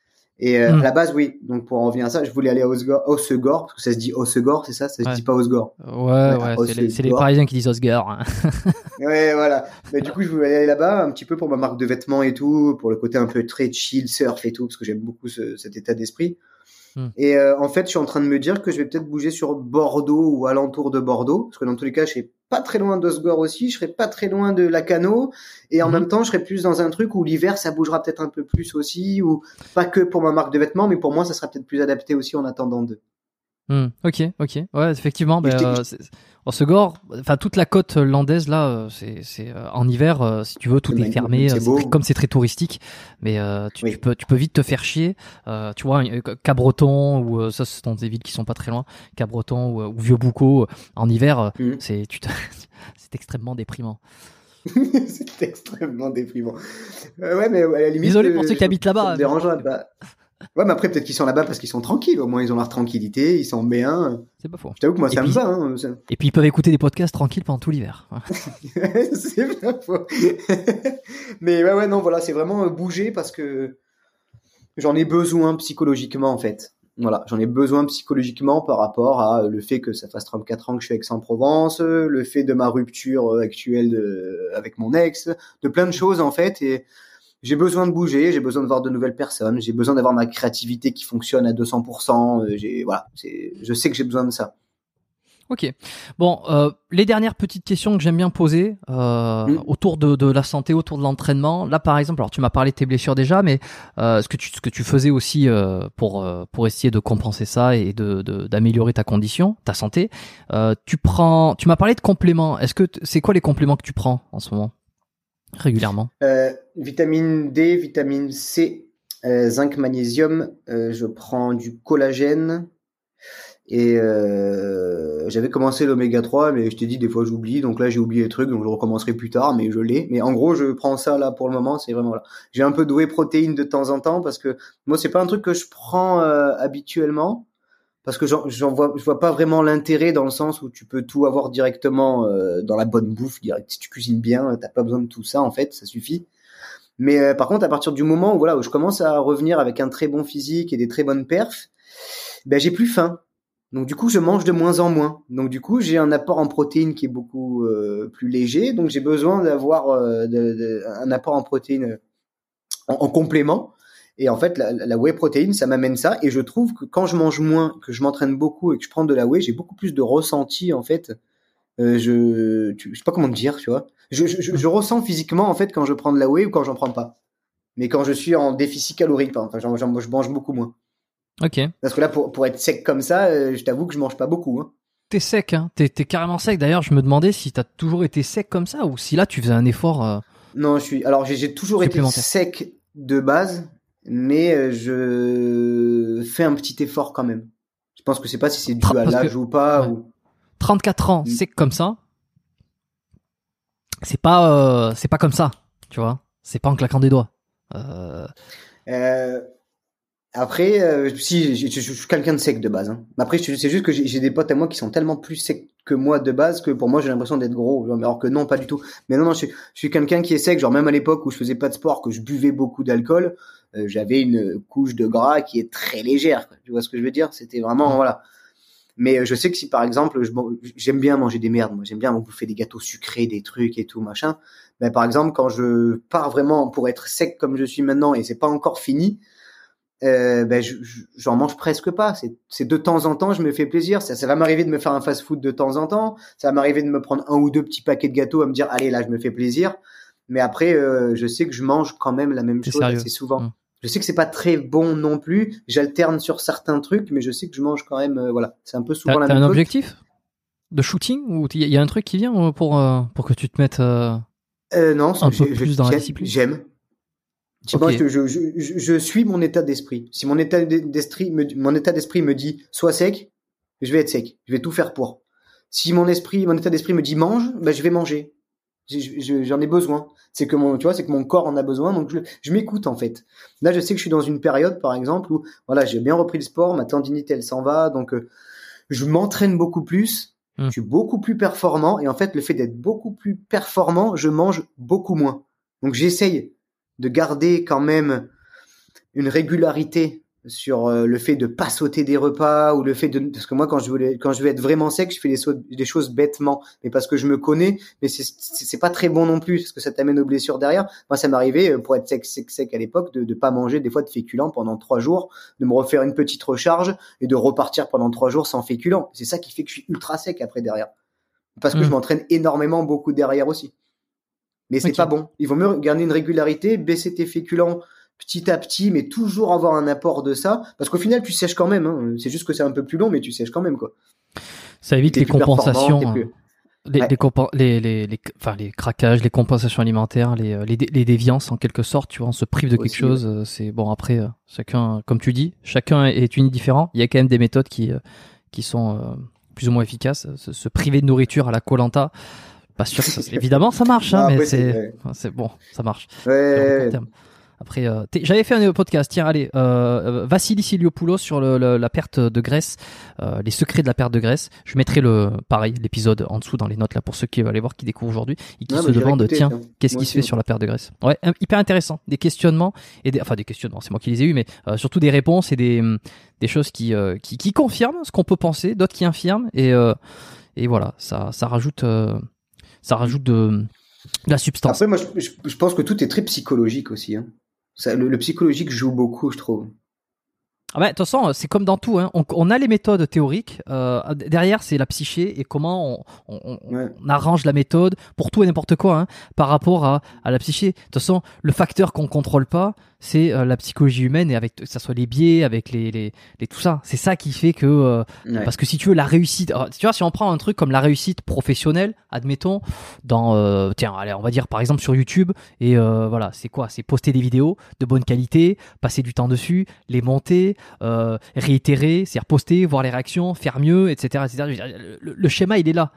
Et euh, hmm. à la base, oui. Donc pour en revenir à ça, je voulais aller à Osegor, parce que ça se dit Osegor, c'est ça? Ça se dit pas Osgore. Ouais, ouais, c'est les, Parisiens qui disent Osgore. Hein. (laughs) ouais, voilà. Mais du coup, je voulais aller là-bas un petit peu pour ma marque de vêtements et tout, pour le côté un peu très chill, surf et tout, parce que j'aime beaucoup ce, cet état d'esprit. Hmm. Et euh, en fait, je suis en train de me dire que je vais peut-être bouger sur Bordeaux ou alentour de Bordeaux, parce que dans tous les cas, je suis pas très loin d'Osgore aussi, je serai pas très loin de Lacano, et en hmm. même temps, je serai plus dans un truc où l'hiver, ça bougera peut-être un peu plus aussi, ou pas que pour ma marque de vêtements, mais pour moi, ça sera peut-être plus adapté aussi en attendant d'eux. Hmm, ok, ok, ouais, effectivement. Euh, en Segor, enfin toute la côte landaise là, euh, c'est euh, en hiver, si tu veux, tout est, fermé, comme c'est très touristique, mais tu, peux tu peux vite te faire chier. tu vois, Cabreton ou ça, ce sont des villes qui sont pas très loin, Cabreton ou, ou Vieux-Boucau, en hiver, hmm. c'est (laughs) c'est extrêmement déprimant. (laughs) c'est extrêmement déprimant. ouais, mais à la limite. Désolé pour ceux qui habitent là-bas. dérangeant, bah, Ouais, mais après, peut-être qu'ils sont là-bas parce qu'ils sont tranquilles. Au moins, ils ont leur tranquillité, ils sont bien. C'est pas faux. Je t'avoue que moi, Et ça puis- me va. Hein. Et puis ils peuvent écouter des podcasts tranquilles pendant tout l'hiver. (laughs) c'est pas faux. (laughs) mais ouais, ouais, non, voilà, c'est vraiment euh, bouger parce que j'en ai besoin psychologiquement, en fait. Voilà, j'en ai besoin psychologiquement par rapport à euh, le fait que ça fasse 34 ans que je suis Aix-en-Provence, euh, le fait de ma rupture actuelle de- avec mon ex, de plein de choses, en fait. Et j'ai besoin de bouger, j'ai besoin de voir de nouvelles personnes, j'ai besoin d'avoir ma créativité qui fonctionne à 200%. euh, J'ai, voilà, c'est, je sais que j'ai besoin de ça. Ok. Bon, euh, les dernières petites questions que j'aime bien poser euh, Mm. autour de, de la santé, autour de l'entraînement. Là, par exemple, alors tu m'as parlé de tes blessures déjà, mais euh, ce que tu ce que tu faisais aussi euh, pour euh, pour essayer de compenser ça et de de- d'améliorer ta condition, ta santé. Euh, tu prends, tu m'as parlé de compléments. Est-ce que c'est quoi les compléments que tu prends en ce moment? Régulièrement Euh, vitamine D, vitamine C, euh, zinc, magnésium. euh, je prends du collagène. Et j'avais commencé l'oméga 3, mais je t'ai dit des fois j'oublie, donc là j'ai oublié les trucs, donc je recommencerai plus tard, mais je l'ai. Mais en gros, je prends ça là pour le moment, c'est vraiment là. J'ai un peu de whey protéine de temps en temps parce que moi c'est pas un truc que je prends habituellement parce que j'en vois je vois pas vraiment l'intérêt dans le sens où tu peux tout avoir directement euh, dans la bonne bouffe direct. Si tu cuisines bien, t'as pas besoin de tout ça en fait, ça suffit. Mais euh, par contre, à partir du moment où voilà où je commence à revenir avec un très bon physique et des très bonnes perfs, ben j'ai plus faim. Donc du coup, je mange de moins en moins. Donc du coup, j'ai un apport en protéines qui est beaucoup euh, plus léger. Donc j'ai besoin d'avoir euh, un apport en protéines en complément. Et en fait, la, la whey protéine, ça m'amène ça. Et je trouve que quand je mange moins, que je m'entraîne beaucoup et que je prends de la whey, j'ai beaucoup plus de ressenti en fait. Euh, je, tu, je sais pas comment te dire, tu vois. Je, je, je, je ressens physiquement en fait quand je prends de la whey ou quand j'en prends pas. Mais quand je suis en déficit calorique, par exemple, enfin, j'en- j'en- je mange beaucoup moins. Ok. Parce que là, pour, pour être sec comme ça, euh, je t'avoue que je mange pas beaucoup. Hein. T'es sec, hein T'es t'es carrément sec. D'ailleurs, je me demandais si t'as toujours été sec comme ça ou si là tu faisais un effort. euh, Non, je suis. Alors, j'ai j'ai toujours été sec de base, mais euh, je fais un petit effort quand même. Je pense que c'est pas si c'est dû à l'âge ou pas. ouais. Ou... 34 ans, Mm. sec comme ça. C'est pas, euh, c'est pas comme ça, tu vois. C'est pas en claquant des doigts. Euh, Euh, après, si je, je- je suis quelqu'un de sec de base. Hein. Après, c'est juste que j'ai des potes à moi qui sont tellement plus secs que moi de base que pour moi j'ai l'impression d'être gros. Genre, Alors que non, pas du tout. Mais non, non, je, suis- quelqu'un qui est sec. Genre même à l'époque où je faisais pas de sport, que je buvais beaucoup d'alcool, j'avais une couche de gras qui est très légère. quoi. Tu vois ce que je veux dire? C'était vraiment voilà. Mais euh, je sais que si par exemple, j'aime bien manger des merdes, moi j'aime bien bouffer des gâteaux sucrés, des trucs et tout machin. Mais par exemple, quand je pars vraiment pour être sec comme je suis maintenant et c'est pas encore fini, euh, ben je- je- j'en mange presque pas. C'est de temps en temps, je me fais plaisir. Ça, ça va m'arriver de me faire un fast-food de temps en temps. Ça va m'arriver de me prendre un ou deux petits paquets de gâteaux à me dire allez là, je me fais plaisir. Mais après, euh, je sais que je mange quand même la même chose assez souvent. Mm. Je sais que c'est pas très bon non plus. J'alterne sur certains trucs, mais je sais que je mange quand même. euh, voilà, c'est un peu souvent la t'as même un chose. objectif de shooting ou il y a un truc qui vient euh, pour euh, pour que tu te mettes. euh, Euh, non, Un peu plus dans la j'aime- discipline? J'aime. Je, je, je- je suis mon état d'esprit. Si mon état d'esprit me, mon état d'esprit me dit sois sec, je vais être sec. Je vais tout faire pour. Si mon esprit, mon état d'esprit me dit mange, ben je vais manger. J'en ai besoin. C'est que mon, tu vois, c'est que mon corps en a besoin, donc je, je m'écoute en fait. Là, je sais que je suis dans une période, par exemple, où voilà, j'ai bien repris le sport, ma tendinite elle s'en va, donc euh, je m'entraîne beaucoup plus. Hmm. Je suis beaucoup plus performant et en fait, le fait d'être beaucoup plus performant, je mange beaucoup moins. Donc j'essaye de garder quand même une régularité sur euh, le fait de pas sauter des repas ou le fait de parce que moi quand je voulais quand je veux être vraiment sec je fais des, des choses bêtement. Mais parce que je me connais mais c'est c'est pas très bon non plus parce que ça t'amène aux blessures derrière. Moi ça m'arrivait euh, pour être sec sec sec à l'époque de de pas manger des fois de féculents pendant trois jours de me refaire une petite recharge et de repartir pendant trois jours sans féculents. C'est ça qui fait que je suis ultra sec après derrière. Parce que je m'entraîne énormément beaucoup derrière aussi. Mais c'est Ok. pas bon. Il vaut mieux garder une régularité baisser tes féculents petit à petit, mais toujours avoir un apport de ça, parce qu'au final, tu sèches quand même. Hein. C'est juste que c'est un peu plus long, mais tu sèches quand même, quoi. Ça évite les compensations, plus- euh, les, Ouais. les, compen- les, les, les- enfin, les craquages, les compensations alimentaires, les, euh, les, dé- les déviances en quelque sorte. Tu vois, on se prive de quelque chose. euh, C'est bon après, euh, chacun, comme tu dis, chacun est unique différent. Il y a quand même des méthodes qui qui sont euh, plus ou moins efficaces. Se, se priver de nourriture à la colanta, pas sûr que ça, (laughs) évidemment ça marche, hein, Ah, mais c'est bon, ça marche. Ouais, Après, euh, j'avais fait un podcast. Tiens, allez, euh, euh, Vassili Siliopoulos sur le- le- la perte de graisse, euh, les secrets de la perte de graisse. Je mettrai le pareil l'épisode en dessous dans les notes là pour ceux qui veulent aller voir, qui découvrent aujourd'hui et qui se demandent tiens, qu'est-ce qui se fait ouais. sur la perte de graisse Ouais, hyper intéressant. Des questionnements et des, enfin des questionnements. C'est moi qui les ai eus, mais surtout des réponses et des hum, des choses qui qui, qui confirment ce qu'on peut penser, d'autres qui infirment et et voilà, ça ça rajoute ça rajoute de, de la substance. Après, moi, je, je- je pense que tout est très psychologique aussi. Hein. Ça, le, le psychologique joue beaucoup, je trouve. Ah bah, de toute façon, c'est comme dans tout. Hein. On, on a les méthodes théoriques. euh, derrière, c'est la psyché et comment on, on- on- Ouais. on arrange la méthode pour tout et n'importe quoi hein, par rapport à, à la psyché. De toute façon, le facteur qu'on contrôle pas, c'est euh, la psychologie humaine et avec que ça soit les biais, avec les, les, les tout ça. C'est ça qui fait que euh, Ouais. parce que si tu veux la réussite, alors, tu vois, si on prend un truc comme la réussite professionnelle, admettons, dans, euh, tiens, allez, on va dire par exemple sur YouTube, et euh, voilà, c'est quoi? C'est poster des vidéos de bonne qualité, passer du temps dessus, les monter, euh, réitérer, c'est-à-dire poster, voir les réactions, faire mieux, etc., etc. Le, le schéma, il est là.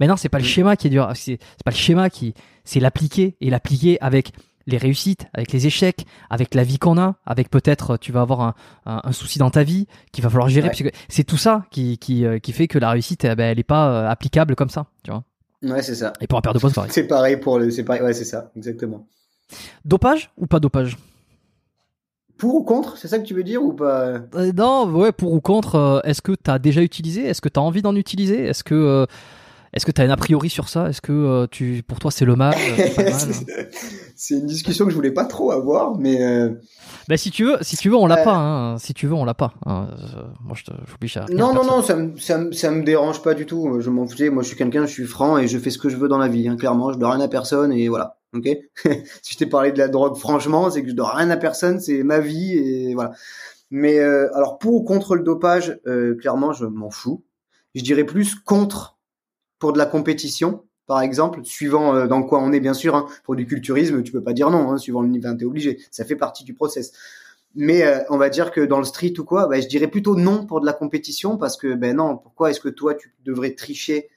Maintenant, c'est pas le Mm. schéma qui est dur, c'est pas le schéma qui, c'est l'appliquer et l'appliquer avec les réussites, avec les échecs, avec la vie qu'on a, avec peut-être tu vas avoir un, un, un souci dans ta vie qu'il va falloir gérer. Ouais. parce que C'est tout ça qui, qui, euh, qui fait que la réussite, eh ben, elle est pas euh, applicable comme ça, tu vois. Ouais, c'est ça. Et pour un paire de poste, pareil. C'est pareil pour le. C'est pareil. Ouais, c'est ça, exactement. Dopage ou pas dopage? Pour ou contre, c'est ça que tu veux dire ou pas? Euh, Non, ouais, pour ou contre, euh, est-ce que tu as déjà utilisé? Est-ce que tu as envie d'en utiliser? Est-ce que euh, est-ce que tu as un a priori sur ça? Est-ce que euh, tu pour toi c'est le mal, (laughs) euh, pas mal (laughs) C'est une discussion que je voulais pas trop avoir, mais euh, Bah si tu veux, si tu veux, on l'a Euh, pas hein. Si tu veux, on l'a pas. hein. Euh, moi je te j'oblige à non, non, non, ça me, ça, me, ça me dérange pas du tout. Je m'en foutais. Moi, je suis quelqu'un, je suis franc et je fais ce que je veux dans la vie. Hein, clairement, je dois rien à personne et voilà. Ok? (laughs) si je t'ai parlé de la drogue, franchement, c'est que je dois rien à personne. C'est ma vie et voilà. Mais euh, alors pour ou contre le dopage, euh, clairement, je m'en fous. Je dirais plus contre pour de la compétition, par exemple, suivant euh, dans quoi on est, bien sûr. Hein. Pour du culturisme, tu peux pas dire non, hein, suivant le niveau, t'es obligé. Ça fait partie du process. Mais euh, on va dire que dans le street ou quoi, bah, je dirais plutôt non pour de la compétition parce que ben non, pourquoi est-ce que toi tu devrais tricher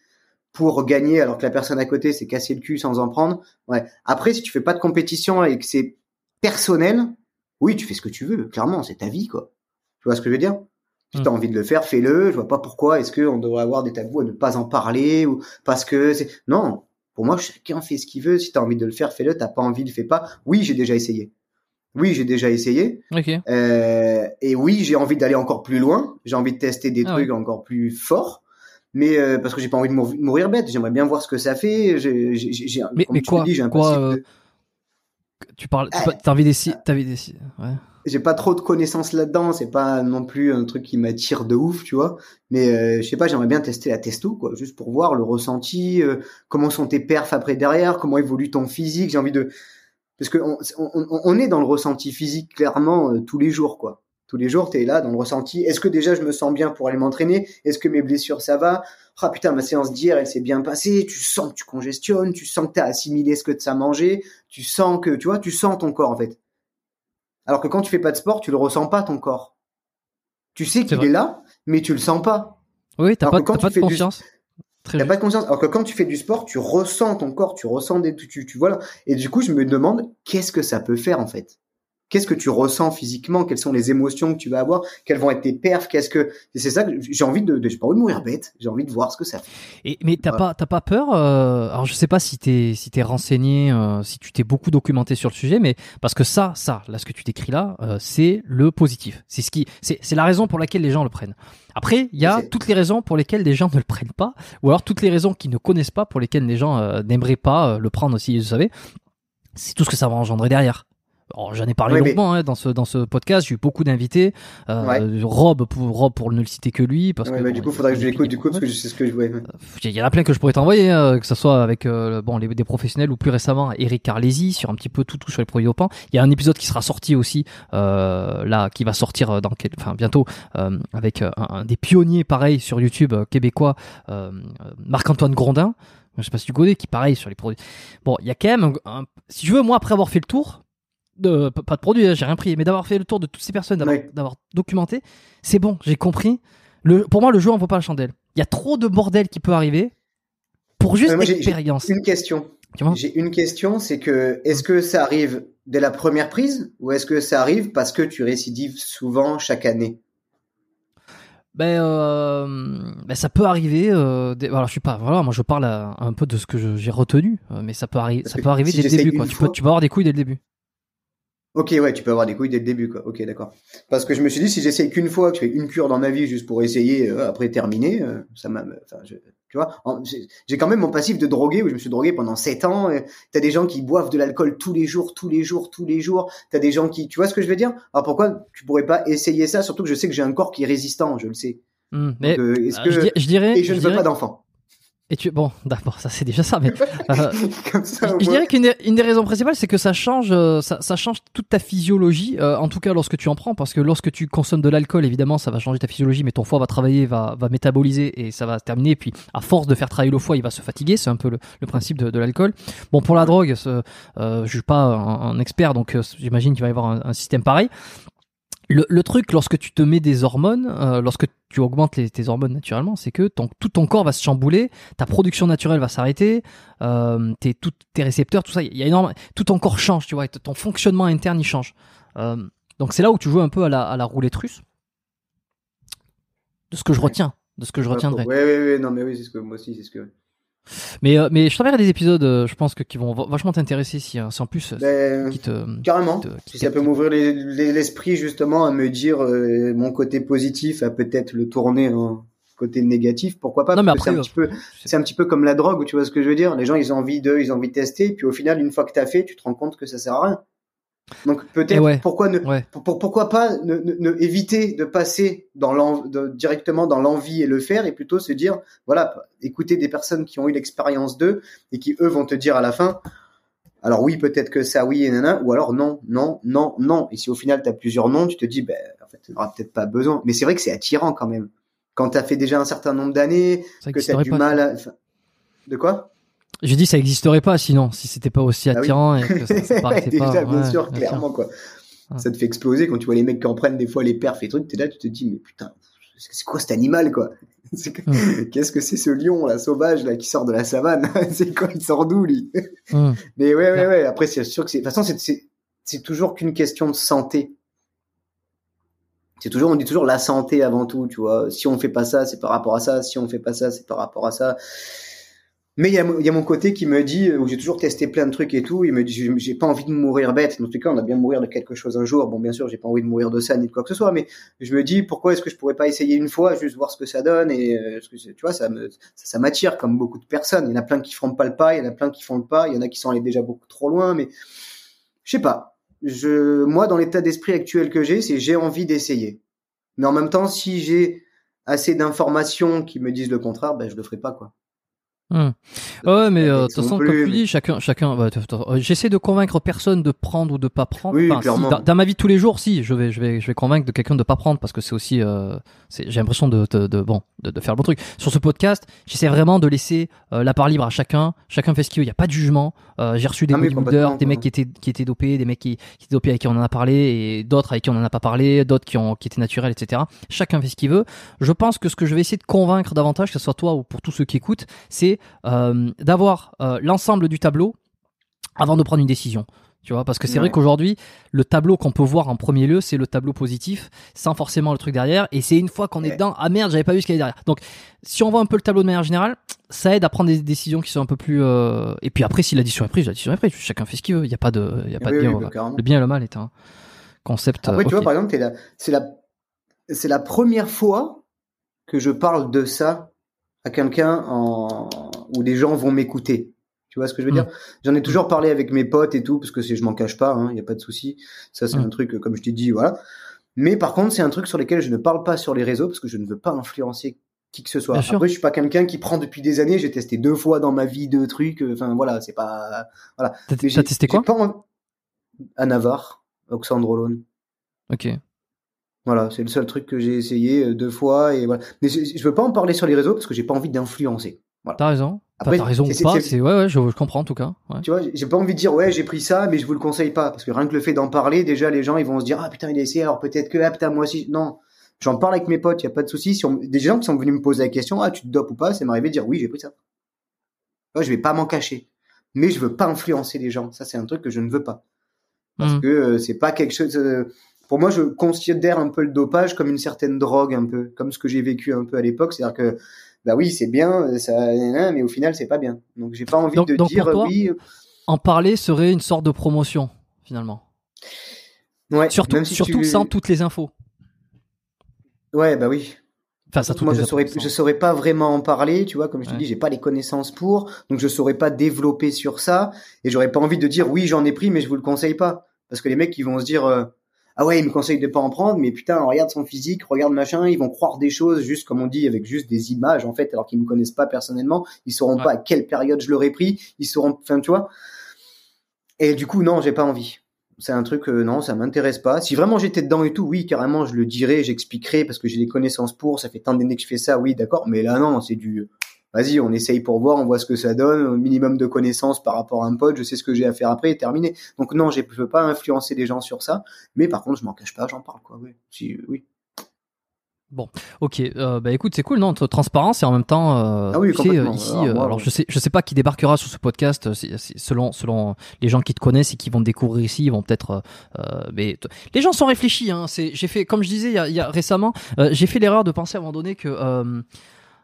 pour gagner alors que la personne à côté s'est cassé le cul sans en prendre? Ouais. Après, si tu fais pas de compétition et que c'est personnel, oui, tu fais ce que tu veux. Clairement, c'est ta vie, quoi. Tu vois ce que je veux dire? Si Mm. t'as envie de le faire, fais-le. Je vois pas pourquoi est-ce qu'on devrait avoir des tabous à ne pas en parler ou parce que c'est non. Pour moi, chacun fait ce qu'il veut. Si t'as envie de le faire, fais-le. T'as pas envie, le fais pas. Oui, j'ai déjà essayé. Oui, j'ai déjà essayé. Ok. Euh, et oui, j'ai envie d'aller encore plus loin. J'ai envie de tester des Ah trucs encore plus forts. Mais euh, parce que j'ai pas envie de mour- mourir bête. J'aimerais bien voir ce que ça fait. J'ai, j'ai, j'ai- Mais- mais tu quoi- j'ai un quoi, euh, de- Tu parles. Tu Ah. T'as envie d'essayer. T'avais d'essayer. Ouais. j'ai pas trop de connaissances là-dedans. C'est pas non plus un truc qui m'attire de ouf, tu vois. Mais euh, je sais pas, j'aimerais bien tester la testo, quoi, juste pour voir le ressenti, euh, comment sont tes perfs après derrière, comment évolue ton physique. J'ai envie de, parce que on, on, on est dans le ressenti physique clairement euh, tous les jours, quoi. Tous les jours, t'es là dans le ressenti. Est-ce que déjà je me sens bien pour aller m'entraîner? Est-ce que mes blessures ça va? Ah putain, ma séance d'hier, elle s'est bien passée. Tu sens que tu congestionnes, tu sens que t'as assimilé ce que tu as mangé, tu sens que, tu vois, tu sens ton corps en fait. Alors que quand tu fais pas de sport, tu le ressens pas ton corps. Tu sais qu'il est là, mais tu le sens pas. Oui, t'as pas, tu de du- confiance. T'as juste. pas de conscience. Alors que quand tu fais du sport, tu ressens ton corps, tu ressens des, tu, tu, tu vois là. Et du coup, je me demande qu'est-ce que ça peut faire en fait? Qu'est-ce que tu ressens physiquement? Quelles sont les émotions que tu vas avoir? Quelles vont être tes perfs? Qu'est-ce que c'est ça que j'ai envie de, de j'ai pas envie de mourir bête. J'ai envie de voir ce que ça fait. Et, mais t'as Voilà. pas, t'as pas peur euh, Alors je sais pas si t'es, si t'es renseigné, euh, si tu t'es beaucoup documenté sur le sujet, mais parce que ça, ça, là, ce que tu décris là, euh, c'est le positif. C'est ce qui, c'est, c'est la raison pour laquelle les gens le prennent. Après, il y a toutes les raisons pour lesquelles les gens ne le prennent pas, ou alors toutes les raisons qu'ils ne connaissent pas pour lesquelles les gens n'aimeraient pas le prendre aussi. Vous savez, c'est tout ce que ça va engendrer derrière. J'en ai parlé mais- longuement hein, dans ce dans ce podcast. J'ai eu beaucoup d'invités. Euh, Ouais. Rob pour Rob pour ne le citer que lui parce Ouais, que bah, bon, du coup, il- faudrait que je l'écoute du coup parce que je sais ce que je ouais. il y en a plein que je pourrais t'envoyer, hein, que ce soit avec euh, bon les, des professionnels ou plus récemment Eric Carlesi sur un petit peu tout tout sur les produits dopants. Il y a un épisode qui sera sorti aussi euh, là, qui va sortir euh, dans quel, enfin bientôt euh, avec euh, un, un des pionniers pareil sur YouTube euh, québécois, euh, euh, Marc-Antoine Grondin. Je sais pas si tu connais, qui pareil sur les produits. Bon, il y a quand même, un- un- si tu veux, moi après avoir fait le tour, de, pas de produits, hein, j'ai rien pris, mais d'avoir fait le tour de toutes ces personnes, d'avoir Ouais. d'avoir documenté, c'est bon, j'ai compris. Le, pour moi, le jeu en vaut pas la chandelle. Il y a trop de bordel qui peut arriver pour juste l'expérience. Une question. J'ai une question, c'est que est-ce que ça arrive dès la première prise ou est-ce que ça arrive parce que tu récidives souvent chaque année? Ben, euh, ben, ça peut arriver. Euh, des- alors je suis pas. Voilà, moi je parle à- un peu de ce que je- j'ai retenu, euh, mais ça peut Ça peut arriver si dès le début. Quoi. Tu peux, tu peux avoir des couilles dès le début. Ok, ouais, tu peux avoir des couilles dès le début, quoi. Ok, d'accord. Parce que je me suis dit, si j'essaye qu'une fois, que je fais une cure dans ma vie juste pour essayer, euh, après terminer, euh, ça m'a, enfin, je- tu vois, j'ai quand même mon passif de drogué où je me suis drogué pendant sept ans. euh, T'as des gens qui boivent de l'alcool tous les jours, tous les jours, tous les jours. T'as des gens qui, tu vois ce que je veux dire? Alors pourquoi tu pourrais pas essayer ça? Surtout que je sais que j'ai un corps qui est résistant, je le sais. Hmm, mais Donc, euh, est-ce euh, que je, di- je dirais. et je ne veux pas d'enfant. Et tu bon, d'accord, ça c'est déjà ça. Mais (laughs) euh, ça, je dirais qu'une des- une des raisons principales, c'est que ça change, euh, ça, ça change toute ta physiologie. euh, en tout cas, lorsque tu en prends, parce que lorsque tu consommes de l'alcool, évidemment, ça va changer ta physiologie, mais ton foie va travailler, va, va métaboliser et ça va se terminer. Et puis, à force de faire travailler le foie, il va se fatiguer. C'est un peu le, le principe de, de l'alcool. Bon, pour la drogue, euh, je suis pas un, un expert, donc euh, j'imagine qu'il va y avoir un, un système pareil. Le, le truc, lorsque tu te mets des hormones, euh, lorsque tu augmentes les, tes hormones naturellement, c'est que ton, tout ton corps va se chambouler, ta production naturelle va s'arrêter, euh, tes, tes récepteurs, tout ça, il y a énormément, tout ton corps change, tu vois, ton fonctionnement interne il change. Euh, donc c'est là où tu joues un peu à la, à la roulette russe. De ce que je retiens, de ce que je retiendrai. Ouais, ouais, ouais, non, mais oui, c'est ce que moi aussi, c'est ce que. Mais, euh, mais je t'enverrai des épisodes, euh, je pense que qui vont va- vachement t'intéresser si, euh, si en plus euh, Ben, qui te, Carrément. qui te- qui Si ça peut m'ouvrir les- les- l'esprit justement à me dire euh, mon côté positif, à peut-être le tourner en côté négatif, pourquoi pas Non, mais après, c'est un petit peu, c'est un petit peu comme la drogue, tu vois ce que je veux dire? Les gens, ils ont envie de, ils ont envie de tester, puis au final, une fois que t'as fait, tu te rends compte que ça sert à rien. Donc peut-être ouais. pourquoi ne, Ouais. pour- pour- pourquoi pas ne, ne- ne- éviter de passer dans l'en- de- directement dans l'envie et le faire et plutôt se dire voilà écouter des personnes qui ont eu l'expérience d'eux et qui eux vont te dire à la fin alors oui peut-être que ça oui et nana ou alors non non non non. Et si au final tu as plusieurs noms tu te dis ben en fait tu n'auras peut-être pas besoin. Mais c'est vrai que c'est attirant quand même. Quand tu as fait déjà un certain nombre d'années ça que tu as du mal à... de quoi? J'ai dit ça existerait pas sinon, si c'était pas aussi Ah oui. attirant et que ça, ça (laughs) paraissait déjà pas. bien ouais, sûr bien clairement quoi Ouais. ça te fait exploser quand tu vois les mecs qui en prennent des fois les perfs et trucs t'es là tu te dis mais putain c'est quoi cet animal quoi? (laughs) Mm. qu'est-ce que c'est ce lion là sauvage là qui sort de la savane? (laughs) C'est quoi il sort d'où lui? Hum. mais ouais ouais ouais après c'est sûr que c'est de toute façon c'est toujours qu'une question de santé c'est toujours on dit toujours la santé avant tout tu vois si on fait pas ça c'est par rapport à ça si on fait pas ça c'est par rapport à ça mais il y a, mon- il y a mon côté qui me dit, où j'ai toujours testé plein de trucs et tout, il me dit, j'ai- pas envie de mourir bête. Dans les cas, on a bien mourir de quelque chose un jour. Bon, bien sûr, j'ai pas envie de mourir de ça ni de quoi que ce soit, mais je me dis, pourquoi est-ce que je pourrais pas essayer une fois, juste voir ce que ça donne et, euh, tu vois, ça me, m'attire comme beaucoup de personnes. Il y en a plein qui feront pas le pas, il y en a plein qui font le pas, il y en a qui sont allés déjà beaucoup trop loin, mais je sais pas. Je, moi, dans l'état d'esprit actuel que j'ai, c'est j'ai envie d'essayer. Mais en même temps, si j'ai assez d'informations qui me disent le contraire, ben, je le ferai pas, quoi. Hum. Ouais, mais de toute façon, plus, comme tu mais- dis, chacun, chacun. bah, J'essaie de convaincre personne de prendre ou de pas prendre. Oui, Enfin, si, clairement. dans, dans ma vie de tous les jours, si, je vais, je vais, je vais convaincre de quelqu'un de pas prendre parce que c'est aussi, euh, j'ai l'impression de, de, de- bon, de, de faire le bon truc. Sur ce podcast, j'essaie vraiment de laisser euh, la part libre à chacun. Chacun fait ce qu'il veut. Il y a pas de jugement. Euh, j'ai reçu des Ah, bodybuilders, des mecs qui étaient, qui étaient dopés, des mecs qui, qui étaient dopés avec qui on en a parlé et d'autres avec qui on en a pas parlé, d'autres qui ont, qui étaient naturels, etc. Chacun fait ce qu'il veut. Je pense que ce que je vais essayer de convaincre davantage, que ce soit toi ou pour tous ceux qui écoutent, c'est euh, d'avoir euh, l'ensemble du tableau avant de prendre une décision. Tu vois, parce que c'est Ouais. vrai qu'aujourd'hui, le tableau qu'on peut voir en premier lieu, c'est le tableau positif, sans forcément le truc derrière. Et c'est une fois qu'on est dedans, ah merde, j'avais pas vu ce qu'il y avait derrière. Donc, si on voit un peu le tableau de manière générale, ça aide à prendre des décisions qui sont un peu plus. euh, Et puis après, si la décision est prise, la décision est prise. Chacun fait ce qu'il veut. Il y a pas de, il y a pas Oui, de bien. oui, bah, le bien et le mal est un concept. Après, euh, tu vois, par exemple, c'est la, c'est la première fois que je parle de ça à quelqu'un en, où des gens vont m'écouter. Tu vois ce que je veux Mm. dire? J'en ai toujours parlé avec mes potes et tout, parce que je m'en cache pas, il hein, y a pas de souci. Ça, c'est Mm. un truc, comme je t'ai dit, voilà. Mais par contre, c'est un truc sur lequel je ne parle pas sur les réseaux, parce que je ne veux pas influencer qui que ce soit. Bien sûr. Après, je suis pas quelqu'un qui prend depuis des années. J'ai testé deux fois dans ma vie deux trucs. euh, Enfin, voilà, c'est pas. Voilà. T'as testé quoi? pas envie- À Navarre, Oxandrolone. Ok. Voilà, c'est le seul truc que j'ai essayé euh, deux fois et voilà. Mais je, veux pas en parler sur les réseaux parce que j'ai pas envie d'influencer. Voilà. T'as raison. Après, t'as raison ou pas. c'est- C'est ouais, ouais, je, je comprends en tout cas. Ouais. Tu vois, j'ai pas envie de dire ouais j'ai pris ça, mais je vous le conseille pas parce que rien que le fait d'en parler, déjà les gens ils vont se dire ah putain il a essayé alors peut-être que ah putain moi aussi non. J'en parle avec mes potes, y a pas de souci. Si on... des gens qui sont venus me poser la question ah tu te dopes ou pas, c'est m'arrivé de dire oui j'ai pris ça. Ouais, je vais pas m'en cacher, mais je veux pas influencer les gens. Ça c'est un truc que je ne veux pas. parce Mhm. que euh, c'est pas quelque chose. euh, pour moi, je considère un peu le dopage comme une certaine drogue, un peu comme ce que j'ai vécu un peu à l'époque, c'est-à-dire que bah oui, c'est bien, euh, ça, mais au final, c'est pas bien. Donc j'ai pas envie Donc- de donc dire toi, euh, oui. En parler serait une sorte de promotion, finalement. Ouais, Surtout, même si surtout tu- sans toutes les infos. Ouais, bah oui. Enfin, ça, toutes Moi, je saurais, je saurais pas vraiment en parler, tu vois, comme je te dis, j'ai pas les connaissances pour, donc je saurais pas développer sur ça, et j'aurais pas envie de dire oui, j'en ai pris, mais je vous le conseille pas, parce que les mecs, ils vont se dire euh, ah ouais, il me conseille de pas en prendre, mais putain, regarde son physique, regarde machin, ils vont croire des choses juste comme on dit avec juste des images en fait, alors qu'ils me connaissent pas personnellement, ils sauront Ouais. pas à quelle période je l'aurais pris, ils sauront, enfin tu vois. Et du coup, non, j'ai pas envie. C'est un truc, euh, non, ça m'intéresse pas. Si vraiment j'étais dedans et tout, oui, carrément, je le dirais, j'expliquerai parce que j'ai des connaissances pour. Ça fait tant d'années que je fais ça, oui, d'accord. Mais là, non, c'est du. Vas-y, on essaye pour voir, on voit ce que ça donne, un minimum de connaissances par rapport à un pote, je sais ce que j'ai à faire après, et terminé. Donc non, je peux pas influencer les gens sur ça, mais par contre, je m'en cache pas, j'en parle, quoi. Oui, si, oui. Ok, euh, bah écoute, c'est cool, non Entre Transparence et en même temps, euh, Ah oui, tu sais, complètement. ici, Alors, euh, moi, alors je sais, je sais pas qui débarquera sur ce podcast, euh, c'est- c'est selon selon les gens qui te connaissent et qui vont te découvrir ici, ils vont peut-être, euh, euh, mais les gens sont réfléchis. Hein, c'est, j'ai fait, comme je disais, il y a, y a récemment, euh, j'ai fait l'erreur de penser à un moment donné que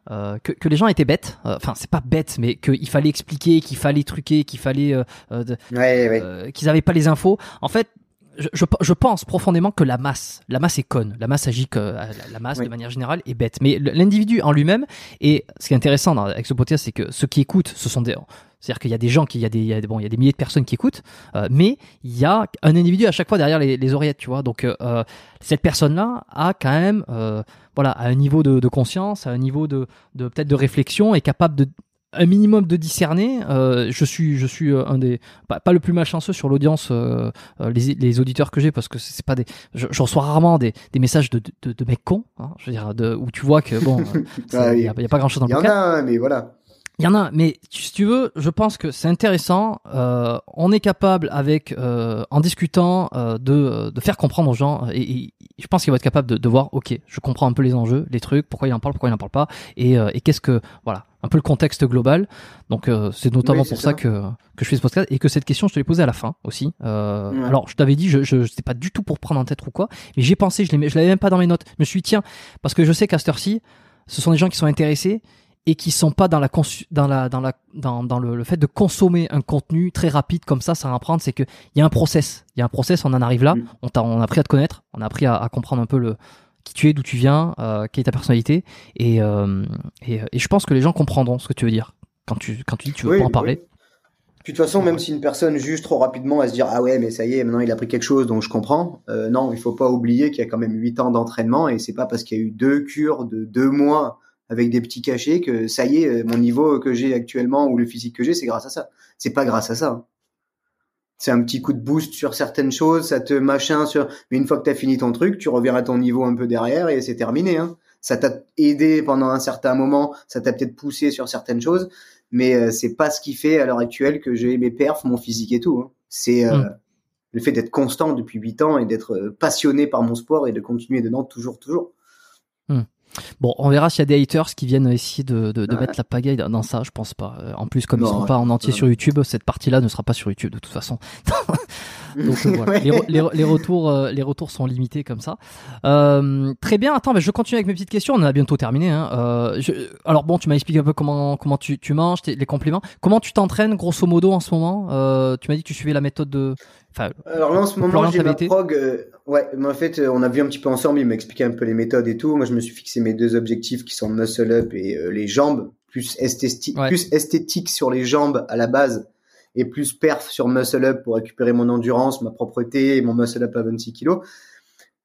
euh, que, que les gens étaient bêtes. Euh, Enfin, c'est pas bête, mais qu'il fallait expliquer, qu'il fallait truquer, qu'il fallait euh, euh, de- Ouais, ouais. euh, qu'ils n'avaient pas les infos. En fait, je, je, je pense profondément que la masse, la masse est conne. La masse agit que la, la masse Oui. de manière générale est bête. Mais l'individu en lui-même et ce qui est intéressant dans, avec ce podcast, c'est que ceux qui écoutent, ce sont des c'est-à-dire qu'il y a des gens qui, il y a des, il y a, bon, il y a des milliers de personnes qui écoutent, euh, mais il y a un individu à chaque fois derrière les, les oreillettes, tu vois. Donc euh, euh, cette personne-là a quand même, euh, voilà, à un niveau de, de conscience, à un niveau de, de peut-être de réflexion, est capable de un minimum de discerner. Euh, je suis, je suis euh, un des, pas, pas le plus malchanceux sur l'audience, euh, euh, les, les auditeurs que j'ai, parce que c'est pas des, je, je reçois rarement des, des messages de, de, de mecs cons, hein, je veux dire, de, où tu vois que bon, (laughs) euh, il y, a, il y a pas grand-chose dans Il le y en a, un, mais voilà. Il y en a, mais si tu veux, je pense que c'est intéressant. euh, on est capable, avec, euh, en discutant, euh, de, de faire comprendre aux gens. Et, et je pense qu'il va être capable de, de voir, ok, je comprends un peu les enjeux, les trucs, pourquoi il en parle, pourquoi il en parle pas, et, euh, et qu'est-ce que, voilà, un peu le contexte global. Donc euh, c'est notamment Oui, pour ça, ça. que que je fais ce podcast et que cette question je te l'ai posée à la fin aussi. Euh, Ouais. Alors je t'avais dit, je je sais pas du tout pour prendre en tête ou quoi, mais j'ai pensé, je je l'avais même pas dans mes notes. Je me suis dit, tiens, parce que je sais qu'à cette heure-ci, ce sont des gens qui sont intéressés et qui sont pas dans la consu- dans la dans la dans, dans le, le fait de consommer un contenu très rapide comme ça sans apprendre c'est que il y a un process il y a un process on en arrive là Mm. on t'a on a appris à te connaître on a appris à, à comprendre un peu le qui tu es d'où tu viens euh, quelle est ta personnalité et, euh, et et je pense que les gens comprendront ce que tu veux dire quand tu quand tu dis que tu veux Oui, pas en oui. parler Puis de toute façon, même si une personne juge trop rapidement, elle se dire ah ouais, mais ça y est, maintenant il a pris quelque chose, donc je comprends. Euh, non, il faut pas oublier qu'il y a quand même huit ans d'entraînement et c'est pas parce qu'il y a eu deux cures de deux mois avec des petits cachets que ça y est, euh, mon niveau que j'ai actuellement ou le physique que j'ai, c'est grâce à ça. C'est pas grâce à ça. C'est un petit coup de boost sur certaines choses, ça te machin sur. Mais une fois que t'as fini ton truc, tu reviens à ton niveau un peu derrière et c'est terminé. Hein. Ça t'a aidé pendant un certain moment, ça t'a peut-être poussé sur certaines choses, mais euh, c'est pas ce qui fait à l'heure actuelle que j'ai mes perfs, mon physique et tout. hein. C'est euh, Mm. le fait d'être constant depuis huit ans et d'être euh, passionné par mon sport et de continuer dedans toujours, toujours. Bon on verra s'il y a des haters qui viennent essayer de, de, de Ouais. mettre la pagaille dans- ça je pense pas Euh, en plus comme ils Non, seront pas en entier ouais. sur YouTube cette partie là ne sera pas sur YouTube de toute façon (laughs) Donc (laughs) euh, voilà, Ouais. les, re- les, re- les retours, euh, les retours sont limités comme ça. Euh, très bien. Attends, mais je continue avec mes petites questions. On a bientôt terminé. Hein. Je- alors bon, tu m'as expliqué un peu comment comment tu, tu manges, les compléments. Comment tu t'entraînes grosso modo en ce moment? Tu m'as dit que tu suivais la méthode de. Enfin, Alors là, en ce moment, j'ai ma prog. ouais, mais en fait, on a vu un petit peu ensemble. Il m'a expliqué un peu les méthodes et tout. Moi, je me suis fixé mes deux objectifs qui sont muscle up et les jambes, plus esthétique, Ouais. plus esthétique sur les jambes à la base et plus perf sur muscle up pour récupérer mon endurance, ma propreté et mon muscle up à 26 kilos.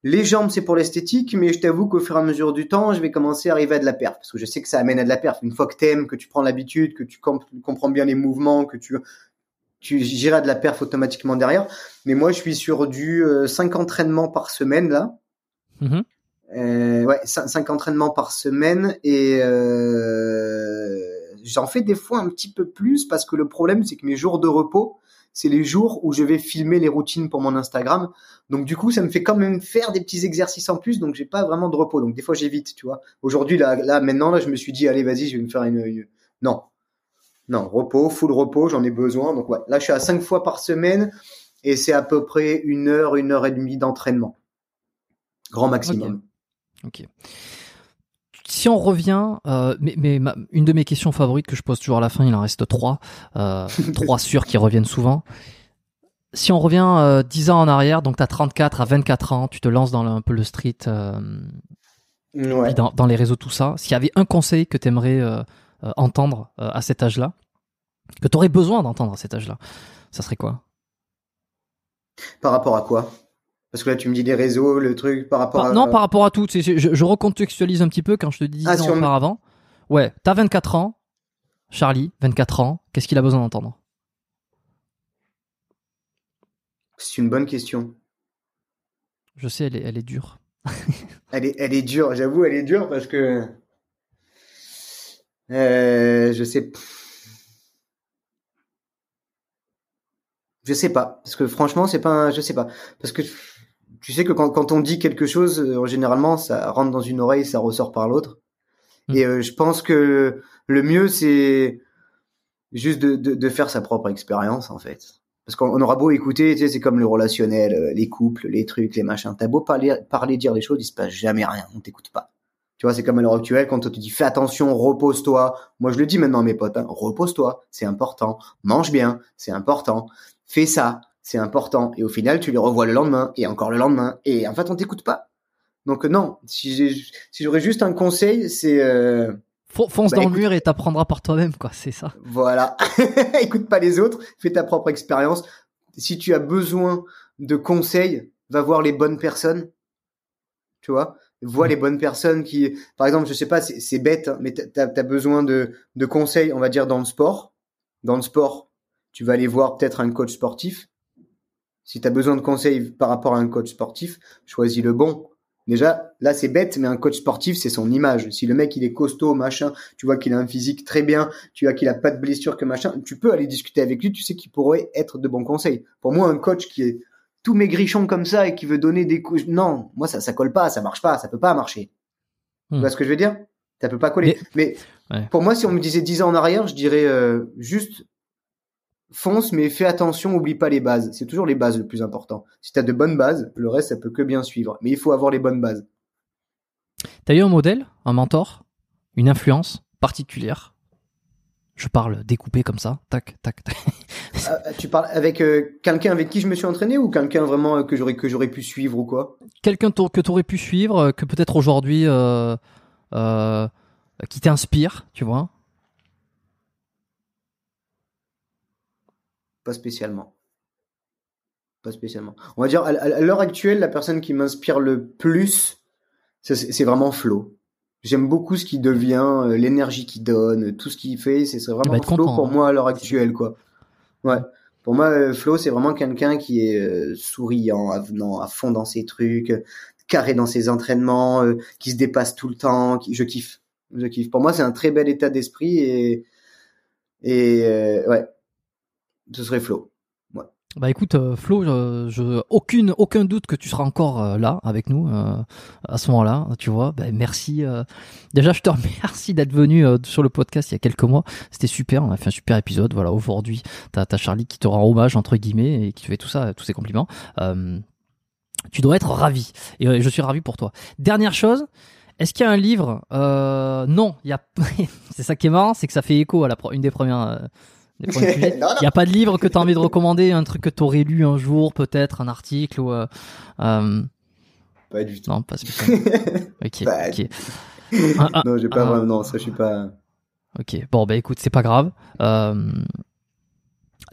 Les jambes, c'est pour l'esthétique, mais je t'avoue qu'au fur et à mesure du temps, je vais commencer à arriver à de la perf, parce que je sais que ça amène à de la perf. Une fois que t'aimes, que tu prends l'habitude, que tu comp- comprends bien les mouvements, que tu, tu de la perf automatiquement derrière. Mais moi, je suis sur du 5 entraînements par semaine là. mhm. Euh, ouais, 5 entraînements par semaine et euh, j'en fais des fois un petit peu plus parce que le problème c'est que mes jours de repos, c'est les jours où je vais filmer les routines pour mon Instagram. Donc du coup, ça me fait quand même faire des petits exercices en plus, donc j'ai pas vraiment de repos. Donc des fois j'évite, tu vois. Aujourd'hui là, là maintenant là, je me suis dit allez vas-y, je vais me faire une, non, non repos, full repos, j'en ai besoin. Donc ouais, là je suis à 5 fois par semaine et c'est à peu près une heure, une heure et demie d'entraînement. Grand maximum. Ok. Si on revient, euh, mais, mais ma- une de mes questions favorites que je pose toujours à la fin, il en reste trois, euh, (laughs) trois sûrs qui reviennent souvent. Si on revient euh, 10 ans en arrière, donc tu as 34 à 24 ans, tu te lances dans le- un peu le street, Ouais. dans, dans les réseaux, tout ça. S'il y avait un conseil que tu aimerais entendre à cet âge-là, que tu aurais besoin d'entendre à cet âge-là, ça serait quoi? Par rapport à quoi? Parce que là, tu me dis les réseaux, le truc, par rapport Par- à... Non, par rapport à tout. Je, je recontextualise un petit peu quand je te dis 10 Ah, ans auparavant. Ouais, t'as 24 ans, Charlie, 24 ans, qu'est-ce qu'il a besoin d'entendre? C'est une bonne question. Je sais, elle est, elle est dure. (laughs) Elle est, elle est dure, j'avoue, elle est dure parce que... Euh, je sais... Je sais pas, parce que franchement, c'est pas un... Je sais pas. Parce que tu sais que quand, quand on dit quelque chose, euh, généralement, ça rentre dans une oreille, ça ressort par l'autre. Mm. Et euh, je pense que le mieux, c'est juste de, de, de faire sa propre expérience, en fait. Parce qu'on aura beau écouter, tu sais, c'est comme le relationnel, euh, les couples, les trucs, les machins. T'as beau parler, parler, dire des choses, il se passe jamais rien, on t'écoute pas. Tu vois, c'est comme à l'heure actuelle, quand on te dit fais attention, repose-toi. Moi, je le dis maintenant à mes potes, hein, repose-toi, c'est important. Mange bien, c'est important. Fais ça, c'est important. Et au final, tu les revois le lendemain, et encore le lendemain, et en fait, on t'écoute pas. Donc euh, non, si j'ai- si j'aurais juste un conseil, c'est euh, Fon- Fonce Bah, dans écoute- le mur et t'apprendras par toi-même, quoi, c'est ça. Voilà. (laughs) Écoute pas les autres, fais ta propre expérience. Si tu as besoin de conseils, va voir les bonnes personnes. Tu vois? Vois Mhm. les bonnes personnes qui, par exemple, je sais pas, c'est c'est bête, hein, mais t'as as besoin de, de conseils, on va dire, dans le sport. Dans le sport, tu vas aller voir peut-être un coach sportif. Si tu as besoin de conseils par rapport à un coach sportif, choisis le bon. Déjà, là, c'est bête, mais un coach sportif, c'est son image. Si le mec, il est costaud, machin, tu vois qu'il a un physique très bien, tu vois qu'il a pas de blessure que machin, tu peux aller discuter avec lui, tu sais qu'il pourrait être de bons conseils. Pour moi, un coach qui est tout maigrichon comme ça et qui veut donner des coups, non, moi, ça, ça colle pas, ça marche pas, ça peut pas marcher. Tu Hmm. vois ce que je veux dire? Ça peut pas coller. Mais, Ouais. pour moi, si on me disait 10 ans en arrière, je dirais, euh, juste, fonce, mais fais attention, oublie pas les bases. C'est toujours les bases le plus important. Si t'as de bonnes bases, le reste, ça peut que bien suivre. Mais il faut avoir les bonnes bases. T'as eu un modèle, un mentor, une influence particulière? Je parle découpé comme ça, tac, tac, tac. Euh, tu parles avec euh, quelqu'un avec qui je me suis entraîné ou quelqu'un vraiment euh, que j'aurais que j'aurais pu suivre ou quoi? Quelqu'un que t'aurais pu suivre, euh, que peut-être aujourd'hui qui t'inspire, tu vois? Pas spécialement. Pas spécialement. On va dire à, l'heure actuelle, la personne qui m'inspire le plus, c'est vraiment Flo. J'aime beaucoup ce qu'il devient, euh, l'énergie qu'il donne, tout ce qu'il fait. C'est vraiment Flo content, pour hein. moi à l'heure actuelle, quoi. Ouais. Pour moi, euh, Flo, c'est vraiment quelqu'un qui est euh, souriant, avenant, à fond dans ses trucs, carré dans ses entraînements, euh, qui se dépasse tout le temps. Qui... Je kiffe. Je kiffe. Pour moi, c'est un très bel état d'esprit et et euh, ouais, ce serait Flo. Bah écoute, euh, Flo, euh, je, aucune, aucun doute que tu seras encore euh, là avec nous euh, à ce moment-là. Tu vois, bah, merci. Déjà, je te (laughs) remercie d'être venu sur le podcast il y a quelques mois. C'était super, on a fait un super épisode. Voilà, aujourd'hui, t'as as Charlie qui te rend hommage entre guillemets et qui te fait tout ça, tous ces compliments. Tu dois être ravi et je suis ravi pour toi. Dernière chose. Est-ce qu'il y a un livre Non, il y a. (laughs) c'est ça qui est marrant, c'est que ça fait écho à la pro- une des premières. Il n'y (laughs) a pas de livre que tu as envie de recommander, un truc que tu aurais lu un jour, peut-être, un article ou. euh, euh, Pas du tout. non, pas spécialement. (laughs) Ok, ok. Un- un- non, j'ai pas ah. vraiment. Non, ça, je suis pas. ok, bon, bah écoute, c'est pas grave. Euh,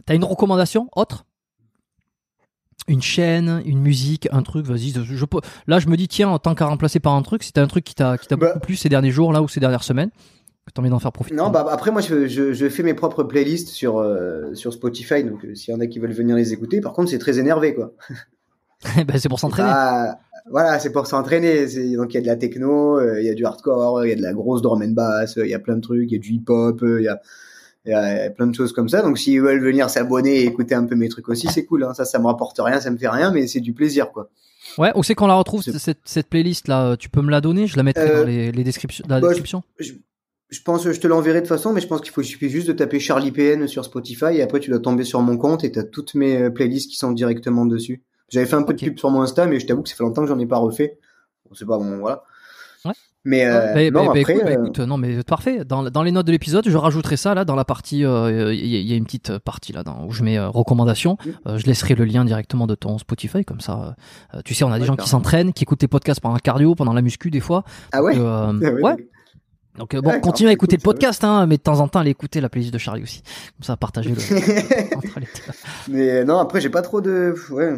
T'as une recommandation autre? Une chaîne, une musique, un truc, vas-y. Je, je peux- là, je me dis, tiens, en tant qu'à remplacer par un truc, t'as un truc qui t'a qui t'a Bah. beaucoup plu ces derniers jours, là, ou ces dernières semaines, que t'as envie d'en faire profiter. Non, bah après moi je, je, je fais mes propres playlists sur euh, sur Spotify, donc euh, s'il y en a qui veulent venir les écouter, par contre c'est très énervé quoi. (laughs) bah, c'est pour s'entraîner. Ah, voilà, c'est pour s'entraîner. Donc il y a de la techno, euh, il y a du hardcore, il y a de la grosse drum and bass, il y a plein de trucs, il y a du hip hop, il y a il y a plein de choses comme ça. Donc s'ils veulent venir s'abonner et écouter un peu mes trucs aussi, c'est cool. Hein. Ça, ça me rapporte rien, ça me fait rien, mais c'est du plaisir quoi. Ouais, où c'est qu'on la retrouve, cette, cette playlist là Tu peux me la donner? Je la mettrai Euh, dans les, les descriptions, la bah, description? Je, Je pense, je te l'enverrai de toute façon, mais je pense qu'il faut il suffit juste de taper Charlie PN sur Spotify et après tu dois tomber sur mon compte et t'as toutes mes euh, playlists qui sont directement dessus. J'avais fait un peu Ok. de pub sur mon Insta, mais je t'avoue que ça fait longtemps que j'en ai pas refait. Bon, c'est pas bon, voilà. Ouais. Mais, euh, Bah, non, bah, bah, après, écoute, euh, écoute, non mais parfait. Dans, dans les notes de l'épisode, je rajouterai ça là dans la partie. euh, Il y, a- il y a une petite partie là dans, où je mets recommandations. Mm. Je laisserai le lien directement de ton Spotify comme ça. tu sais, on a des gens qui s'entraînent, qui écoutent tes podcasts pendant le cardio, pendant la muscu des fois. ah ouais? (laughs) Ah ouais, ouais. Donc euh, bon, continuez à écouter le podcast, hein, mais de temps en temps, allez écouter la playlist de Charlie aussi. Comme ça, partagez le. (laughs) (laughs) entre les deux. Mais euh, non, après, j'ai pas trop de. Ouais.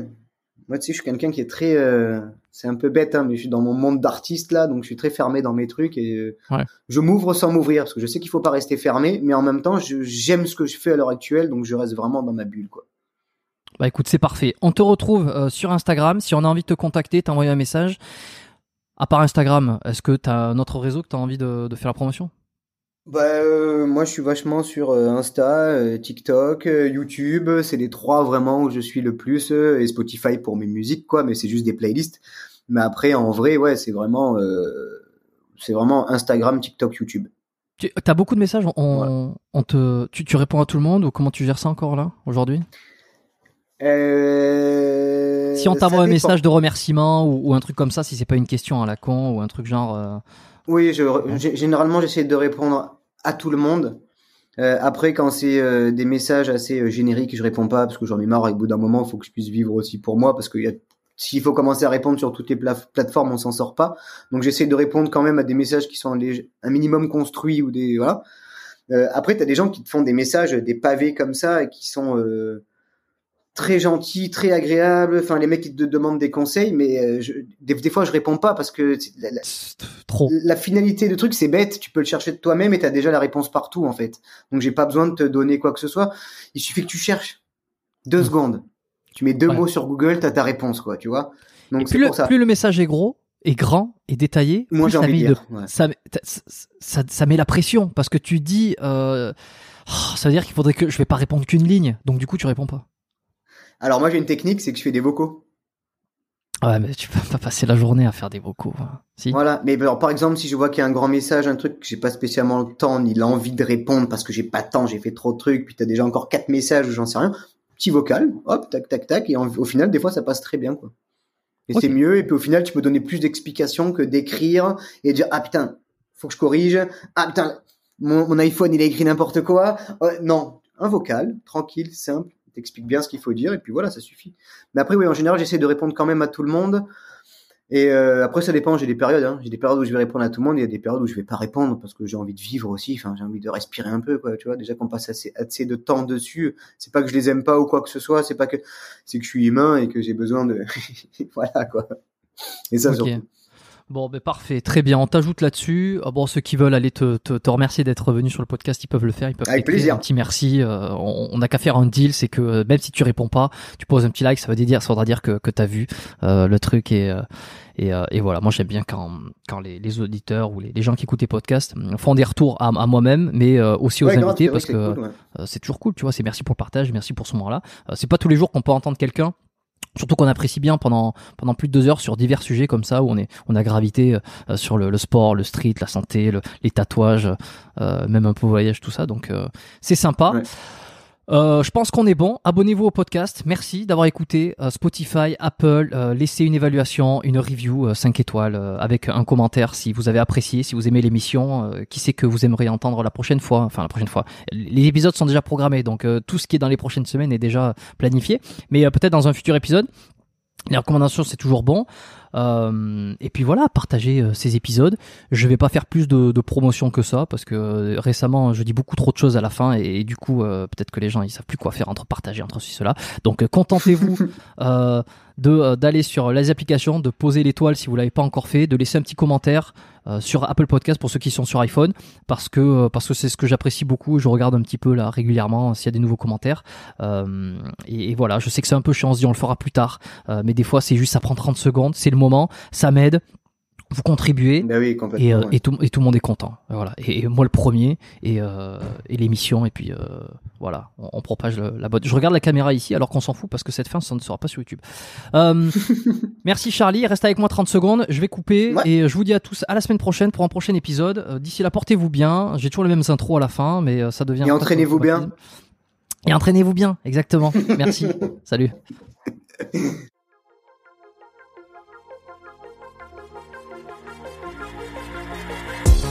Moi, tu sais, je suis quelqu'un qui est très. euh, C'est un peu bête, hein, mais je suis dans mon monde d'artiste là, donc je suis très fermé dans mes trucs et euh, Ouais. je m'ouvre sans m'ouvrir parce que je sais qu'il faut pas rester fermé, mais en même temps, je- j'aime ce que je fais à l'heure actuelle, donc je reste vraiment dans ma bulle, quoi. Bah écoute, c'est parfait. On te retrouve euh, sur Instagram. Si on a envie de te contacter, t'envoyer un message. À part Instagram, est-ce que t'as un autre réseau que t'as envie de, de faire la promotion? Bah, euh, moi, je suis vachement sur euh, Insta, euh, TikTok, euh, YouTube. C'est les trois vraiment où je suis le plus et Spotify pour mes musiques, quoi. Mais c'est juste des playlists. Mais après, en vrai, ouais, c'est vraiment, c'est vraiment Instagram, TikTok, YouTube. Tu as beaucoup de messages. On, Voilà. on te, tu, tu réponds à tout le monde ou comment tu gères ça encore là aujourd'hui? Euh, Si on t'envoie un message de remerciement ou, ou un truc comme ça, si c'est pas une question à la con ou un truc genre. euh, Oui, je, généralement, j'essaie de répondre à tout le monde. Euh, après, quand c'est euh, des messages assez euh, génériques, je réponds pas parce que j'en ai marre. Et au bout d'un moment, il faut que je puisse vivre aussi pour moi parce que y a- s'il faut commencer à répondre sur toutes les pla- plateformes, on s'en sort pas. Donc, j'essaie de légèrement quand même à des messages qui sont un minimum construits ou des voilà. Euh, après, t'as des gens qui te font des messages, des pavés comme ça et qui sont euh, très gentils, très agréables. Enfin, les mecs qui te demandent des conseils, mais euh, je, des, des fois, je réponds pas parce que la- la- trop. la finalité du truc, c'est bête. Tu peux le chercher de toi-même et t'as déjà la réponse partout, en fait. Donc, j'ai pas besoin de te donner quoi que ce soit. Il suffit que tu cherches deux Mm. secondes. Tu mets deux Ouais. mots sur Google, t'as ta réponse, quoi, tu vois. Et Donc, c'est plus le, pour ça. plus le message est gros, est grand, et détaillé, Moi, plus ça met de ouais. ça, ça, ça met la pression parce que tu dis. Euh, oh, ça veut dire qu'il faudrait que je vais pas répondre qu'une ligne, donc du coup tu réponds pas. Alors, moi, j'ai une technique, c'est que je fais des vocaux. Ouais, mais tu peux pas passer la journée à faire des vocaux. hein. Si. Voilà. Mais alors, par exemple, si je vois qu'il y a un grand message, un truc que j'ai pas spécialement le temps ni l'envie de répondre parce que j'ai pas de temps, j'ai fait trop de trucs, puis t'as déjà encore quatre messages ou j'en sais rien. Petit vocal, hop, tac, tac, tac, et en- au final, des fois, ça passe très bien, quoi. Et c'est mieux, et puis au final, tu peux donner plus d'explications que d'écrire et dire, ah putain, faut que je corrige, ah putain, mon, mon iPhone, il a écrit n'importe quoi. Ouais, non, un vocal, tranquille, simple, t'expliques bien ce qu'il faut dire, et puis voilà, ça suffit. Mais après, oui, en général, j'essaie de répondre quand même à tout le monde. Et euh, après, ça dépend. J'ai des périodes. Hein. J'ai des périodes où je vais répondre à tout le monde. et Il y a des périodes où je vais pas répondre parce que j'ai envie de vivre aussi. Enfin, j'ai envie de respirer un peu, quoi. Tu vois, déjà qu'on passe assez, assez de temps dessus. C'est pas que je les aime pas ou quoi que ce soit. C'est pas que c'est que je suis humain et que j'ai besoin de (laughs) voilà quoi. Et ça Ok. surtout. Bon, ben parfait, très bien. On t'ajoute là-dessus. Ah Bon, ceux qui veulent aller te, te, te remercier d'être venu sur le podcast, ils peuvent le faire. Ils peuvent Avec plaisir. Un petit merci. euh, on n'a qu'à faire un deal, c'est que euh, même si tu réponds pas, tu poses un petit like, ça veut dire, ça voudra dire que, que t'as vu euh, le truc et euh, et, euh, et voilà. Moi, j'aime bien quand quand les, les auditeurs ou les, les gens qui écoutent tes podcasts font des retours à, à moi-même, mais euh, aussi aux Ouais, invités parce que c'est cool, ouais. euh, c'est toujours cool, tu vois. C'est merci pour le partage, merci pour ce moment-là. Euh, c'est pas tous les jours qu'on peut entendre quelqu'un. Surtout qu'on apprécie bien pendant pendant plus de deux heures sur divers sujets comme ça où on est on a gravité euh, sur le, sport, le street, la santé, le- les tatouages, euh, même un peu voyage, tout ça. Donc euh, c'est sympa. Euh, je pense qu'on est bon. Abonnez-vous au podcast. Merci d'avoir écouté euh, Spotify, Apple. euh, laissez une évaluation, une review 5 étoiles avec un commentaire si vous avez apprécié, si vous aimez l'émission. qui sait que vous aimeriez entendre la prochaine fois Enfin la prochaine fois. Les épisodes sont déjà programmés, donc tout ce qui est dans les prochaines semaines est déjà planifié. Mais peut-être dans un futur épisode. Les recommandations, c'est toujours bon. Euh, et puis voilà, partagez euh, ces épisodes. Je vais pas faire plus de, de promotion que ça parce que euh, récemment, je dis beaucoup trop de choses à la fin et, et du coup, peut-être que les gens ils savent plus quoi faire entre partager entre ceci cela. Donc contentez-vous (laughs) d'aller sur les applications, de poser l'étoile si vous l'avez pas encore fait, de laisser un petit commentaire euh, sur Apple Podcast pour ceux qui sont sur iPhone parce que euh, parce que c'est ce que j'apprécie beaucoup. Je regarde un petit peu là régulièrement s'il y a des nouveaux commentaires. Euh, et, voilà, je sais que c'est un peu chiant, on se dit on le fera plus tard, Euh, mais des fois c'est juste ça prend 30 secondes, c'est le moment, ça m'aide. Vous contribuez. Oui, Et, complètement. euh, ouais. et, tout, et tout le monde est content. Voilà. Et, et moi le premier, et, euh, l'émission, et puis euh, voilà, on, on propage le- la botte. Je regarde la caméra ici alors qu'on s'en fout parce que cette fin, ça ne sera pas sur YouTube. Euh, (laughs) merci Charlie, reste avec moi 30 secondes, je vais couper Ouais. et je vous dis à tous à la semaine prochaine pour un prochain épisode. D'ici là, portez-vous bien. J'ai toujours les mêmes intros à la fin, mais ça devient. Et entraînez-vous bien. Et entraînez-vous bien, exactement. Merci. (laughs) Salut. (laughs)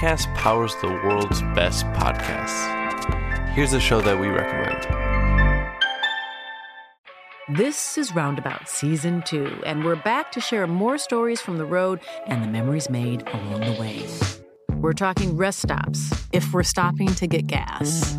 ACAST powers the world's best podcasts. Here's a show that we recommend. This is Roundabout Season 2, and we're back to share more stories from the road and the memories made along the way. We're talking rest stops, if we're stopping to get gas.